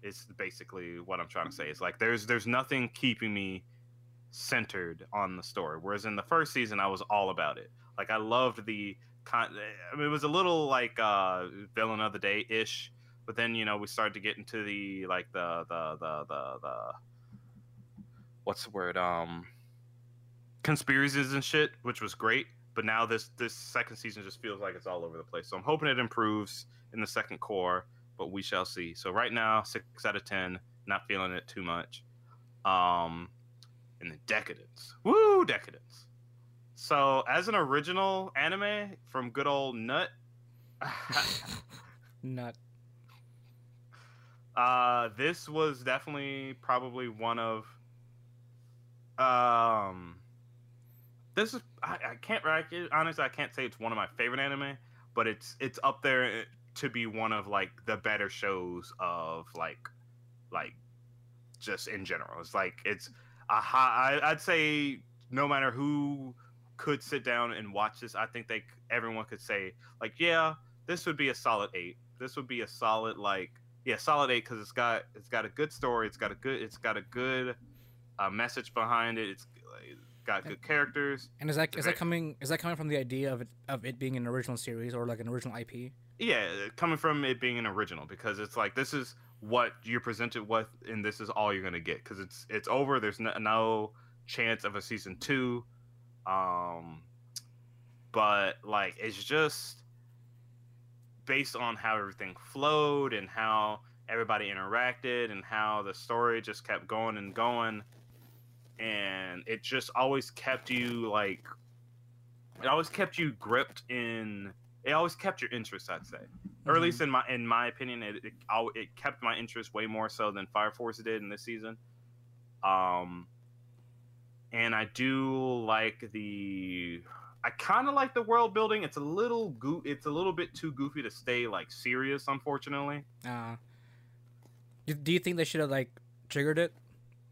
It's basically what I'm trying to say. It's like there's there's nothing keeping me centered on the story. Whereas in the first season, I was all about it. Like I loved the I mean, it was a little like uh, villain of the day ish, but then you know we started to get into the like the the the the, the what's the word um conspiracies and shit, which was great. But now this this second season just feels like it's all over the place. So I'm hoping it improves in the second cour, but we shall see. So right now, six out of ten. Not feeling it too much. Um, and the Deca-Dence, woo, Deca-Dence. So as an original anime from good old Nut, nut uh, this was definitely probably one of um this is I, I can't I honestly I can't say it's one of my favorite anime, but it's it's up there to be one of like the better shows of like like just in general. It's like it's a high, I, I'd say no matter who could sit down and watch this, I think they everyone could say like yeah, this would be a solid 8. This would be a solid like yeah, solid 8 cuz it's got it's got a good story, it's got a good it's got a good uh, message behind it. It's got good characters. And is that is that coming is that coming from the idea of it of it being an original series or like an original IP? Yeah, coming from it being an original because it's like this is what you're presented with, and this is all you're gonna get because it's it's over. There's no, no chance of a season two, um, but like it's just based on how everything flowed and how everybody interacted and how the story just kept going and going, and it just always kept you like it always kept you gripped in it always kept your interest i'd say. Or at least in my in my opinion it it, it kept my interest way more so than fire force did in this season. Um and i do like the i kind of like the world building it's a little goo it's a little bit too goofy to stay like serious unfortunately Uh, do, you think they should have like triggered it,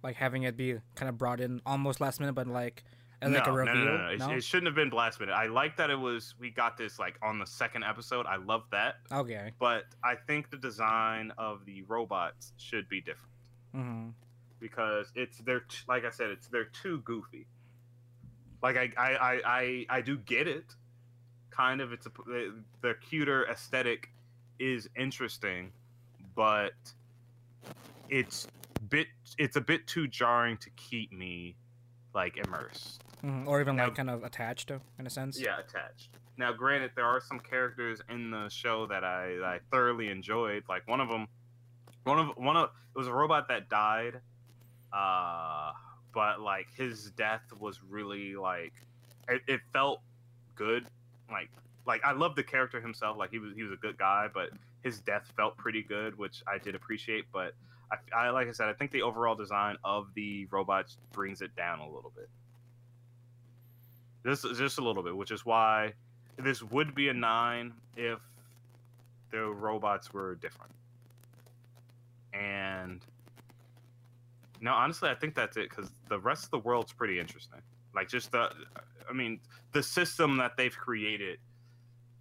like having it be kind of brought in almost last minute, but like as like a no, reveal? no, no, no, It, it shouldn't have been last minute. I like that it was. We got this like on the second episode. I love that, Okay. but I think the design of the robots should be different. hmm because it's they're t- like I said, it's they're too goofy. Like I I I I, I do get it, kind of. It's a the, the cuter aesthetic is interesting, but it's bit it's a bit too jarring to keep me like immersed. hmm Or even Now- like kind of attached to, in a sense. Yeah, attached. Now, granted, there are some characters in the show that I, I thoroughly enjoyed. Like one of them, one of one of it was a robot that died, uh, but like his death was really like it, it felt good. Like like I love the character himself. Like he was he was a good guy, but his death felt pretty good, which I did appreciate. But I, I like I said, I think the overall design of the robots brings it down a little bit. Just just a little bit, which is why this would be a nine if the robots were different. And no, honestly, I think that's it because the rest of the world's pretty interesting. Like just the, I mean, the system that they've created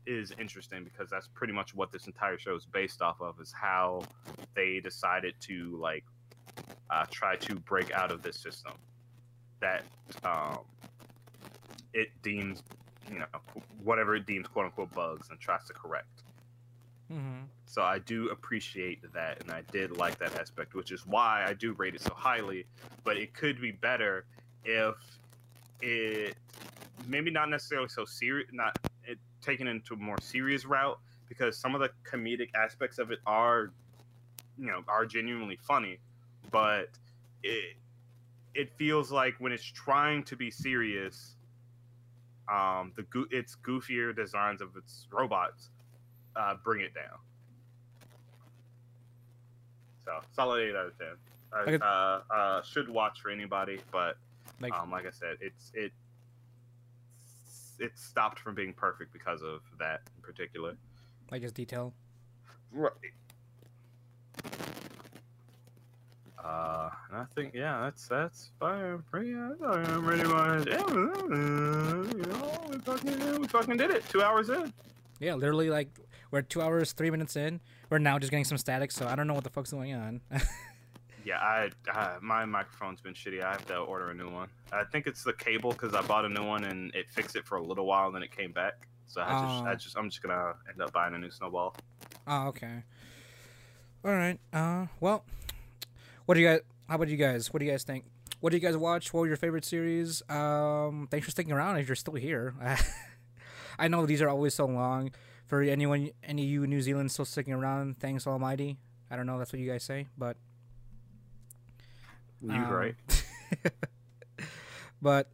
is interesting because that's pretty much what this entire show is based off of. Is how they decided to like uh, try to break out of this system that um, it deems, you know, whatever it deems quote unquote bugs and tries to correct. Hmm So I do appreciate that, and I did like that aspect, which is why I do rate it so highly. But it could be better if it maybe not necessarily so serious, not it taken into a more serious route, because some of the comedic aspects of it are, you know, are genuinely funny, but it it feels like when it's trying to be serious, um, the goo- its goofier designs of its robots uh, bring it down. So solid eight out of ten. Uh, Okay. uh, uh, should watch for anybody, but Like um, like I said, it's it it stopped from being perfect because of that in particular. like his detail. Right. Uh, and I think yeah, that's that's fine. Pretty, I'm pretty much. Yeah, you know, we fucking we fucking did it. Two hours in. Yeah, literally like we're two hours three minutes in. We're now just getting some static, so I don't know what the fuck's going on. Yeah, I uh, my microphone's been shitty. I have to order a new one. I think it's the cable because I bought a new one and it fixed it for a little while, and then it came back. So I just, I Oh. just, I'm just gonna end up buying a new snowball. oh, okay. All right. Uh, well, what do you guys? How about you guys? What do you guys think? What do you guys watch? What were your favorite series? Um, thanks for sticking around if you're still here. I know these are always so long. For anyone, any of you New Zealand still sticking around, thanks Almighty. I don't know. That's what you guys say, but You Um, right? but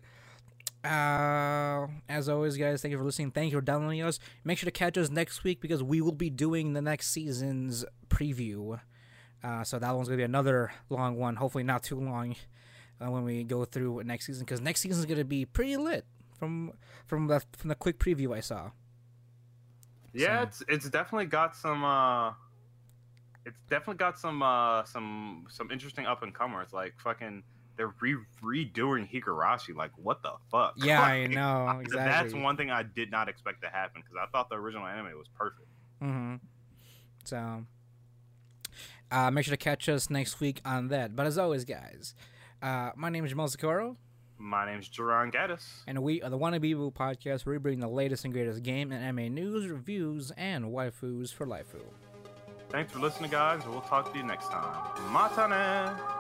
uh, as always, guys, thank you for listening. Thank you for downloading us. Make sure to catch us next week because we will be doing the next season's preview. Uh, so that one's gonna be another long one. Hopefully, not too long uh, when we go through next season because next season's gonna be pretty lit from from the from the quick preview I saw. Yeah, So- it's it's definitely got some. uh It's definitely got some uh some some interesting up and comers. Like fucking, they're re redoing Higurashi. Like what the fuck? Yeah, I Like, know That's one thing I did not expect to happen because I thought the original anime was perfect. Mm-hmm. So, uh, make sure to catch us next week on that. But as always, guys, uh, my name is Jamal Socorro. My name's Jerron Gaddis. And we are the Wannabe Boo podcast where we bring the latest and greatest game and MA news, reviews, and waifus for Lifu. Thanks for listening, guys. We'll talk to you next time. Matane!